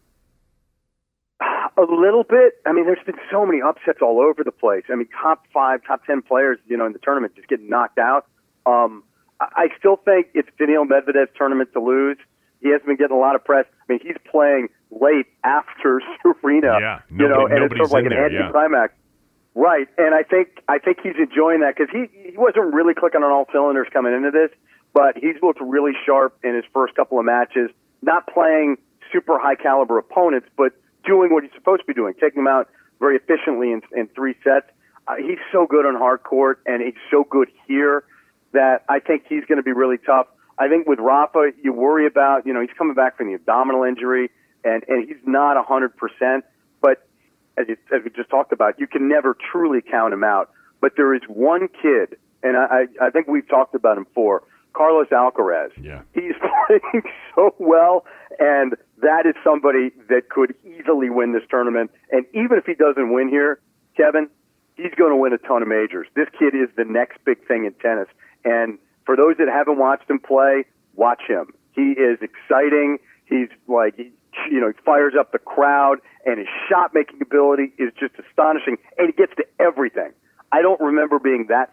A little bit. I mean, there's been so many upsets all over the place. I mean, top five, top ten players, you know, in the tournament just getting knocked out. Um, I still think it's Daniil Medvedev's tournament to lose. He hasn't been getting a lot of press. I mean, he's playing late after Serena. Yeah, you know, and it's sort of like an there, yeah. Right, and I think I think he's enjoying that because he he wasn't really clicking on all cylinders coming into this, but he's looked really sharp in his first couple of matches. Not playing super high caliber opponents, but doing what he's supposed to be doing, taking them out very efficiently in, in three sets. Uh, he's so good on hard court, and he's so good here that I think he's going to be really tough. I think with Rafa, you worry about, you know, he's coming back from the abdominal injury, and and he's not a hundred percent, as, you, as we just talked about, you can never truly count him out. But there is one kid, and I, I think we've talked about him before, Carlos Alcaraz. Yeah. He's playing so well, and that is somebody that could easily win this tournament. And even if he doesn't win here, Kevin, he's going to win a ton of majors. This kid is the next big thing in tennis. And for those that haven't watched him play, watch him. He is exciting. He's like, he, you know, he fires up the crowd, and his shot making ability is just astonishing. And he gets to everything. I don't remember being that.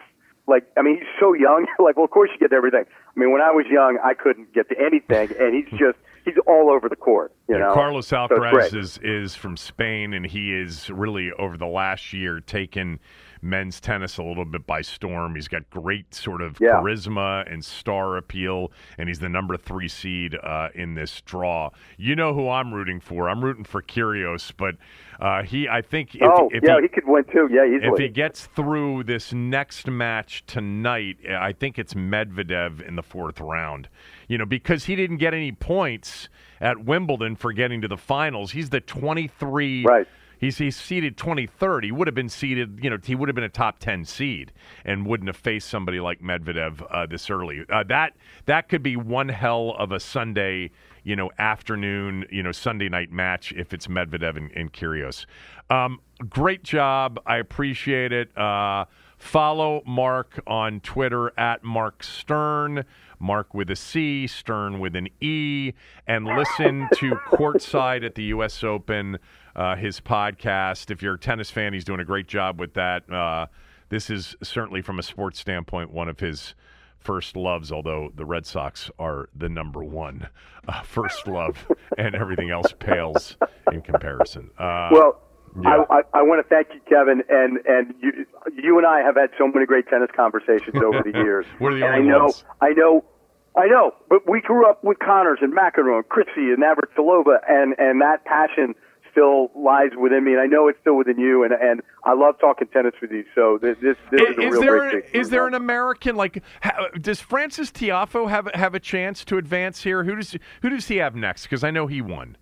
Like, I mean, he's so young. Like, well, of course you get to everything. I mean, when I was young, I couldn't get to anything, and he's just he's all over the court. You Yeah, know, Carlos So Alcaraz great. is is from Spain, and he is really over the last year taken men's tennis a little bit by storm. He's got great sort of Yeah. charisma and star appeal, and he's the number three seed uh, in this draw. You know who I'm rooting for? I'm rooting for Kyrgios, but uh, he, I think, if, oh, if yeah, he, he, could win too. Yeah, if he gets through this next match tonight, I think it's Medvedev in the fourth round. You know, because he didn't get any points at Wimbledon for getting to the finals. He's the 23. Right. He's he's seeded 23rd. He would have been seeded, you know, he would have been a top 10 seed and wouldn't have faced somebody like Medvedev uh, this early. Uh, that that could be one hell of a Sunday, you know, afternoon, you know, Sunday night match if it's Medvedev and, and Kyrgios. Um, great job. I appreciate it. Uh, follow Marc on Twitter at Marc Sterne. Mark with a C, Stern with an E, and listen to Courtside at the U.S. Open, uh, his podcast. If you're a tennis fan, he's doing a great job with that. Uh, this is certainly, from a sports standpoint, one of his first loves, although the Red Sox are the number one uh, first love, and everything else pales in comparison. Uh, Well, Yeah. I, I, I want to thank you, Kevin, and and you, you and I have had so many great tennis conversations over the years. We're the only I know, ones. I know, I know. But we grew up with Connors and McEnroe and Chrissie and Navratilova, and and that passion still lies within me, and I know it's still within you. And and I love talking tennis with you. So this this, this is, a real there great an, thing. is there an American like ha, does Frances Tiafoe have have a chance to advance here? Who does who does he have next? Because I know he won.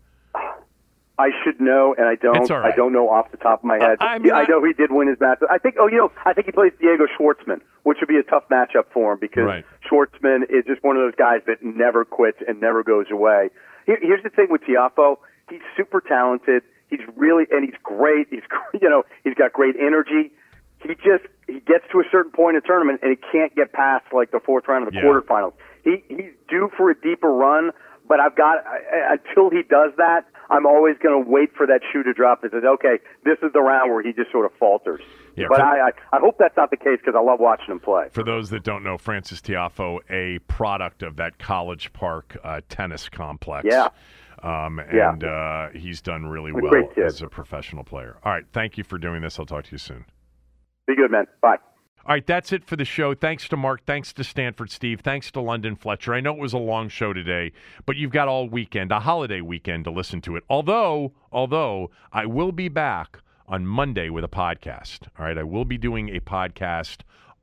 I should know, and I don't. Right. I don't know off the top of my head. I mean, I, I- know he did win his match. I think. Oh, you know, I think he plays Diego Schwartzman, which would be a tough matchup for him because Right. Schwartzman is just one of those guys that never quits and never goes away. Here, here's the thing with Tiafoe: he's super talented. He's really and he's great. He's you know he's got great energy. He just he gets to a certain point in the tournament and he can't get past like the fourth round of the Yeah. quarterfinals. He he's due for a deeper run, but I've got until he does that, I'm always going to wait for that shoe to drop that says, okay, this is the round where he just sort of falters. Yeah, but I, I I hope that's not the case because I love watching him play. For those that don't know, Frances Tiafoe, a product of that College Park uh, tennis complex. Yeah. Um, Yeah. and uh, he's done really well as a professional player. All right, thank you for doing this. I'll talk to you soon. Be good, man. Bye. All right, that's it for the show. Thanks to Marc. Thanks to Stanford Steve. Thanks to London Fletcher. I know it was a long show today, but you've got all weekend, a holiday weekend to listen to it. Although, although I will be back on Monday with a podcast. All right, I will be doing a podcast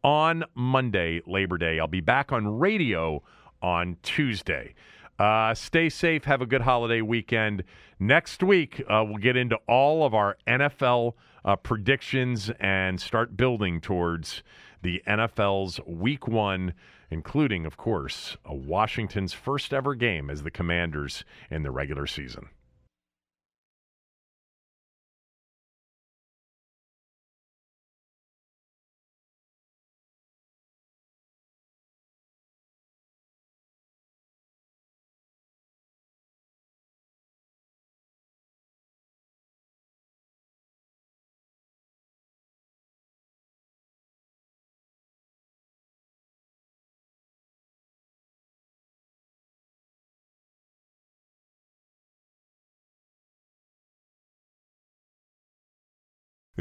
on Monday, Labor Day. I'll be back on radio on Tuesday. Uh, stay safe. Have a good holiday weekend. Next week, uh, we'll get into all of our NFL uh, predictions and start building towards the NFL's Week One, including, of course, Washington's first ever game as the Commanders in the regular season.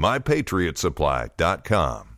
MyPatriotSupply.com.